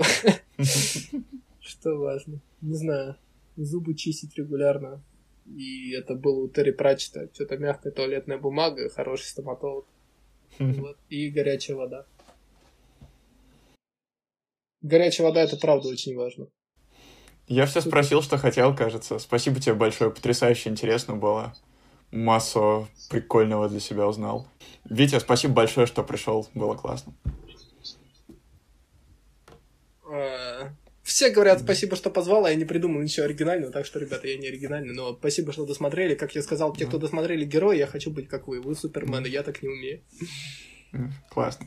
Что важно? Не знаю. Зубы чистить регулярно. И это было у Терри Пратчета. Что-то мягкая туалетная бумага, хороший стоматолог. Вот. И горячая вода. Горячая вода это правда очень важно. Я все спросил, что хотел, кажется. Спасибо тебе большое, потрясающе интересно было. Массу прикольного для себя узнал. Витя, спасибо большое, что пришел, было классно. Все говорят спасибо, что позвал, а я не придумал ничего оригинального, так что, ребята, я не оригинальный, но спасибо, что досмотрели. Как я сказал, те, кто досмотрели герои, я хочу быть как вы. Вы супермены, я так не умею. Классно.